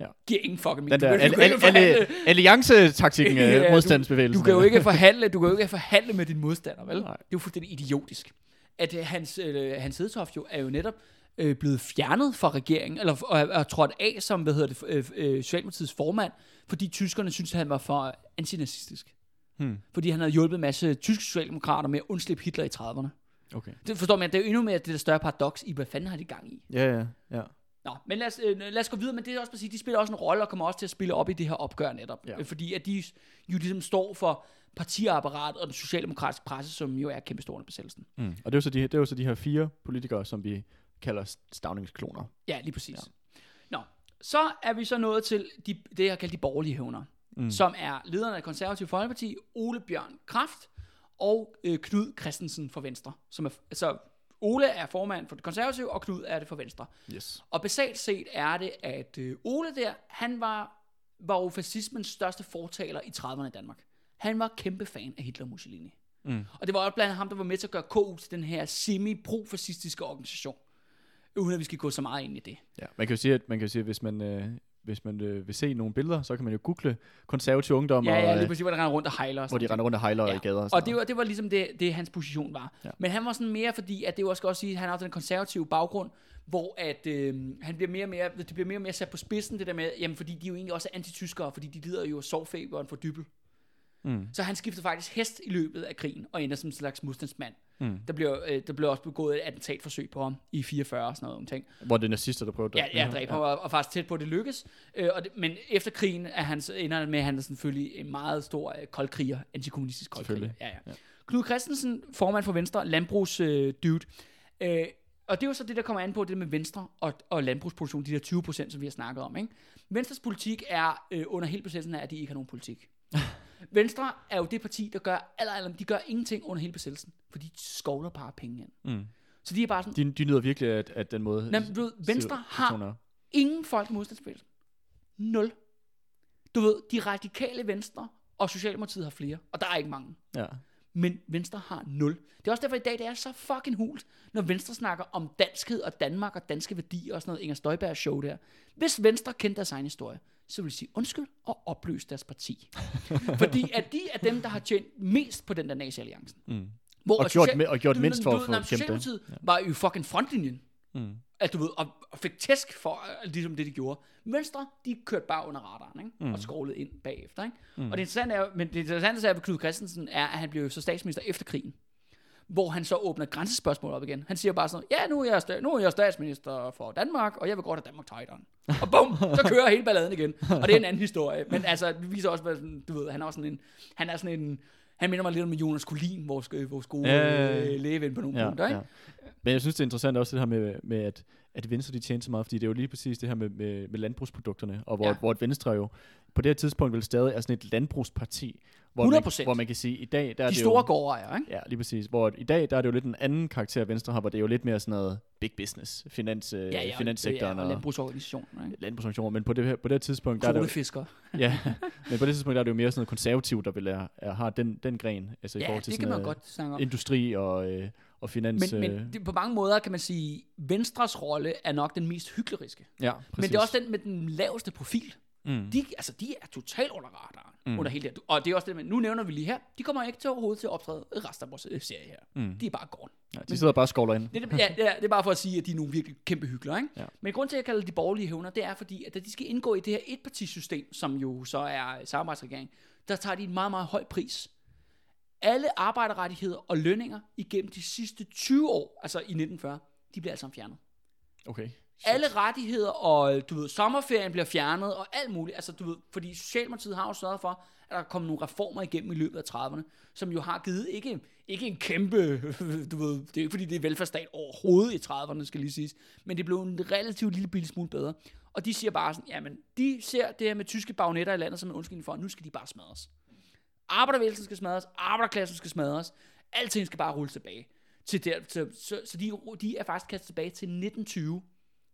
Ja. giver ingen fucking Den mening. der Du kan- al- du al- al- alliancetaktikken, Ja, [LAUGHS] ja, du- modstandsbevægelsen. Du kan jo ikke forhandle, du kan jo ikke forhandle med din modstander, vel? Nej. Det er jo fuldstændig idiotisk. At øh, hans, øh, hans Hedtoft jo er jo netop øh, blevet fjernet fra regeringen, eller og, og, og trådt af som, hvad hedder det, øh, øh, Socialdemokratiets formand, fordi tyskerne syntes, at han var for antinazistisk. Hmm. Fordi han havde hjulpet en masse tyske socialdemokrater med at undslippe Hitler i 30'erne. Okay. Det forstår man, det er jo endnu mere det der større paradoks i, hvad fanden har de gang i? Ja, ja, ja. Nå, men lad os, øh, lad os gå videre, men det er også at sige, de spiller også en rolle og kommer også til at spille op i det her opgør netop. Ja. Ja. Fordi at de jo ligesom står for partiapparatet og den socialdemokratiske presse, som jo er kæmpe under besættelsen. Mm. Og det er, jo så de, det er jo så de her fire politikere, som vi kalder stavningskloner. Ja, lige præcis. Ja. Nå, så er vi så nået til de, det, jeg kalder de borgerlige hævner, mm. som er lederne af konservative Folkeparti, Ole Bjørn Kraft og øh, Knud Christensen fra Venstre. Som er, altså, Ole er formand for det konservative, og Knud er det for Venstre. Yes. Og basalt set er det, at øh, Ole der, han var, var jo fascismens største fortaler i 30'erne i Danmark. Han var kæmpe fan af Hitler og Mussolini. Mm. Og det var også blandt ham, der var med til at gøre KU til den her semi-pro-fascistiske organisation. Uden at vi skal gå så meget ind i det. Ja, man kan jo sige, at, man kan jo sige, at hvis man, øh, hvis man øh, vil se nogle billeder, så kan man jo google konservativ ungdom, Ja, ja, og, lige øh, præcis, hvor der render rundt og hejler. og hvor de render rundt og hejler ja. i gader. Og, Og det var, det var ligesom det, det, hans position var. Ja. Ja. Men han var sådan mere, fordi at det var også sige, at han har den konservative baggrund, hvor at, øh, han bliver mere og mere, det bliver mere og mere sat på spidsen, det der med, jamen fordi de jo egentlig også er antityskere, fordi de lider jo af sovfeberen for dybel. Mm. Så han skifter faktisk hest i løbet af krigen, og ender som en slags modstandsmand. Mm. Der, bliver, øh, der bliver også begået et attentatsforsøg på ham i 44 og sådan noget omkring. Hvor det er nazister, der prøver at Ja, dræbe ja, ham. og, og faktisk tæt på, at det lykkes. Øh, og det, men efter krigen er han, ender det med, at han er selvfølgelig en meget stor øh, koldkriger, antikommunistisk koldkriger. Ja, ja. ja. Knud Christensen, formand for Venstre, landbrugsdude. Øh, øh, og det er jo så det, der kommer an på, det med Venstre og, og landbrugsproduktion, de der 20 procent, som vi har snakket om. Ikke? Venstres politik er øh, under hele processen af, at de ikke har nogen politik. [LAUGHS] Venstre er jo det parti, der gør aller, aller, de gør ingenting under hele besættelsen, for de skovler bare penge ind. Mm. Så de er bare sådan, De, de nyder virkelig, at, at den måde... Nej, du ved, Venstre har ingen folk i modstandsbevægelsen. Nul. Du ved, de radikale venstre og Socialdemokratiet har flere, og der er ikke mange. Ja. Men Venstre har nul. Det er også derfor i dag, det er så fucking hult, når Venstre snakker om danskhed og Danmark og danske værdier og sådan noget Inger Støjberg show der. Hvis Venstre kendte deres egen historie, så vil de sige undskyld og opløse deres parti. [LAUGHS] Fordi at de er dem, der har tjent mest på den der nazi-alliancen. Mm. Hvor Og gjort social- og gjort du mindst for at få når kæmpe det. Socialdemokratiet var jo fucking frontlinjen. Mm. At du ved, og, og fik tæsk for øh, ligesom det, de gjorde. Venstre, de kørte bare under radaren, ikke? Mm. og skovlede ind bagefter. Ikke? Mm. Og det interessante er, men det interessante er ved Knud Christensen, er, at han blev så statsminister efter krigen. Hvor han så åbner grænsespørgsmål op igen. Han siger bare sådan, ja, nu er, jeg, sta- nu er jeg statsminister for Danmark, og jeg vil godt have Danmark Titan. Og bum, så kører hele balladen igen. Og det er en anden historie. Men altså, det viser også, hvad, du ved, han er også sådan en, han er sådan en, han minder mig lidt om Jonas Kolin, vores, øh, vores gode ja. øh, lægeven på nogle Ja, punkter. Ikke? ja. Men jeg synes, det er interessant også det her med, med at, at Venstre de tjener så meget, fordi det er jo lige præcis det her med, med, med landbrugsprodukterne, og hvor, Ja. ja. hvor et Venstre jo på det her tidspunkt vel stadig er sådan et landbrugsparti, hvor, man, 100%. hvor man kan sige, i dag, der er De det store jo, gårdejere, ikke? Ja, lige præcis. Hvor i dag, der er det jo lidt en anden karakter, Venstre har, hvor det er jo lidt mere sådan noget big business, finans, ja, ja, finanssektoren ja, og landbrugsorganisationer, ikke? landbrugsorganisationer. Men på det, på det her tidspunkt, der er det, jo- [LAUGHS] ja, men på det tidspunkt, der er det jo mere sådan noget konservativ, der vil er, er, har den, den gren, altså i Ja, forhold til det kan man noget godt snakke om. industri og, øh, og finans. Men, øh, men det, på mange måder kan man sige, Venstres rolle er nok den mest hykleriske. ja, præcis. Men det er også den med den laveste profil. Mm. De, altså, de er totalt under radaren mm. under hele det. Og det er også det, men nu nævner vi lige her, de kommer ikke til overhovedet til at optræde resten af vores øh, serie her. Mm. De er bare gone. Ja, de sidder bare og skovler ind. Det, er ja, det, er, det er bare for at sige, at de er nogle virkelig kæmpe hyggelige. Ikke? Ja. Men grund til, at jeg kalder de borgerlige hævner, det er fordi, at da de skal indgå i det her etpartisystem, som jo så er samarbejdsregering, der tager de en meget, meget høj pris. Alle arbejderrettigheder og lønninger igennem de sidste 20 år, altså i 1940, de bliver sammen fjernet. Okay. Alle rettigheder og, du ved, sommerferien bliver fjernet og alt muligt. Altså, du ved, fordi Socialdemokratiet har jo sørget for, at der kommer nogle reformer igennem i løbet af 30'erne, som jo har givet ikke, ikke en kæmpe, [LAUGHS] du ved, det er ikke fordi det er velfærdsstat overhovedet i 30'erne, skal lige siges, men det blev en relativt lille bitte smule bedre. Og de siger bare sådan, jamen, de ser det her med tyske bagnetter i landet som en undskyldning for, at nu skal de bare smadres. Arbejdervægelsen skal smadres, arbejderklassen skal smadres, alting skal bare rulle tilbage. Til der, til, så så de, de er faktisk kastet tilbage til 1920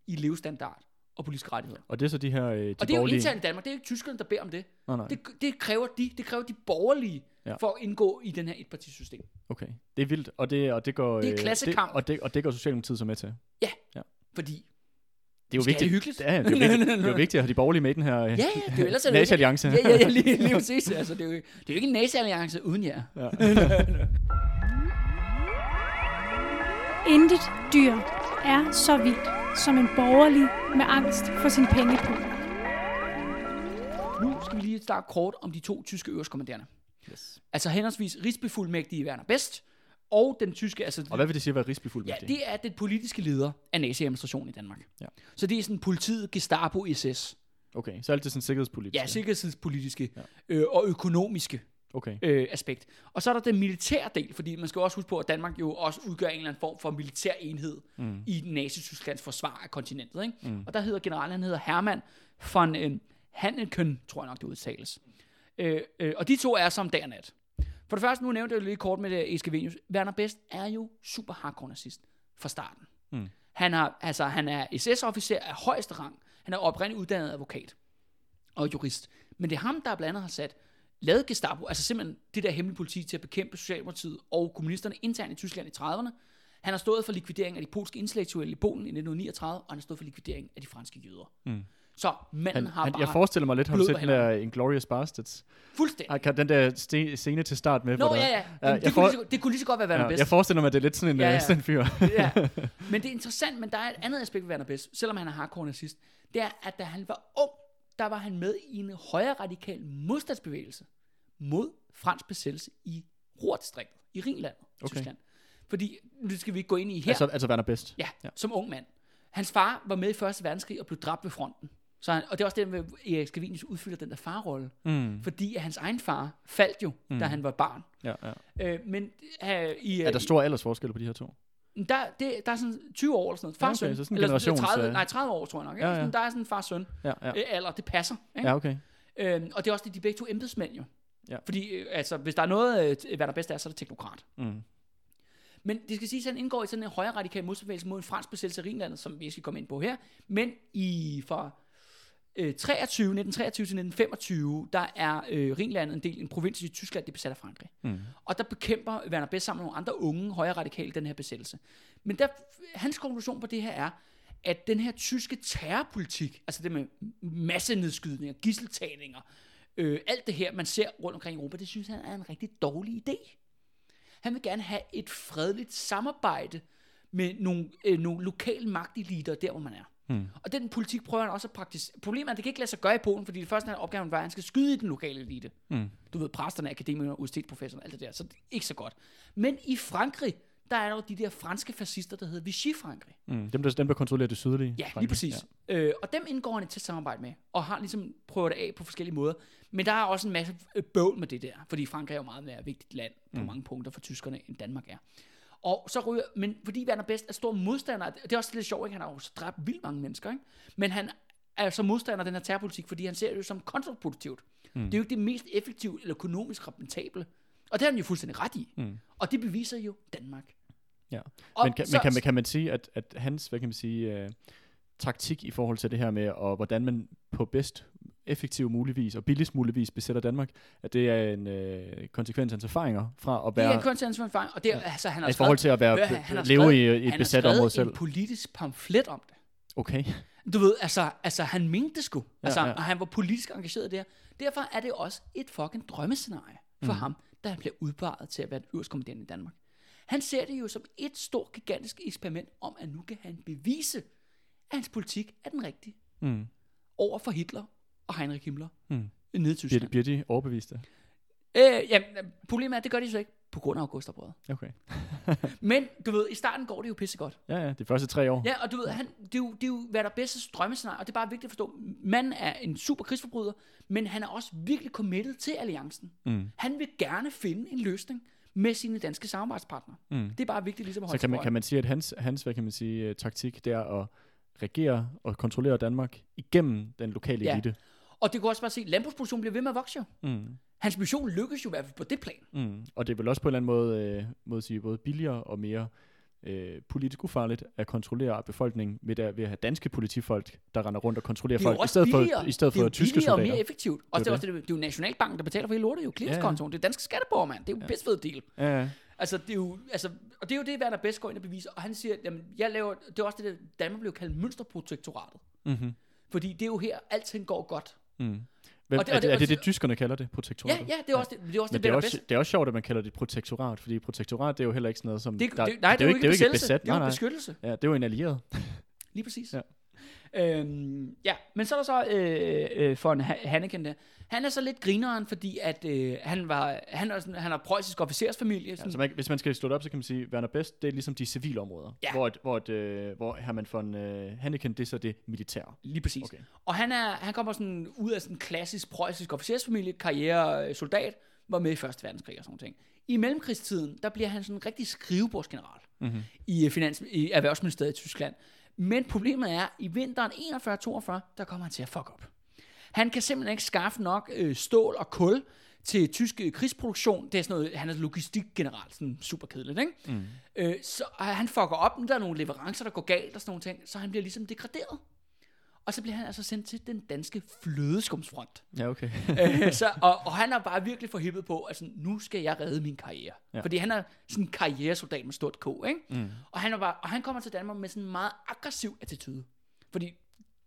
i levestandard og politiske rettigheder. Og det er så de her øh, de Og det er jo borgerlige... internt i Danmark, det er ikke tyskerne, der beder om det. Nej, nej. Det, det, kræver de, det kræver de borgerlige Ja. ja. for at indgå i den her etpartisystem. Okay. Det er vildt, og det, og det går... Det er øh, klassekamp. Det, og, det, og det går Socialdemokratiet så med til. Fordi, Det er jo Skal vigtigt. det hyggeligt? Ja, det er jo [LAUGHS] vigtigt, det er jo vigtigt at have de borgerlige med i den her øh, ja, ja, det er jo ellers [LAUGHS] det jo ikke- nazi-alliance. Ja, ja, ja, lige, lige præcis. Altså, det, er jo, det er jo ikke en nazi-alliance uden jer. Ja. Intet dyr er så vildt som en borgerlig med angst for sin pengepung. Nu skal vi lige starte kort om de to tyske øverstkommanderende. Yes. Altså henholdsvis Rigsbefuldmægtige Werner Best og den tyske, altså Og hvad vil det sige at være Ja, rigsbefuldmægtig? det er den politiske leder af nazi-administrationen i Danmark. Ja. Så det er sådan politiet, Gestapo, SS. Okay, så alt det sådan sikkerhedspolitisk. Ja, sikkerhedspolitiske Ja. øh, og økonomiske Okay. øh, aspekt. Og så er der den militære del, fordi man skal også huske på, at Danmark jo også udgør en eller anden form for militær enhed mm. i Nazi-Tysklands forsvar af kontinentet. Ikke? Mm. Og der hedder generalen, han hedder Hermann von øh, Hanneken, tror jeg nok det udtales. Øh, øh, og de to er som dag og nat. For det første, nu nævnte jeg jo lige kort med det Eskavenius. Werner Best er jo super hardcore nazist fra starten. Mm. Han, har, altså, han er SS-officer af højeste rang. Han er oprindeligt uddannet advokat og jurist. Men det er ham, der blandt andet har sat lavet Gestapo, altså simpelthen det der hemmelige politi til at bekæmpe Socialdemokratiet og kommunisterne internt i Tyskland i 30'erne. Han har stået for likvidering af de polske intellektuelle i Polen i 1939, og han har stået for likvidering af de franske jøder. Mm. Så manden Han, har han, bare jeg forestiller mig lidt, har du set den der Inglourious Bastards? fuldstændig. Ah, Den der scene til start med? Nå, der- ja, ja. Ja, Jamen, det, kunne lige så, det kunne lige så godt være Werner Ja, Best. jeg forestiller mig, at det er lidt sådan en, Ja, ja, ja. ja. sådan en fyr. ja. Men det er interessant, men der er et andet aspekt ved Werner Best, selvom han er hardcore nazist. Det er, at da han var ung, der var han med i en højre radikal modstandsbevægelse mod fransk besættelse i Ruhrdistriktet, i Rhinlandet, okay. Tyskland. Fordi, nu skal vi ikke gå ind i her, Altså, altså Werner Best. ja, ja. som ung mand. Hans far var med i Første Verdenskrig og blev dræbt ved fronten. Så han, og det er også det, med Erik Skavinius udfylder den der farrolle. Mm. Fordi hans egen far faldt jo, mm. da han var barn. Ja, ja. Øh, men øh, i, Er der stor aldersforskel på de her to? Der, det, der er sådan 20 år eller sådan noget. Far Ja, okay, søn. så sådan Eller generations, 30, øh, nej, 30 år, tror jeg nok. Ikke? Ja, ja. Sådan, der er sådan en far-søn Ja, ja. øh, alder. Det passer. Ikke? Ja, okay. Øhm, og det er også det, de begge to embedsmænd jo. Ja. Fordi øh, altså, hvis der er noget, øh, hvad der bedst er, så er det teknokrat. Mm. Men det skal siges, at han indgår i sådan en højre radikal modstandsbevægelse mod en fransk besættelse af Rhinlandet, som vi skal komme ind på her. Men i fra øh, 23, 1923 til 1925, der er øh, Rhinlandet en del en provins i Tyskland, det er besat af Frankrig. Mm. Og der bekæmper Werner Best sammen med nogle andre unge højre radikale den her besættelse. Men der, hans konklusion på det her er, at den her tyske terrorpolitik, altså det med massenedskydninger, gisseltagninger, øh, alt det her, man ser rundt omkring i Europa, det synes han er en rigtig dårlig idé. Han vil gerne have et fredeligt samarbejde med nogle, øh, nogle lokale magteliter der, hvor man er. Mm. Og den politik prøver han også at praktisere. Problemet er, at det kan ikke lade sig gøre i Polen, fordi det første han opgaven var, at han skal skyde i den lokale elite. Mm. Du ved, præsterne, akademikerne, universitetsprofessorerne, alt det der. Så det er ikke så godt. Men i Frankrig, der er der jo de der franske fascister, der hedder Vichy-Frankrig. Mm. Dem, der, dem, der kontrollerer det sydlige. Ja, Frankrig. lige præcis. Ja. Øh, og dem indgår han et tæt samarbejde med, og har ligesom prøvet det af på forskellige måder. Men der er også en masse øh, bøvl med det der, fordi Frankrig er jo meget mere vigtigt land på mm. mange punkter for tyskerne, end Danmark er. Og så ryger, men fordi Werner Best er stor modstander, det er også lidt sjovt, ikke? han har jo dræbt vildt mange mennesker, ikke? men han er så modstander af den her terrorpolitik, fordi han ser det jo som kontraproduktivt. Mm. Det er jo ikke det mest effektive eller økonomisk rentable. Og det har han jo fuldstændig ret i. Mm. Og det beviser jo Danmark. Ja. Og Men, kan, så- men kan, man- kan man sige, at, at hans, hvad kan man sige, uh, taktik i forhold til det her med, og hvordan man på bedst effektiv muligvis og billigst muligvis besætter Danmark, at det er en uh, konsekvens af hans erfaringer fra at Det er være, en konsekvensforfaring, og det er, altså, han har i forhold til at være, Hør, han- han har leve skrevet- i, et han besat område skrevet selv. en politisk pamflet om det. Okay. Du ved, altså, altså han mente det sgu. Altså, ja. Og han var politisk engageret der. Derfor er det også et fucking drømmescenarie for mm. ham, da han bliver udpeget til at være den øverste kommanderende i Danmark. Han ser det jo som et stort, gigantisk eksperiment om, at nu kan han bevise, at hans politik er den rigtige Mm. over for Hitler og Heinrich Himmler Mm. nede i Bliver, Tyskland. de- bliver de overbeviste? Øh, jamen, problemet er, at det gør de så ikke på grund af Augusterbrevet. Okay. [LAUGHS] Men du ved, i starten går det jo pissegodt. Ja, ja, de første tre år. Ja, og du ved, han, det, er jo, det er jo, hvad der bedste drømmescenarie, og det er bare vigtigt at forstå. Manden er en super krigsforbryder, men han er også virkelig committed til alliancen. Mm. Han vil gerne finde en løsning med sine danske samarbejdspartnere. Mm. Det er bare vigtigt ligesom at Så holde kan man, kan man sige, at hans, hans hvad kan man sige, øh, taktik, det er at regere og kontrollere Danmark igennem den lokale Ja. Og det kan også bare se, at landbrugsproduktionen bliver ved med at vokse jo. Mm. Hans mission lykkes jo i hvert fald på det plan. Mm. Og det er vel også på en eller anden måde, øh, måde sige, både billigere og mere øh, politisk ufarligt at kontrollere befolkningen ved at, ved at have danske politifolk, der render rundt og kontrollerer Det er jo folk, i stedet billigere. for, i stedet det er for jo tyske billigere og soldater. mere effektivt. Og det Det er, er også det, det er jo Nationalbanken, der betaler for hele lortet. Det er jo clearingkontoen. Det er danske skatteborger, mand. Det er jo Ja. ja. fed deal. Ja, ja. Altså, det er jo, altså, og det er jo det, Werner Best går ind og beviser. Og han siger, jamen, jeg laver, det er også det, der Danmark blev kaldt mønsterprotektoratet. Mm-hmm. Fordi det er jo her, alting går godt. Mm. Hvem, Og det- er, og det, det- er det det- tyskerne kalder det, protektorat? Ja, ja, det er også det, det, er også det, det er, også, det er også sjovt, at man kalder det protektorat, fordi protektorat, det er jo heller ikke sådan noget som... Det, der, det, nej, det, er jo ikke det er jo ikke besat. Det er jo Nej, nej. beskyttelse. Ja, det er jo en allieret. Lige præcis. Ja. Øhm, ja, men så er der så øh, øh, for en Ha- Hanneken der. Han er så lidt grineren, fordi at øh, han var han er sådan, han har preussisk officersfamilie. Ja, Sådan, så man, hvis man skal slå det op, så kan man sige, Werner Best, det er ligesom de civile områder. Ja. Hvor, et, hvor, et, øh, hvor Hermann von øh, Hanneken, det er så det militære. Lige præcis. Okay. Og han, er, han kommer sådan ud af sådan en klassisk preussisk officersfamilie, karriere øh, soldat, var med i Første Verdenskrig og sådan noget. I mellemkrigstiden, der bliver han sådan en rigtig skrivebordsgeneral Mm-hmm. i, øh, finans, i Erhvervsministeriet i Tyskland. Men problemet er, i vinteren 41-42, der kommer han til at fuck op. Han kan simpelthen ikke skaffe nok øh, stål og kul til tysk øh, krigsproduktion. Det er sådan noget, han er logistikgeneral, sådan super kedeligt, ikke? Mm. Øh, så han fucker op, der er nogle leverancer, der går galt og sådan nogle ting, så han bliver ligesom degraderet. Og så bliver han altså sendt til den danske flødeskumsfront. Ja, okay. [LAUGHS] øh, så, og, og han er bare virkelig forhippet på, altså nu skal jeg redde min karriere. Ja. Fordi han er sådan en karrieresoldat med stort K, ikke? Mm. Og han, er bare, og han kommer til Danmark med sådan en meget aggressiv attitude. Fordi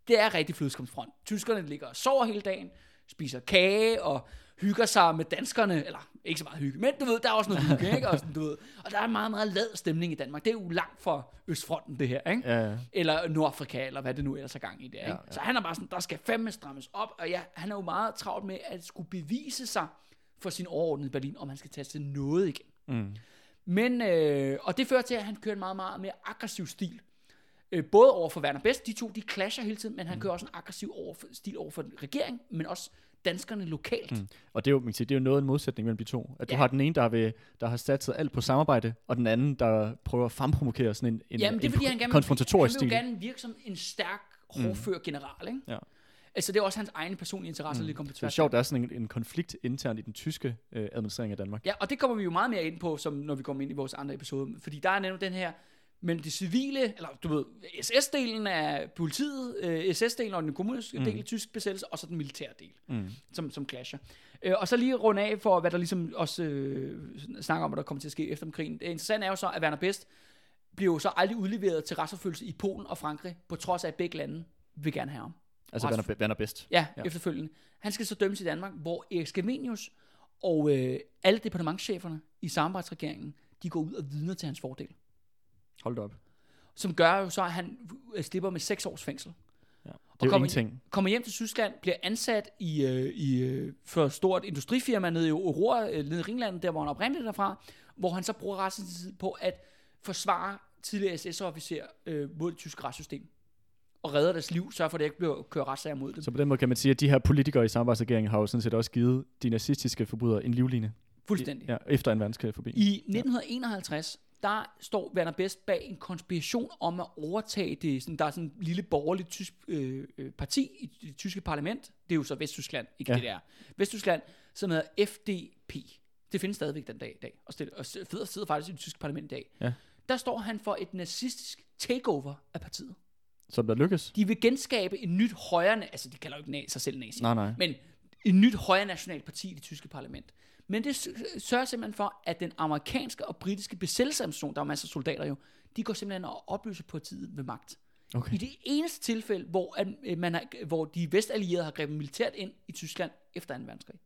det er rigtig flødeskumsfront. Tyskerne ligger og sover hele dagen, spiser kage og hygger sig med danskerne. Eller ikke så meget hygge, men du ved, der er også noget hygge, ikke? Og, sådan, du ved. og der er meget, meget lad stemning i Danmark. Det er jo langt fra Østfronten, det her, ikke? Ja, ja. eller Nordafrika, eller hvad det nu ellers er gang i det. Ikke? Ja, Ja. Så han er bare sådan, der skal fandme strammes op, og ja, han er jo meget travlt med at skulle bevise sig for sin overordnede i Berlin, om han skal tage til noget igen. Mm. Men, øh, og det fører til, at han kører en meget, meget mere aggressiv stil. Øh, både over for Werner Best, de to, de clasher hele tiden, men han kører også en aggressiv over for, stil over for regeringen, men også danskerne lokalt. Mm. Og det er, jo, man kan sige, det er jo noget en modsætning mellem de to. At du Ja. har den ene, der ved, der har satset alt på samarbejde, og den anden, der prøver at fremprovokere sådan en, en, Jamen, det er en fordi, han gerne vil, konfrontatorisk han stil. vil jo gerne virke som en stærk, hårdfør general, ikke? Ja. Altså, det er også hans egen personlige interesse, mm. på Så det er sjovt, der er sådan en, en konflikt internt i den tyske øh, administrering af Danmark. Ja, og det kommer vi jo meget mere ind på, som når vi kommer ind i vores andre episode. Fordi der er nemlig den her mellem det civile, eller du ved, SS-delen af politiet, øh, SS-delen og den kommunistiske mm. del, tysk besættelse, og så den militære del, Mm. som, som clasher. Øh, og så lige runde af for, hvad der ligesom også øh, snakker om, hvad der kommer til at ske efter krigen. Det interessante er jo så, at Werner Best bliver jo så aldrig udleveret til retsforfølgelse i Polen og Frankrig, på trods af, at begge lande vil gerne have ham. Altså, Werner, Werner Best. Ja, Ja. efterfølgende. Han skal så dømmes i Danmark, hvor Erik Scavenius og øh, alle departementcheferne i samarbejdsregeringen, de går ud og vidner til hans fordel. Hold da op. Som gør jo så, at han øh, slipper med 6 års fængsel. Ja. Det Og er kommer, ingenting. kommer hjem til Tyskland, bliver ansat i, øh, i øh, for et stort industrifirma nede i Aurora, øh, nede i Ringland, der hvor han oprindeligt er fra, hvor han så bruger resten af sin tid på at forsvare tidligere SS-officer øh, mod det tyske retssystem. Og redder deres liv, sørger for, at det ikke bliver kørt retssager mod dem. Så på den måde kan man sige, at de her politikere i samarbejdsregeringen har jo sådan set også givet de nazistiske forbrydere en livline. Fuldstændig. Ja, efter en verdenskrig forbi. I 1951, der står Werner Best bag en konspiration om at overtage det. Sådan, der er sådan en lille borgerligt tysk øh, øh, parti i det tyske parlament. Det er jo så Vesttyskland, ikke Ja. det der. Vesttyskland, som hedder FDP. Det findes stadigvæk den dag i dag. Og, stille, og sidder, sidder faktisk i det tyske parlament i dag. Ja. Der står han for et nazistisk takeover af partiet. Som der lykkes. De vil genskabe et nyt højre... Altså, de kalder jo ikke sig selv nazi. Nej, nej. Men et nyt højre nationalt parti i det tyske parlament. Men det sørger simpelthen for, at den amerikanske og britiske besættelsesadministration, der er masser af soldater jo, de går simpelthen og opløser partiet ved magt. Okay. I det eneste tilfælde, hvor, at, øh, man har, hvor de vestallierede har grebet militært ind i Tyskland efter 2. verdenskrig,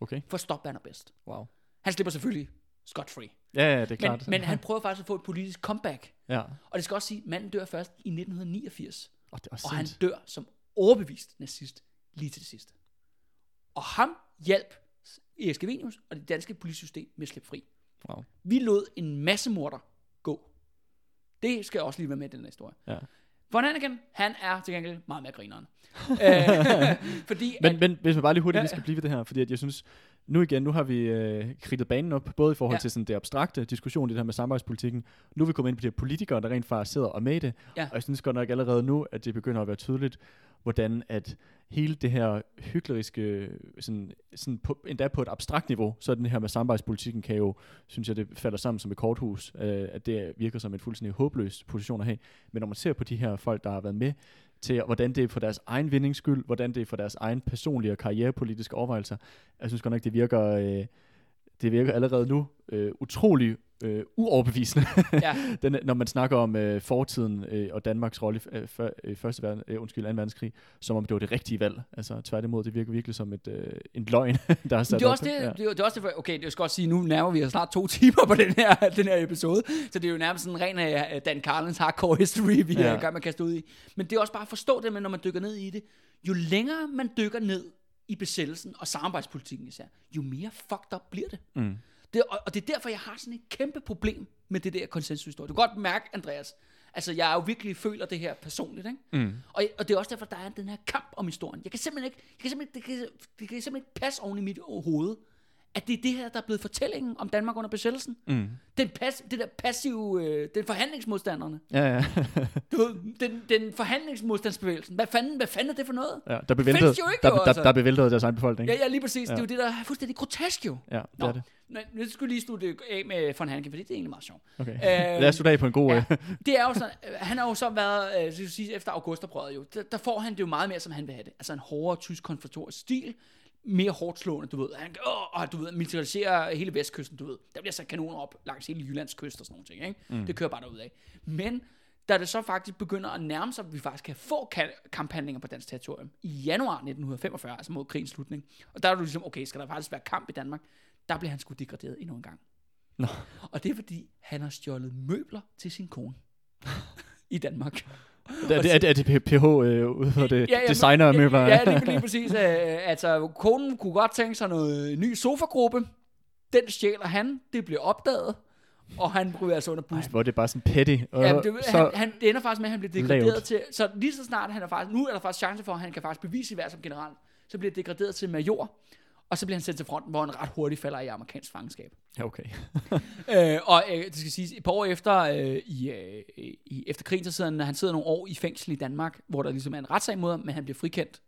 Okay. for at stoppe Werner Best. Wow. Han slipper selvfølgelig scot-free. Ja, ja, det er Men, klart. men han prøver faktisk at få et politisk comeback. Ja. Og det skal også sige, at manden dør først i 1989. Og det er Og han dør som overbevist nazist lige til det sidste. Og ham hjalp Erik Scavenius og det danske politsystem med at slippe fri. Wow. Vi lod en masse morder gå. Det skal også lige være med i den her historie. Ja. Von Anakin, han er til gengæld meget mere grineren. [LAUGHS] øh, [LAUGHS] fordi Men, at, men hvis man bare lige hurtigt Ja, lige skal blive ved det her, fordi at jeg synes, nu igen, nu har vi øh, kridtet banen op, både i forhold Ja. til sådan det abstrakte diskussion, det her med samarbejdspolitikken. Nu er vi kommet ind på de her politikere, der rent faktisk sidder og med det. Ja. Og jeg synes godt nok allerede nu, at det begynder at være tydeligt, hvordan at hele det her hykleriske, sådan, sådan på, endda på et abstrakt niveau, så den her med samarbejdspolitikken kan jo, synes jeg, det falder sammen som et korthus, øh, at det virker som en fuldstændig håbløs position at have. Men når man ser på de her folk, der har været med til, hvordan det er for deres egen vindings skyld, hvordan det er for deres egen personlige og karrierepolitiske overvejelser, jeg synes godt nok, det virker, øh, det virker allerede nu øh, utrolig øh, uoverbevisende, [LAUGHS] Ja. den, når man snakker om øh, fortiden øh, og Danmarks rolle i øh, før, øh, første verden, øh, undskyld, 2. verdenskrig, som om det var det rigtige valg. Altså tværtimod, det virker virkelig som et, øh, en løgn, [LAUGHS] der er sat Det er op. også det, Ja. det, er, det er også det, okay, det skal også sige, nu nærmer vi os snart to [LAUGHS] timer på den her, den her episode, så det er jo nærmest sådan en ren uh, Dan Carlins hardcore history, vi Ja. er i gang med at kaste ud i. Men det er også bare at forstå det med, når man dykker ned i det. Jo længere man dykker ned i besættelsen og samarbejdspolitikken især, jo mere fucked up bliver det. Mm. det og, og det er derfor, jeg har sådan et kæmpe problem med det der konsensushistorie. Du kan godt mærke, Andreas, altså jeg er jo virkelig føler det her personligt, ikke? Mm. Og, og det er også derfor, der er den her kamp om historien. Jeg kan simpelthen ikke, jeg kan simpelthen, det, kan, det kan simpelthen ikke passe oven i mit hoved, at det er det her, der er blevet fortællingen om Danmark under besættelsen. Mm. Den, pas, det der passive, øh, den forhandlingsmodstanderne. Ja, ja. [LAUGHS] Den, den forhandlingsmodstandsbevægelsen. Hvad fanden, hvad fanden er det for noget? ja der bevæltede, jo ikke, der, jo, der, altså. der bevæltede deres egen befolkning. Ja, ja, lige præcis. Ja. Det er jo det, der er fuldstændig grotesk jo. ja det Nå, er det. Nu, nu skal vi lige slutte af med von Hanke, fordi det er egentlig meget sjovt. Okay. Øh, [LAUGHS] Lad os slutte af på en god... Ja, Ja. det er jo sådan, øh, han har jo så været, øh, jeg sige, efter augustoprøret jo, der, der får han det jo meget mere, som han vil have det. Altså en hårdere tysk konfrontatorisk stil, mere hårdt slående, du ved. Han, åh, du ved, militarisere hele vestkysten, du ved. Der bliver sat kanoner op langs hele Jyllands kyst og sådan nogle ting, ikke? Mm. Det kører bare derud af. Men da det så faktisk begynder at nærme sig, at vi faktisk kan få ka- kamphandlinger på dansk territorium i januar 1945, altså mod krigens slutning. Og der er du ligesom, okay, skal der faktisk være kamp i Danmark? Der bliver han sgu degraderet endnu en gang. Nå. Og det er fordi, han har stjålet møbler til sin kone [LAUGHS] i Danmark. Er det, er det, er det PH øh, ude for det Ja, ja, designer men- møbler? Ja, lige, lige præcis. Øh, altså, konen kunne godt tænke sig noget ny sofagruppe. Den stjæler han. Det bliver opdaget. Og han ryger altså under Ej, bussen. hvor er det bare sådan petty. Og Ja, det, så, han, han, det ender faktisk med, at han bliver degraderet lavt. til... Så lige så snart han er faktisk... Nu er der faktisk chance for, at han kan faktisk bevise sit værd som general. Så bliver degraderet til major. Og så bliver han sendt til fronten, hvor han ret hurtigt falder i amerikansk fangenskab. ja, okay. [LAUGHS] øh, og øh, det skal siges, et par år efter, øh, i, øh, i, efter krigen, så sidder han, han sidder nogle år i fængsel i Danmark, hvor der ligesom er en retssag mod ham, men han bliver frikendt.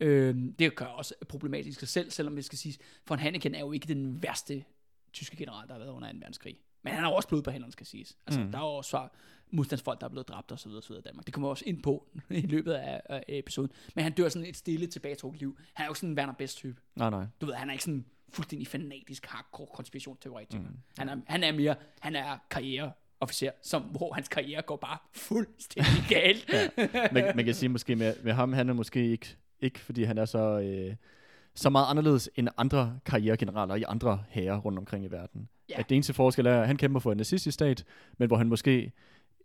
Øh, det gør også problematisk sig selv, selvom det skal siges, for Hanneken er jo ikke den værste tyske general, der har været under 2. verdenskrig. Men han har også blod på hænderne, skal siges. Altså, mm. der er jo også svar- modstandsfolk, der er blevet dræbt så videre i Danmark. Det kommer også ind på [LAUGHS] i løbet af, af episoden. Men han dør sådan et stille, tilbagetrukket liv. Han er jo ikke sådan en Werner Best-type. Nej, nej. Du ved, han er ikke sådan fuldstændig fanatisk hardcore konspirationsteoretiker. Mm. Han, er, han er mere, han er karriereofficer, som, hvor hans karriere går bare fuldstændig [LAUGHS] galt. man, man kan sige måske med, med ham, han er måske ikke, ikke fordi han er så, øh, så meget anderledes end andre karrieregeneraler i andre hære rundt omkring i verden. Ja. At det eneste forskel er, at han kæmper for en nazistisk stat, men hvor han måske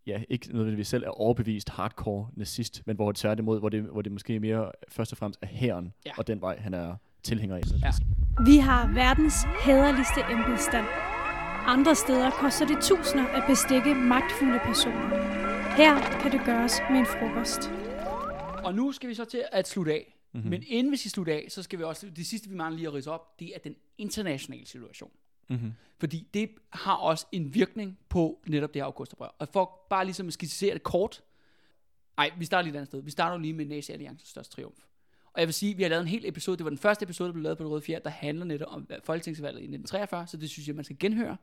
ja, ikke nødvendigvis selv er overbevist hardcore nazist, men hvor det tværtimod, hvor det, hvor det måske mere først og fremmest er hæren, Ja. og den vej, han er tilhænger af. Ja. Vi har verdens hæderligste embedsstand. Andre steder koster det tusinder at bestikke magtfulde personer. Her kan det gøres med en frokost. Og nu skal vi så til at slutte af. Mhm. Mm-hmm. Men inden vi skal slutte af, så skal vi også, det sidste vi mangler lige at rise op, det er den internationale situation. Mm-hmm. Fordi det har også en virkning på netop det her augustoprør. Og for bare ligesom at skitsere det kort. Nej, vi starter lige et andet sted. Vi starter jo lige med Nazi Alliancens største triumf. Og jeg vil sige, at vi har lavet en hel episode. Det var den første episode, der blev lavet på det røde fjerde, der handler netop om folketingsvalget i 1943. Så det synes jeg, man skal genhøre,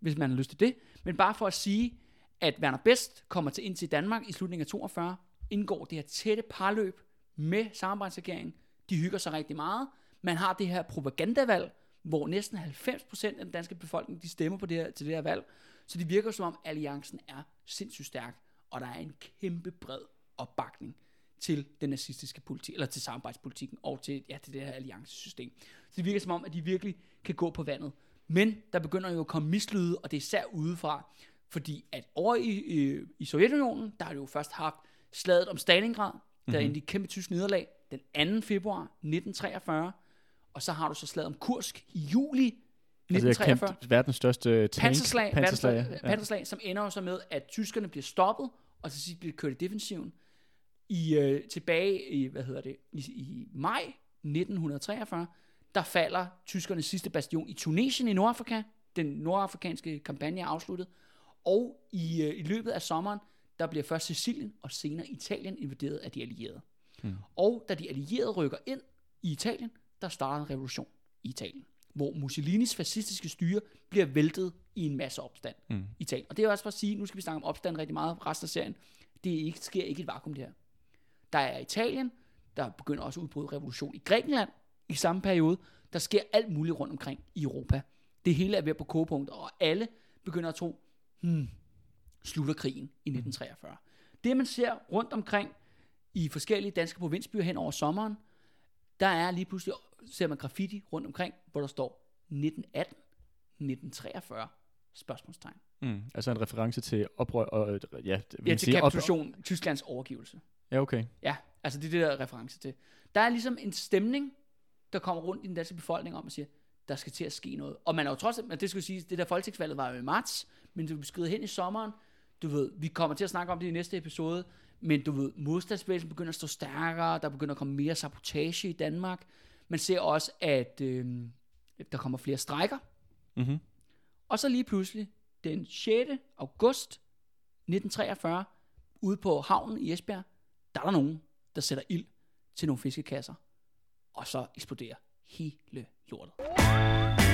hvis man har lyst til det. Men bare for at sige, at Werner Best kommer til ind til Danmark i slutningen af 42, indgår det her tætte parløb med samarbejdsregeringen. De hygger sig rigtig meget. Man har det her propagandavalg, hvor næsten 90% af den danske befolkning, de stemmer på det her, til det her valg. Så det virker som om, alliancen er sindssygt stærk, og der er en kæmpe bred opbakning til den nazistiske politik, eller til samarbejdspolitikken, og til, ja, til det her alliancesystem. Så det virker som om, at de virkelig kan gå på vandet. Men der begynder jo at komme mislyde, og det er især udefra, fordi at over i, i, i Sovjetunionen, der har de jo først haft slaget om Stalingrad, der mm-hmm. er en kæmpe tysk nederlag, den 2. februar 1943, og så har du så slaget om Kursk i juli Altså, jeg 1943. kæmpte verdens største tank. Panserslag, panserslag panserslag, ja. panserslag, som ender jo så med, at tyskerne bliver stoppet, og til sidst bliver kørt i defensiven. I, øh, tilbage i, hvad hedder det, i, i maj 1943, der falder tyskernes sidste bastion i Tunesien i Nordafrika. Den nordafrikanske kampagne er afsluttet. Og i, øh, i løbet af sommeren, der bliver først Sicilien og senere Italien invaderet af de allierede. Hmm. Og da de allierede rykker ind i Italien, der starter en revolution i Italien, hvor Mussolinis fascistiske styre bliver væltet i en masse opstand mm. i Italien. Og det er også for at sige, nu skal vi snakke om opstand rigtig meget resten af serien, det ikke, sker ikke et vakuum det her. Der er Italien, der begynder også at udbryde revolution i Grækenland i samme periode. Der sker alt muligt rundt omkring i Europa. Det hele er ved på kogepunkt, og alle begynder at tro, hmm, slutter krigen i 1943. Det man ser rundt omkring i forskellige danske provinsbyer hen over sommeren, der er lige pludselig, ser man graffiti rundt omkring, hvor der står 1918, 1943, spørgsmålstegn. Mm. Altså en reference til oprør og ja, Ja, til kapitulation, Tysklands overgivelse. Ja, okay. Ja, altså det er det, der er reference til. Der er ligesom en stemning, der kommer rundt i den danske befolkning om at sige, der skal til at ske noget. Og man er jo trods alt, det skal sige, det der folketingsvalget var jo i marts, men det skrider hen i sommeren. Du ved, vi kommer til at snakke om det i næste episode, men du ved, modstandsbevægelsen begynder at stå stærkere, der begynder at komme mere sabotage i Danmark. Man ser også, at øh, der kommer flere strækker. Mm-hmm. Og så lige pludselig, den 6. august 1943, ude på havnen i Esbjerg, der er der nogen, der sætter ild til nogle fiskekasser. Og så eksploderer hele lortet.